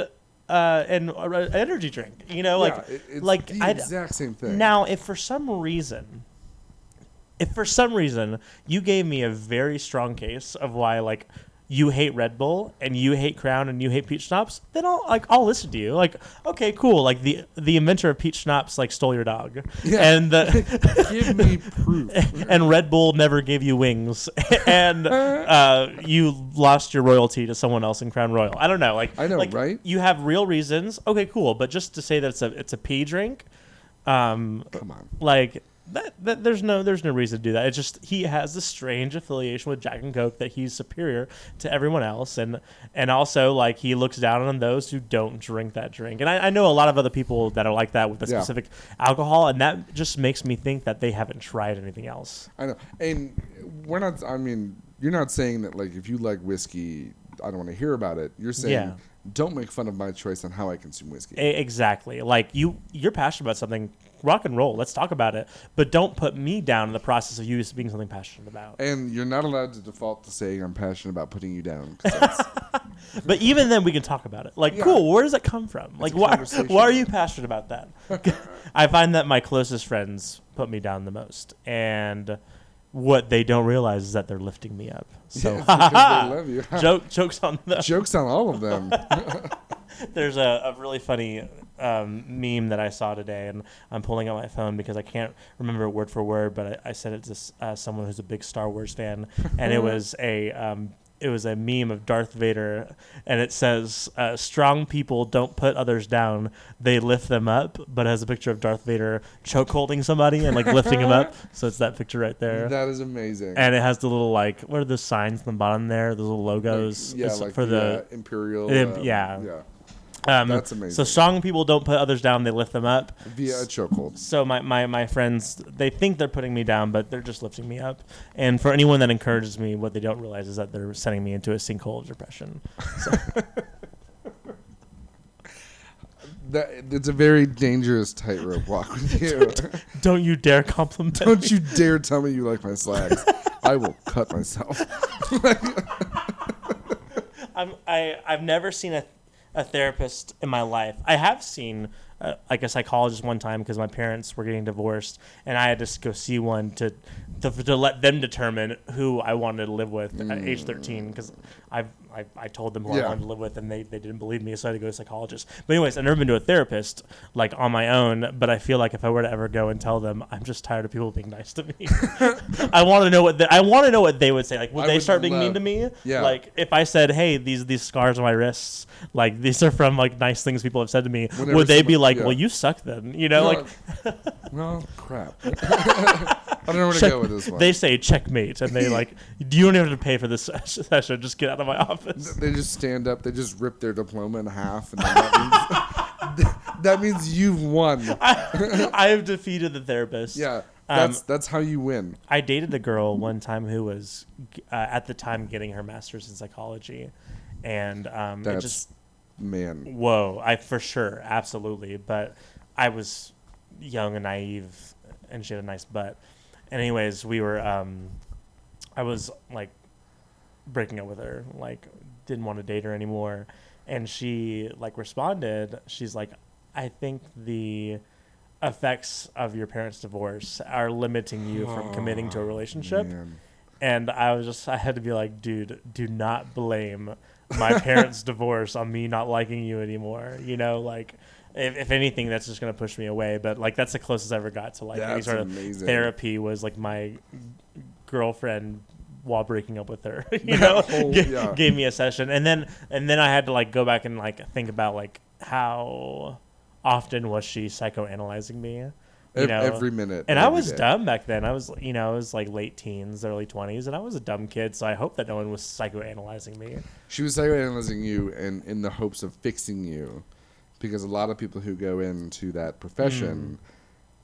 Speaker 2: uh and an energy drink. You know, like
Speaker 1: Yeah,
Speaker 2: like
Speaker 1: the
Speaker 2: I
Speaker 1: exact same thing.
Speaker 2: now, if for some reason, if for some reason you gave me a very strong case of why like you hate Red Bull and you hate Crown and you hate peach schnapps, then I'll like I'll listen to you. Like, okay, cool. Like the the inventor of peach schnapps like stole your dog,
Speaker 1: Yeah.
Speaker 2: and the
Speaker 1: give me proof.
Speaker 2: and Red Bull never gave you wings, and uh, you lost your royalty to someone else in Crown Royal. I don't know. Like
Speaker 1: I know,
Speaker 2: like,
Speaker 1: right?
Speaker 2: You have real reasons. Okay, cool. But just to say that it's a it's a pea drink, um,
Speaker 1: Come on.
Speaker 2: like that, that there's no there's no reason to do that. It's just he has this strange affiliation with Jack and Coke that he's superior to everyone else, and and also like he looks down on those who don't drink that drink. And I, I know a lot of other people that are like that with a
Speaker 1: Yeah.
Speaker 2: specific alcohol, and that just makes me think that they haven't tried anything else.
Speaker 1: I know. And we're not, I mean, you're not saying that, like, if you like whiskey, I don't want to hear about it. You're saying,
Speaker 2: Yeah.
Speaker 1: don't make fun of my choice on how I consume whiskey.
Speaker 2: Exactly. Like you you're passionate about something, rock and roll. Let's talk about it, but don't put me down in the process of you being something passionate about.
Speaker 1: and you're not allowed to default to saying I'm passionate about putting you down.
Speaker 2: But even then, we can talk about it. Like,
Speaker 1: Yeah.
Speaker 2: cool. Where does that come from? Like, why? Why are you passionate about that? I find that my closest friends put me down the most, and what they don't realize is that they're lifting me up. So,
Speaker 1: Yeah, they love you.
Speaker 2: joke jokes on the.
Speaker 1: Jokes on all of them.
Speaker 2: There's a, a really funny um, meme that I saw today, and I'm pulling out my phone because I can't remember it word for word, but I, I said it to uh, someone who's a big Star Wars fan, and it was a um, it was a meme of Darth Vader, and it says, uh, "Strong people don't put others down; they lift them up." But it has a picture of Darth Vader choke holding somebody and like lifting him up. So it's that picture right there.
Speaker 1: that is amazing.
Speaker 2: and it has the little like what are the signs on the bottom there? Those little logos.
Speaker 1: yeah,
Speaker 2: It's
Speaker 1: like
Speaker 2: for the
Speaker 1: uh, Imperial.
Speaker 2: Im-
Speaker 1: um,
Speaker 2: yeah.
Speaker 1: Yeah.
Speaker 2: Um,
Speaker 1: That's amazing.
Speaker 2: So strong people don't put others down; they lift them up.
Speaker 1: Via a chokehold.
Speaker 2: So my, my, my friends, they think they're putting me down, but they're just lifting me up. And for anyone that encourages me, what they don't realize is that they're sending me into a sinkhole of depression.
Speaker 1: That, it's a very dangerous tightrope walk with you.
Speaker 2: Don't you dare compliment.
Speaker 1: Don't you dare tell me you like my slags. I will cut myself.
Speaker 2: I'm, I I've never seen a, a therapist in my life. I have seen uh, like a psychologist one time because my parents were getting divorced, and I had to go see one to to, to let them determine who I wanted to live with at age 13 because I, I I told them who I wanted to live with, and they, they didn't believe me, so I had to go to a psychologist. But anyways, I've never been to a therapist like on my own. But I feel like if I were to ever go and tell them, I'm just tired of people being nice to me. I want to know what the, I want to know what they would say. Like, would
Speaker 1: I
Speaker 2: they
Speaker 1: would
Speaker 2: start being mean to me?
Speaker 1: Yeah.
Speaker 2: Like if I said, "Hey, these these scars on my wrists, like these are from like nice things people have said to me,"
Speaker 1: Whenever
Speaker 2: would they be like,
Speaker 1: yeah.
Speaker 2: "Well, you suck then"? You know, like
Speaker 1: well, crap. I don't know where to go with this one.
Speaker 2: They say checkmate, and they like, do you don't even have to pay for this session. Just get out of my office.
Speaker 1: They just stand up. They just rip their diploma in half, and that means that means you've won.
Speaker 2: I, I have defeated the therapist.
Speaker 1: Yeah,
Speaker 2: Um,
Speaker 1: that's that's how you win.
Speaker 2: I dated a girl one time who was uh, at the time getting her master's in psychology, and um,
Speaker 1: That's
Speaker 2: just
Speaker 1: man.
Speaker 2: whoa, I for sure, absolutely. But I was young and naive, and she had a nice butt. Anyways, we were, um, I was like breaking up with her, like didn't want to date her anymore, and she like responded. She's like, I think the effects of your parents' divorce are limiting you from committing to a oh, relationship.
Speaker 1: Man.
Speaker 2: And I was just, I had to be like, dude, do not blame my parents' divorce on me not liking you anymore. You know, like, if, if anything, that's just going to push me away. But, like, that's the closest I ever got to, like, any sort of
Speaker 1: amazing.
Speaker 2: therapy was, like, my girlfriend while breaking up with her, you know,
Speaker 1: whole-
Speaker 2: ga-
Speaker 1: yeah.
Speaker 2: gave me a session. And then, and then I had to, like, go back and, like, think about, like, how often was she psychoanalyzing me? You know,
Speaker 1: every minute.
Speaker 2: and I was
Speaker 1: day.
Speaker 2: dumb back then. I was, you know, I was like late teens, early twenties, and I was a dumb kid. So I hope that no one was psychoanalyzing me.
Speaker 1: She was psychoanalyzing you, and in the hopes of fixing you, because a lot of people who go into that profession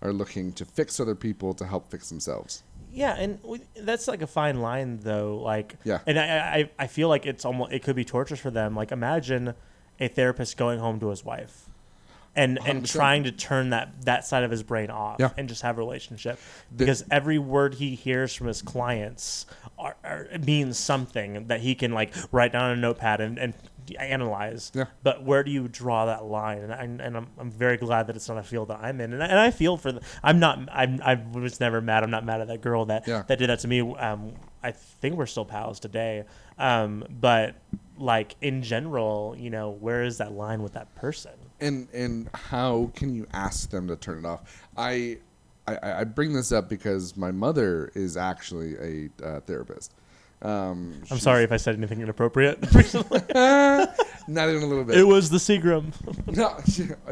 Speaker 2: Mm.
Speaker 1: are looking to fix other people to help fix themselves.
Speaker 2: Yeah, and we, that's like a fine line, though. Like,
Speaker 1: Yeah.
Speaker 2: and I, I, I feel like it's almost it could be torturous for them. Like, imagine a therapist going home to his wife. And, and
Speaker 1: 100%.
Speaker 2: trying to turn that, that side of his brain off
Speaker 1: Yeah.
Speaker 2: and just have a relationship
Speaker 1: The-
Speaker 2: because every word he hears from his clients are, are, means something that he can like write down on a notepad and, and analyze.
Speaker 1: Yeah.
Speaker 2: But where do you draw that line? And, I, and I'm, I'm very glad that it's not a field that I'm in. And I, and I feel for the, I'm not, I'm, I was never mad. I'm not mad at that girl that,
Speaker 1: Yeah.
Speaker 2: that did that to me. Um, I think we're still pals today. Um, but like in general, you know, where is that line with that person?
Speaker 1: and and how can you ask them to turn it off? I I, I bring this up because my mother is actually a uh, therapist. Um,
Speaker 2: I'm sorry if I said anything inappropriate recently.
Speaker 1: not even a little bit.
Speaker 2: it was the Seagram.
Speaker 1: No,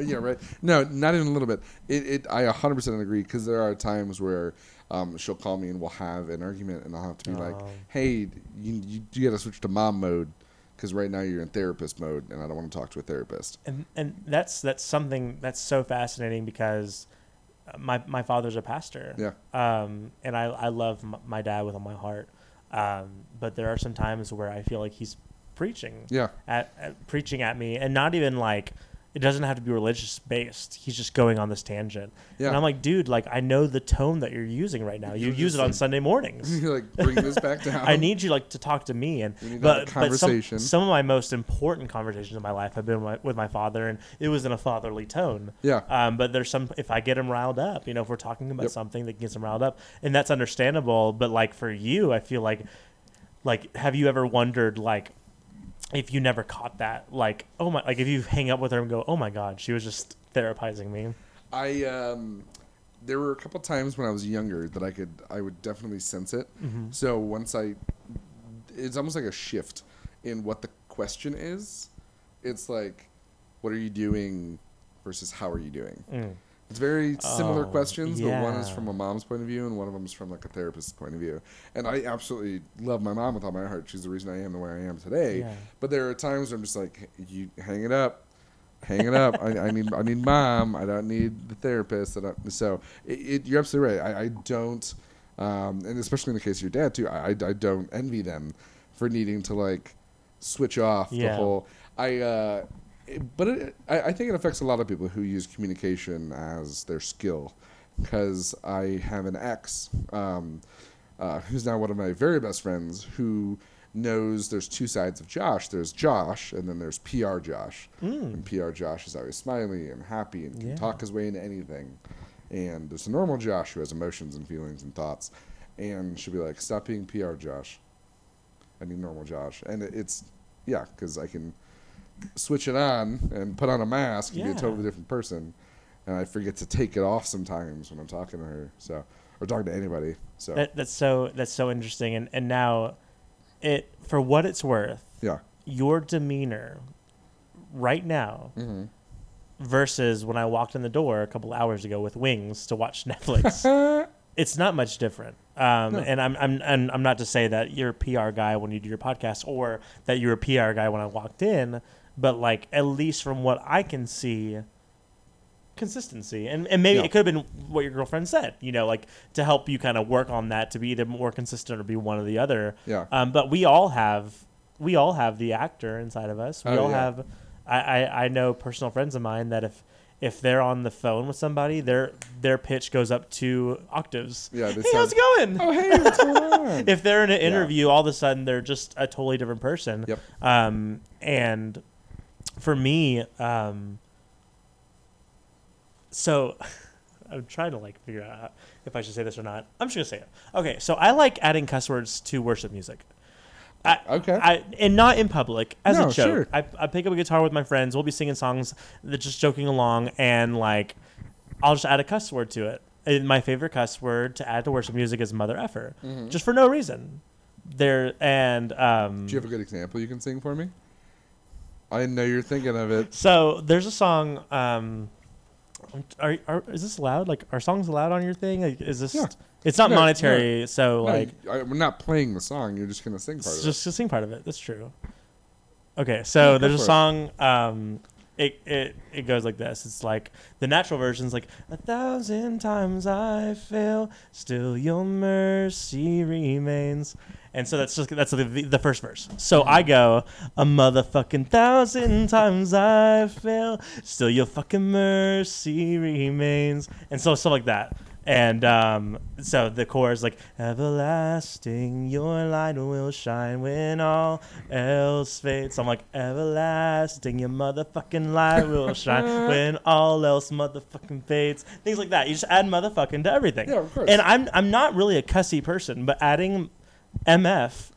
Speaker 1: yeah, right. No, not even a little bit. It, it I 100% agree because there are times where um, she'll call me and we'll have an argument, and I'll have to be like,
Speaker 2: Oh.
Speaker 1: "Hey, you you, you got to switch to mom mode because right now you're in therapist mode, and I don't want to talk to a therapist."
Speaker 2: and and that's that's something that's so fascinating because uh, my my father's a pastor.
Speaker 1: Yeah.
Speaker 2: Um, and I I love m- my dad with all my heart. Um, but there are some times where I feel like he's preaching
Speaker 1: Yeah,
Speaker 2: at, at preaching at me, and not even like it doesn't have to be religious based. He's just going on this tangent,
Speaker 1: Yeah.
Speaker 2: and I'm like, dude, like I know the tone that you're using right now. You use it on Sunday mornings.
Speaker 1: you're like bring this back down.
Speaker 2: I need you like to talk to me and but,
Speaker 1: a
Speaker 2: but some,
Speaker 1: conversation.
Speaker 2: some of my most important conversations in my life have been with my, with my father and it was in a fatherly tone.
Speaker 1: Yeah.
Speaker 2: Um, but there's some if I get him riled up, you know, if we're talking about
Speaker 1: Yep.
Speaker 2: something that gets him riled up, and that's understandable. But like for you, I feel like like have you ever wondered like if you never caught that like oh my like if you hang up with her and go oh my god she was just therapizing me
Speaker 1: I um, there were a couple times when I was younger that I could I would definitely sense it.
Speaker 2: Mm-hmm.
Speaker 1: So once I, it's almost like a shift in what the question is. It's like, what are you doing, versus how are you doing.
Speaker 2: Mm.
Speaker 1: It's very similar
Speaker 2: Oh,
Speaker 1: questions, but one is from a mom's point of view and one of them is from like a therapist's point of view. And I absolutely love my mom with all my heart. She's the reason I am the way I am today.
Speaker 2: Yeah.
Speaker 1: But there are times where I'm just like, you hang it up, hang it up. I, I need I need mom. I don't need the therapist. I don't, so it, it, you're absolutely right. I, I don't, um, and especially in the case of your dad too. I, I, I don't envy them for needing to like switch off the whole. I. Uh, it- but it, I, I think it affects a lot of people who use communication as their skill, because I have an ex um, uh, who's now one of my very best friends who knows there's two sides of Josh. There's Josh, and then there's PR Josh. And PR Josh is always smiley and happy and can
Speaker 2: Yeah.
Speaker 1: talk his way into anything. And there's a normal Josh who has emotions and feelings and thoughts. And she'll be like, "Stop being PR Josh. I need normal Josh." And it, it's yeah, because I can switch it on and put on a mask and be a totally different person. And I forget to take it off sometimes when I'm talking to her. So or talking to anybody. So
Speaker 2: that, that's so that's so interesting and and now it for what it's worth
Speaker 1: yeah.
Speaker 2: your demeanor right now
Speaker 1: hmm
Speaker 2: versus when I walked in the door a couple hours ago with wings to watch Netflix it's not much different. Um,
Speaker 1: No.
Speaker 2: And I'm, I'm, and I'm not to say that you're a PR guy when you do your podcast or that you're a PR guy when I walked in, but like at least from what I can see, consistency. And, and maybe
Speaker 1: Yeah.
Speaker 2: it could have been what your girlfriend said, you know, like to help you kind of work on that to be either more consistent or be one or the other.
Speaker 1: Yeah.
Speaker 2: Um, but we all have, we all have the actor inside of us. We
Speaker 1: Oh,
Speaker 2: all
Speaker 1: yeah.
Speaker 2: have, I, I, I know personal friends of mine that if, if they're on the phone with somebody, their their pitch goes up two octaves.
Speaker 1: Yeah, they
Speaker 2: Hey, how's it going?
Speaker 1: Oh, hey, what's going on?
Speaker 2: if they're in an interview, all of a sudden they're just a totally different person.
Speaker 1: Yep.
Speaker 2: Um, and for me, um, so I'm trying to like figure out if I should say this or not. I'm just gonna say it. Okay, so I like adding cuss words to worship music. I,
Speaker 1: Okay.
Speaker 2: I, and not in public as
Speaker 1: No,
Speaker 2: a joke.
Speaker 1: sure.
Speaker 2: I, I pick up a guitar with my friends. We'll be singing songs, that just joking along, and like, I'll just add a cuss word to it. And my favorite cuss word to add to worship music is mother effer, just for no reason. There and um,
Speaker 1: Do you have a good example you can sing for me? I know you're thinking of it.
Speaker 2: so there's a song. Um, are, are is this allowed? Like, are songs allowed on your thing? Like, is this?
Speaker 1: Yeah.
Speaker 2: It's not
Speaker 1: No,
Speaker 2: monetary, so
Speaker 1: No,
Speaker 2: like,
Speaker 1: I, we're not playing the song. You're just gonna sing part of
Speaker 2: just to sing part of it. That's true. Okay, so
Speaker 1: go
Speaker 2: there's a song. Um, it it it goes like this. It's like the natural version's like a thousand times I fail, still your mercy remains. And so that's just that's the, the first verse. So I go a motherfucking thousand times I fail, still your fucking mercy remains, and so stuff like that. And um, so the chorus like everlasting, your light will shine when all else fades. So I'm like everlasting, your motherfucking light will shine when all else motherfucking fades. Things like that. You just add motherfucking to everything.
Speaker 1: Yeah, of course.
Speaker 2: And I'm I'm not really a cussy person, but adding MF.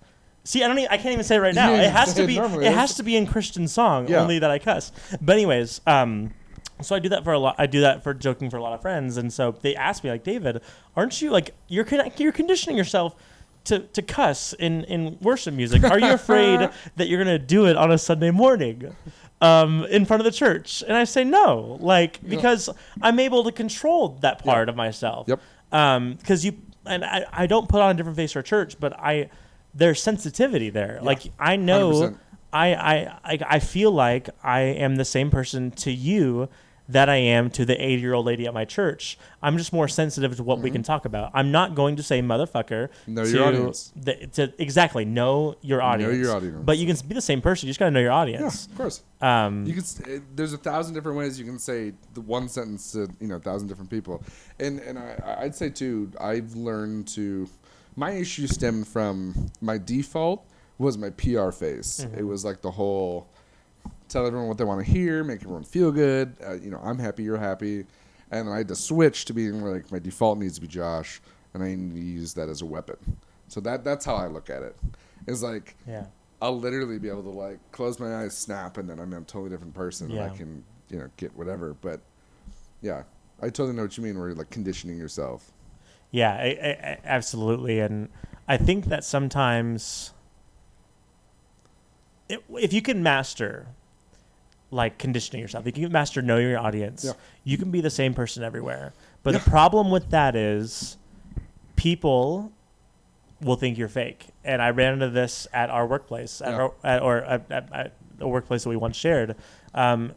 Speaker 2: See, I don't. Even, I can't even say it right now.
Speaker 1: Yeah,
Speaker 2: It has to be. It has to be in Christian song
Speaker 1: Yeah.
Speaker 2: only that I cuss. But anyways, um, so I do that for a lot. I do that for joking for a lot of friends, and so they ask me like, David, aren't you like you're con- you're conditioning yourself to to cuss in in worship music? Are you afraid that you're gonna do it on a Sunday morning? Um, in front of the church, and I say no, like because I'm able to control that part of myself.
Speaker 1: Yep.
Speaker 2: Um, because you and I, I don't put on a different face for church, but I there's sensitivity there. Like I know
Speaker 1: 100%.
Speaker 2: I, I I I feel like I am the same person to you that I am to the 80 year old lady at my church. I'm just more sensitive to what we can talk about. I'm not going to say motherfucker.
Speaker 1: Mm-hmm. Know
Speaker 2: to
Speaker 1: your audience.
Speaker 2: The, to exactly know your audience.
Speaker 1: Know your audience.
Speaker 2: But you can be the same person. You just gotta know your audience.
Speaker 1: Yeah, of course.
Speaker 2: Um,
Speaker 1: You can. uh, There's a thousand different ways you can say the one sentence to you know a thousand different people, and and I, I'd say too. I've learned to. My issue stemmed from my default was my PR face. It was like the whole tell everyone what they want to hear, make everyone feel good. Uh, you know, I'm happy, you're happy, and I had to switch to being like my default needs to be Josh, and I need to use that as a weapon. So that that's how I look at it. It's like
Speaker 2: yeah.
Speaker 1: I'll literally be able to like close my eyes, snap, and then I'm a totally different person. And I can, you know, get whatever. But yeah, I totally know what you mean. Where you're like conditioning yourself.
Speaker 2: Yeah, I, I, I- absolutely. And I think that sometimes, it, if you can master, like conditioning yourself, you can master knowing your audience,
Speaker 1: Yeah.
Speaker 2: you can be the same person everywhere. But
Speaker 1: Yeah.
Speaker 2: the problem with that is, people will think you're fake. And I ran into this at our workplace, at
Speaker 1: Yeah.
Speaker 2: our, at, or at, at, at a workplace that we once shared. Um,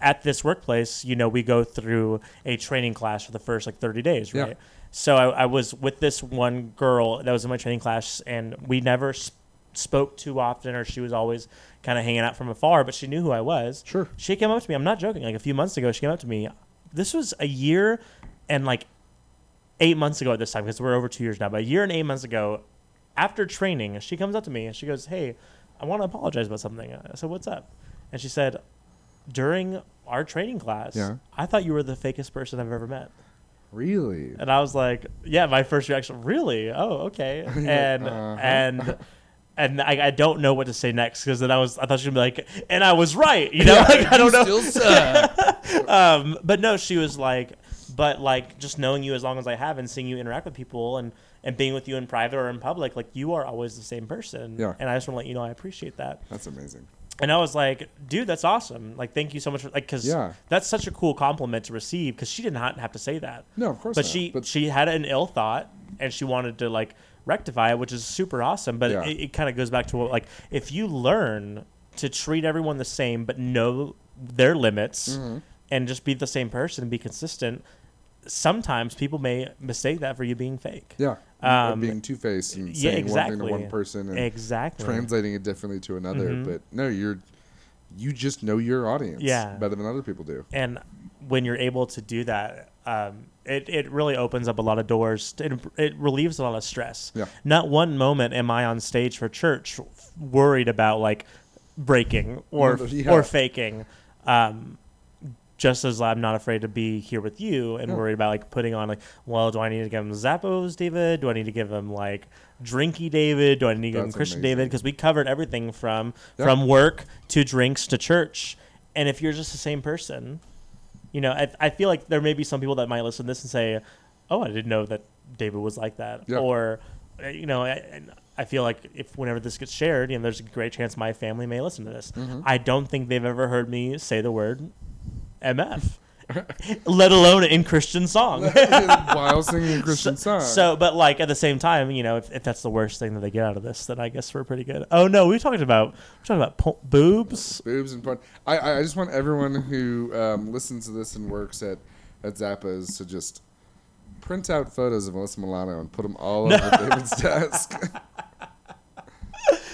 Speaker 2: at this workplace, you know, we go through a training class for the first like 30 days, right? So I, I was with this one girl that was in my training class, and we never s- spoke too often, or she was always kind of hanging out from afar, but she knew who I was.
Speaker 1: Sure.
Speaker 2: She came up to me. I'm not joking. Like a few months ago, she came up to me. This was a year and like eight months ago at this time, because we're over two years now, but a year and eight months ago, after training, she comes up to me and she goes, Hey, I want to apologize about something. I said, What's up? And she said, During our training class,
Speaker 1: Yeah.
Speaker 2: I thought you were the fakest person I've ever met.
Speaker 1: Really?
Speaker 2: And I was like, yeah, my first reaction, really? Oh, okay. And
Speaker 1: Uh-huh.
Speaker 2: and and I, I don't know what to say next because then I was I thought she'd be like, and I was right, you know? like I don't know. Um, but no, she was like, but like just knowing you as long as I have and seeing you interact with people and and being with you in private or in public, like you are always the same person.
Speaker 1: Yeah.
Speaker 2: And I just want to let you know I appreciate that.
Speaker 1: That's amazing.
Speaker 2: And I was like, dude, that's awesome. Like, thank you so much for like, because
Speaker 1: Yeah.
Speaker 2: that's such a cool compliment to receive. Because she did not have to say that,
Speaker 1: No, of course
Speaker 2: but
Speaker 1: not.
Speaker 2: she
Speaker 1: But
Speaker 2: she had an ill thought and she wanted to like rectify it, which is super awesome. But
Speaker 1: Yeah.
Speaker 2: it, it kind of goes back to what, like if you learn to treat everyone the same, but know their limits
Speaker 1: Mm-hmm.
Speaker 2: and just be the same person and be consistent. Sometimes people may mistake that for you being fake.
Speaker 1: yeah,
Speaker 2: Um,
Speaker 1: or being two faced and
Speaker 2: yeah,
Speaker 1: saying one thing
Speaker 2: exactly.
Speaker 1: to one person and
Speaker 2: Exactly.
Speaker 1: translating it differently to another.
Speaker 2: Mhm.
Speaker 1: But no, you're you just know your audience
Speaker 2: Yeah.
Speaker 1: better than other people do.
Speaker 2: and when you're able to do that um, it, it really opens up a lot of doors it, it relieves a lot of stress
Speaker 1: Yeah.
Speaker 2: not one moment am i on stage for church worried about like breaking or
Speaker 1: yeah.
Speaker 2: or faking um, just as i'm not afraid to be here with you and
Speaker 1: Yeah.
Speaker 2: worried about like putting on like well do i need to give him zappos david do i need to give him like drinky david do i need to give him christian
Speaker 1: amazing.
Speaker 2: david because we covered everything from
Speaker 1: Yeah.
Speaker 2: from work to drinks to church and if you're just the same person you know, I, I feel like there may be some people that might listen to this and say, "Oh, I didn't know that David was like that,"
Speaker 1: Yeah.
Speaker 2: or, uh, you know, I, I feel like if whenever this gets shared, you know, there's a great chance my family may listen to this.
Speaker 1: Mm-hmm.
Speaker 2: I don't think they've ever heard me say the word MF, let alone in Christian song.
Speaker 1: While singing a Christian
Speaker 2: so,
Speaker 1: song.
Speaker 2: so, but like at the same time, you know, if, if that's the worst thing that they get out of this, then I guess we're pretty good. Oh no, we talked about we talking about po- boobs.
Speaker 1: boobs and porn. I, I I just want everyone who um, listens to this and works at at Zappos to just print out photos of Melissa Milano and put them all over David's desk.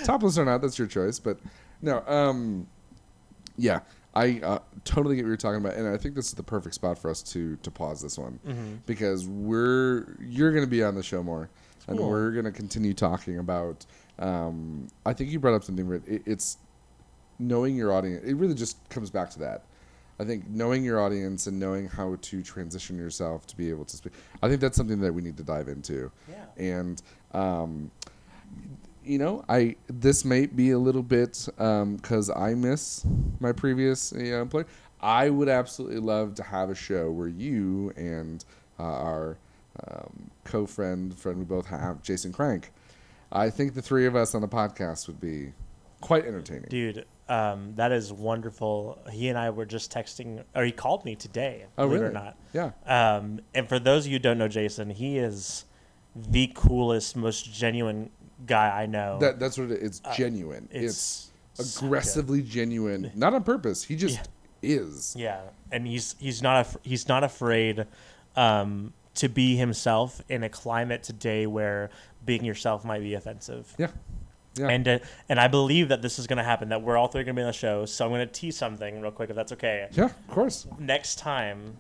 Speaker 1: Topless or not, that's your choice. But no, um, yeah, I uh, totally get what you're talking about, and I think this is the perfect spot for us to to pause this one
Speaker 2: Mm-hmm.
Speaker 1: because we're you're going to be on the show more, and we're going to continue talking about. Um, I think you brought up something. It, it's knowing your audience. It really just comes back to that. I think knowing your audience and knowing how to transition yourself to be able to speak. I think that's something that we need to dive into.
Speaker 2: Yeah.
Speaker 1: And um, you know, I this may be a little bit because I miss my previous you know, employer. I would absolutely love to have a show where you and uh, our um, co-friend, friend we both have, Jason Crank. I think the three of us on the podcast would be quite entertaining.
Speaker 2: Dude, um, that is wonderful. He and I were just texting, or he called me today,
Speaker 1: Oh,
Speaker 2: believe it or
Speaker 1: really?
Speaker 2: not.
Speaker 1: Yeah.
Speaker 2: Um, and for those of you who don't know Jason, he is the coolest, most genuine guy I know.
Speaker 1: That that's what it. It's genuine.
Speaker 2: Uh, it's
Speaker 1: It's,
Speaker 2: so
Speaker 1: aggressively genuine, not on purpose. He just is.
Speaker 2: Yeah, and he's he's not af- he's not afraid um, to be himself in a climate today where being yourself might be offensive.
Speaker 1: Yeah. Yeah.
Speaker 2: And uh, and I believe that this is going to happen. That we're all three going to be on the show. So I'm going to tease something real quick, if that's okay.
Speaker 1: yeah, of course.
Speaker 2: Next time,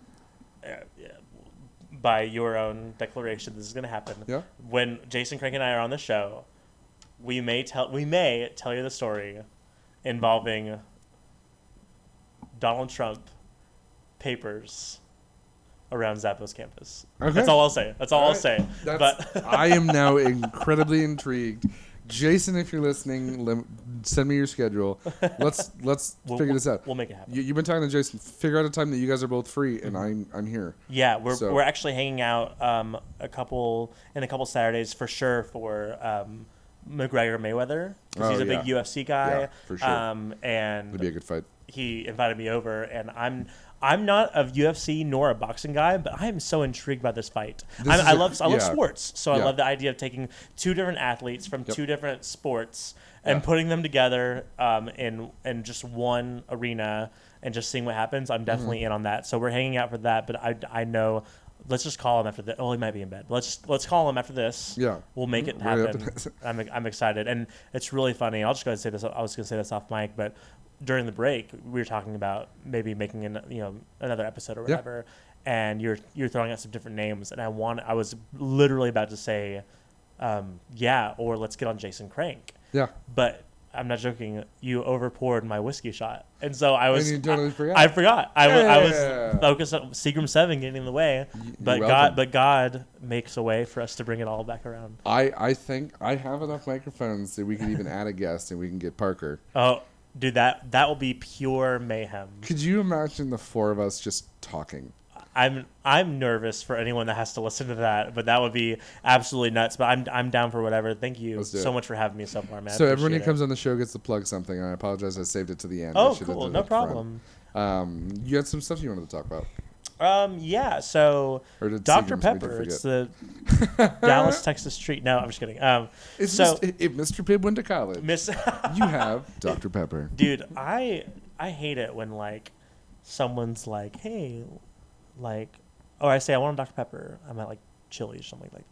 Speaker 2: uh, yeah, by your own declaration, this is going to happen.
Speaker 1: Yeah.
Speaker 2: When Jason Crank and I are on the show, we may tell we may tell you the story involving Donald Trump papers around Zappos campus.
Speaker 1: Okay.
Speaker 2: That's all I'll say. That's all,
Speaker 1: All
Speaker 2: I'll
Speaker 1: right.
Speaker 2: say.
Speaker 1: That's,
Speaker 2: but
Speaker 1: I am now incredibly intrigued. Jason, if you're listening, lem- send me your schedule. Let's let's
Speaker 2: we'll,
Speaker 1: figure this out.
Speaker 2: We'll make it happen.
Speaker 1: You, you've been talking to Jason. Figure out a time that you guys are both free, and I'm I'm here.
Speaker 2: Yeah, we're,
Speaker 1: So-
Speaker 2: we're actually hanging out um, a couple in a couple Saturdays for sure for um, McGregor Mayweather 'cause
Speaker 1: Oh,
Speaker 2: he's a big. UFC guy.
Speaker 1: Yeah, for sure.
Speaker 2: Um, and
Speaker 1: It'd be a good fight.
Speaker 2: he invited me over, and I'm I'm not a UFC nor a boxing guy, but I am so intrigued by this fight.
Speaker 1: This is
Speaker 2: I
Speaker 1: a-
Speaker 2: love I love
Speaker 1: yeah.
Speaker 2: sports, so I love the idea of taking two different athletes from
Speaker 1: Yep.
Speaker 2: two different sports and
Speaker 1: Yeah.
Speaker 2: putting them together um, in in just one arena and just seeing what happens. I'm definitely
Speaker 1: Mm-hmm.
Speaker 2: in on that. So we're hanging out for that, but I I know. Let's just call him after that. Oh, he might be in bed. Let's let's call him after this.
Speaker 1: Yeah.
Speaker 2: we'll make it happen. I'm I'm excited, and it's really funny. I'll just go ahead and say this. I was going to say this off mic, but during the break, we were talking about maybe making an you know another episode or
Speaker 1: Yeah.
Speaker 2: whatever, and you're you're throwing out some different names, and I want I was literally about to say, um, yeah, or let's get on Jason Crank,
Speaker 1: Yeah.
Speaker 2: but. I'm not joking. You over poured my whiskey shot, and so I was.
Speaker 1: you totally
Speaker 2: I,
Speaker 1: forgot.
Speaker 2: I forgot. I, wa- I was focused on Seagram Seven getting in the way, but
Speaker 1: welcome.
Speaker 2: God, but God makes a way for us to bring it all back around.
Speaker 1: I I think I have enough microphones that we can even add a guest and we can get Parker.
Speaker 2: Oh, dude, that that will be pure mayhem.
Speaker 1: Could you imagine the four of us just talking?
Speaker 2: I'm I'm nervous for anyone that has to listen to that, but that would be absolutely nuts. But I'm I'm down for whatever. Thank you so much for having me so far, man.
Speaker 1: So everyone who comes
Speaker 2: it.
Speaker 1: on the show gets to plug something. I apologize. I saved it to the end.
Speaker 2: Oh, cool. No problem.
Speaker 1: Um, you had some stuff you wanted to talk about,
Speaker 2: Um, yeah. So Dr
Speaker 1: Seagram's
Speaker 2: Pepper. It's the Dallas, Texas treat. No, I'm just kidding. Um,
Speaker 1: It's
Speaker 2: so-
Speaker 1: just, if Mr. Pibb went to college,
Speaker 2: Miss.
Speaker 1: you have Dr. Pepper.
Speaker 2: Dude, I I hate it when like someone's like, "Hey, like," or I say I want a Dr Pepper. I'm at like Chili's or something like.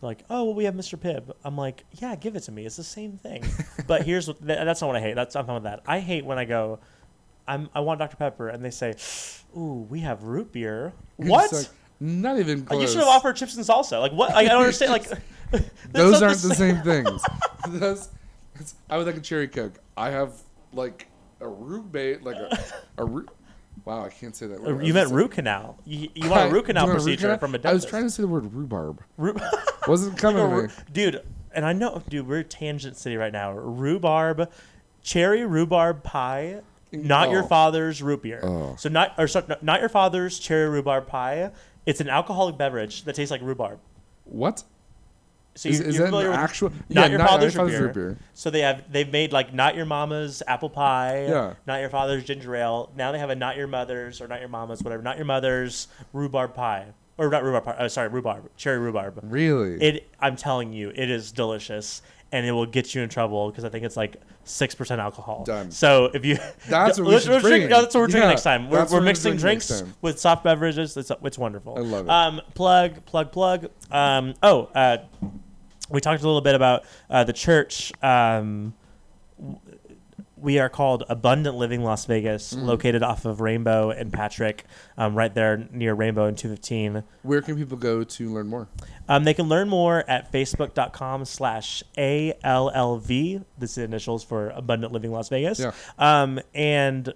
Speaker 2: They're like, oh, well, we have Mr. Pibb. I'm like, yeah, give it to me. It's the same thing. but here's what th- that's not what I hate. That's I'm fine with that. I hate when I go, I'm I want Dr. Pepper, and they say, ooh, we have root beer.
Speaker 1: It's
Speaker 2: What?
Speaker 1: like, not even
Speaker 2: Like,
Speaker 1: close.
Speaker 2: you should have offered chips and salsa. Like what? I don't understand. Like
Speaker 1: Those aren't the same things. Those, it's- I would like a cherry coke. I have like a root bait, like a, a root. Wow, I can't say that. word.
Speaker 2: You meant root canal. You, you want a root canal
Speaker 1: procedure you want a root canal?
Speaker 2: from a
Speaker 1: I was trying to say the word rhubarb.
Speaker 2: Root-
Speaker 1: Wasn't coming
Speaker 2: dude, and I know, dude, we're tangent city right now. Rhubarb, cherry rhubarb pie, not your
Speaker 1: Oh.
Speaker 2: father's root beer.
Speaker 1: Oh.
Speaker 2: So not or so, not your father's cherry rhubarb pie. It's an alcoholic beverage that tastes like rhubarb.
Speaker 1: What
Speaker 2: So
Speaker 1: is,
Speaker 2: you,
Speaker 1: is that an actual?
Speaker 2: not
Speaker 1: yeah,
Speaker 2: your
Speaker 1: not,
Speaker 2: father's
Speaker 1: not
Speaker 2: root
Speaker 1: your
Speaker 2: beer.
Speaker 1: root beer.
Speaker 2: So they have they've made like not your mama's apple pie,
Speaker 1: Yeah.
Speaker 2: not your father's ginger ale. Now they have a not your mother's or not your mama's whatever, not your mother's rhubarb pie or not rhubarb. Oh, sorry, rhubarb, cherry rhubarb.
Speaker 1: Really?
Speaker 2: It, I'm telling you, it is delicious, and it will get you in trouble because I think it's like six percent alcohol.
Speaker 1: Done.
Speaker 2: So if you
Speaker 1: That's what we should
Speaker 2: drink- no, that's what we're drinking
Speaker 1: Yeah,
Speaker 2: next time. We're, we're
Speaker 1: what we're
Speaker 2: mixing drinks with soft beverages. It's it's wonderful.
Speaker 1: I love it.
Speaker 2: Um, plug, plug, plug. Um, oh, uh, we talked a little bit about uh, the church. Um, we are called Abundant Living Las Vegas,
Speaker 1: Mm-hmm.
Speaker 2: located off of Rainbow and Patrick, um, right there near Rainbow and 215.
Speaker 1: Where can people go to learn more?
Speaker 2: Um, they can learn more at facebook.com slash ALLV. This is the initials for Abundant Living Las Vegas.
Speaker 1: Yeah.
Speaker 2: Um, and,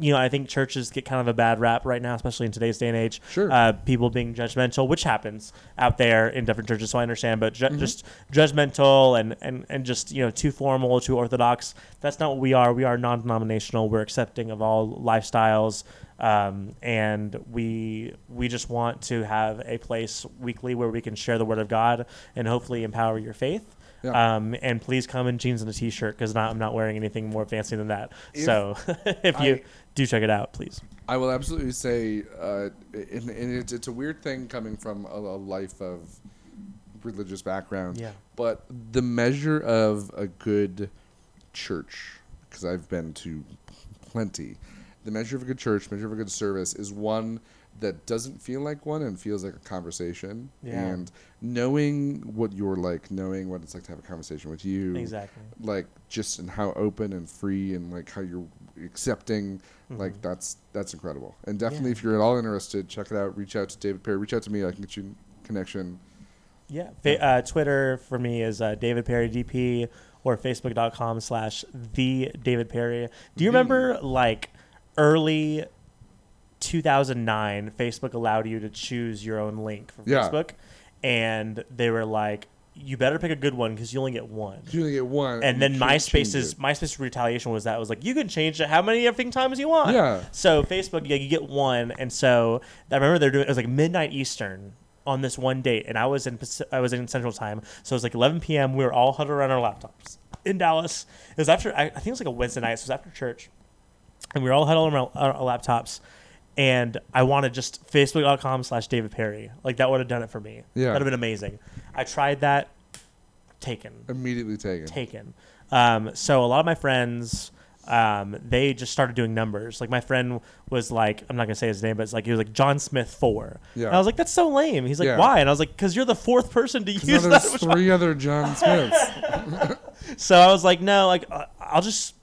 Speaker 2: you know, I think churches get kind of a bad rap right now, especially in today's day and age.
Speaker 1: Sure.
Speaker 2: Uh, people being judgmental, which happens out there in different churches, so I understand, but
Speaker 1: Mm-hmm.
Speaker 2: just judgmental and, and, and just, you know, too formal, too orthodox. That's not what we are. We are non denominational. We're accepting of all lifestyles. Um, and we we just want to have a place weekly where we can share the word of God and hopefully empower your faith.
Speaker 1: Yeah.
Speaker 2: Um, and please come in jeans and a t-shirt because I'm not wearing anything more fancy than that.
Speaker 1: If
Speaker 2: so if you
Speaker 1: I-
Speaker 2: do check it out, please.
Speaker 1: I will absolutely say, uh, and, and it's, it's a weird thing coming from a, a life of religious background.
Speaker 2: Yeah.
Speaker 1: But the measure of a good church, because I've been to plenty, the measure of a good church, measure of a good service is one that doesn't feel like one and feels like a conversation.
Speaker 2: Yeah.
Speaker 1: And knowing what you're like, knowing what it's like to have a conversation with you,
Speaker 2: Exactly.
Speaker 1: like just and how open and free and like how you're accepting like that's that's incredible and definitely
Speaker 2: Yeah.
Speaker 1: if you're at all interested check it out reach out to david perry reach out to me i can get you connection
Speaker 2: Yeah. Uh, Twitter for me is uh, David Perry DP or Facebook.com slash the David Perry. Do you remember like early 2009, Facebook allowed you to choose your own link for
Speaker 1: Yeah.
Speaker 2: Facebook? And they were like, you better pick a good one because you only get one.
Speaker 1: you only get one
Speaker 2: And then MySpace's. MySpace retaliation was that it was like you can change it how many effing times you want.
Speaker 1: Yeah.
Speaker 2: So Facebook, yeah, you get one, and so I remember they're doing it was like midnight Eastern on this one date, and I was in I was in Central Time, so it was like 11 p.m. We were all huddled around our laptops in Dallas. It was after I, I think it was like a Wednesday night, so it was after church, and we were all huddled around our, our laptops. And I wanted just facebook.com slash David Perry. Like that would have done it for me.
Speaker 1: Yeah.
Speaker 2: That'd have been amazing. I tried that, taken
Speaker 1: immediately taken
Speaker 2: taken. Um, so a lot of my friends, um, they just started doing numbers. Like my friend was like, I'm not gonna say his name, but it's like he was like John Smith four.
Speaker 1: Yeah.
Speaker 2: And I was like, that's so lame. He's like,
Speaker 1: Yeah.
Speaker 2: why? And I was like, because you're the fourth person to use
Speaker 1: now
Speaker 2: that.
Speaker 1: there's three other john smiths
Speaker 2: So I was like, no, like uh, I'll just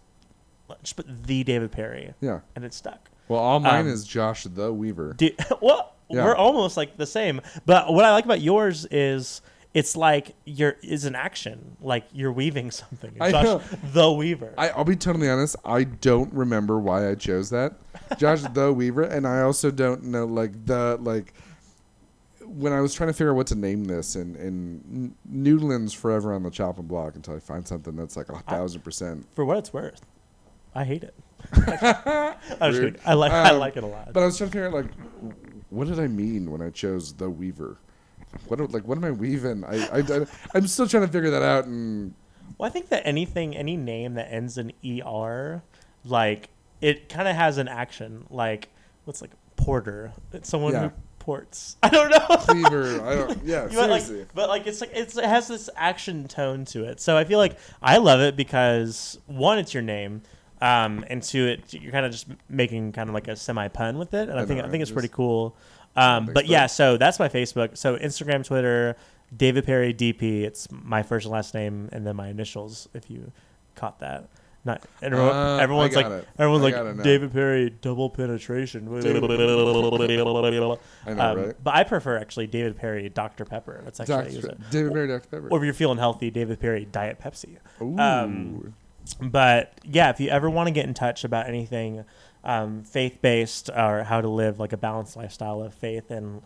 Speaker 2: just put the David Perry,
Speaker 1: yeah
Speaker 2: and it stuck.
Speaker 1: Well all mine
Speaker 2: Um,
Speaker 1: is josh the weaver
Speaker 2: Do, well,
Speaker 1: Yeah.
Speaker 2: we're almost like the same. But what I like about yours is it's like you're is an action, like you're weaving something.
Speaker 1: I
Speaker 2: Josh,
Speaker 1: know.
Speaker 2: the Weaver.
Speaker 1: I, I'll be totally honest. I don't remember why I chose that, Josh the Weaver, and I also don't know like the like when I was trying to figure out what to name this, and and Noodling's forever on the chopping block until I find something that's like a thousand percent.
Speaker 2: for what it's worth, I hate it. I'm just
Speaker 1: Rude.
Speaker 2: kidding. I like I
Speaker 1: Um,
Speaker 2: like it a lot.
Speaker 1: But I was trying to figure out like what did I mean when I chose the Weaver? What do- like what am I weaving? I, I, I I'm still trying to figure that out. And
Speaker 2: Well, I think that anything, any name that ends in er, like it kind of has an action. Like what's like porter? It's someone
Speaker 1: Yeah.
Speaker 2: who ports. I don't know.
Speaker 1: Weaver, I don't. Yeah,
Speaker 2: You might, like,
Speaker 1: seriously.
Speaker 2: but like it's like it's, it has this action tone to it. So I feel like I love it because one, it's your name, um, and two, it you're kind of just making kind of like a semi pun with it, and I,
Speaker 1: I
Speaker 2: think
Speaker 1: know,
Speaker 2: I think it's pretty cool. Um, but yeah, so that's my Facebook. So Instagram, Twitter, David Perry DP. It's my first and last name, and then my initials. If you caught that. Not everyone,
Speaker 1: Uh, I
Speaker 2: like
Speaker 1: it.
Speaker 2: everyone's
Speaker 1: I
Speaker 2: like. David Perry double penetration.
Speaker 1: I know,
Speaker 2: Um,
Speaker 1: right?
Speaker 2: But I prefer actually David Perry Dr Pepper. That's actually how I use
Speaker 1: Dr.
Speaker 2: it.
Speaker 1: David Perry Dr. Pepper.
Speaker 2: Or if you're feeling healthy, David Perry Diet Pepsi.
Speaker 1: Ooh.
Speaker 2: um, But yeah, if you ever want to get in touch about anything um, faith based or how to live like a balanced lifestyle of faith and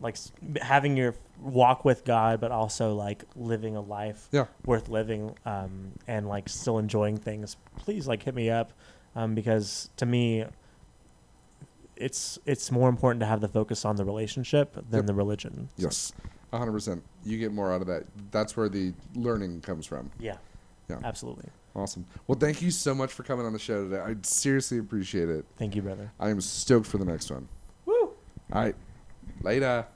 Speaker 2: like having your walk with God, but also like living a life
Speaker 1: Yeah.
Speaker 2: worth living um, and like still enjoying things, please like hit me up um, because to me, it's it's more important to have the focus on the relationship than
Speaker 1: Yep.
Speaker 2: the religion.
Speaker 1: Yes, 100. percent You get more out of that. That's where the learning comes from.
Speaker 2: yeah.
Speaker 1: Yeah.
Speaker 2: Absolutely.
Speaker 1: Awesome. Well, thank you so much for coming on the show today. I seriously appreciate it.
Speaker 2: Thank you, brother.
Speaker 1: I am stoked for the next one.
Speaker 2: Woo!
Speaker 1: All right. Later.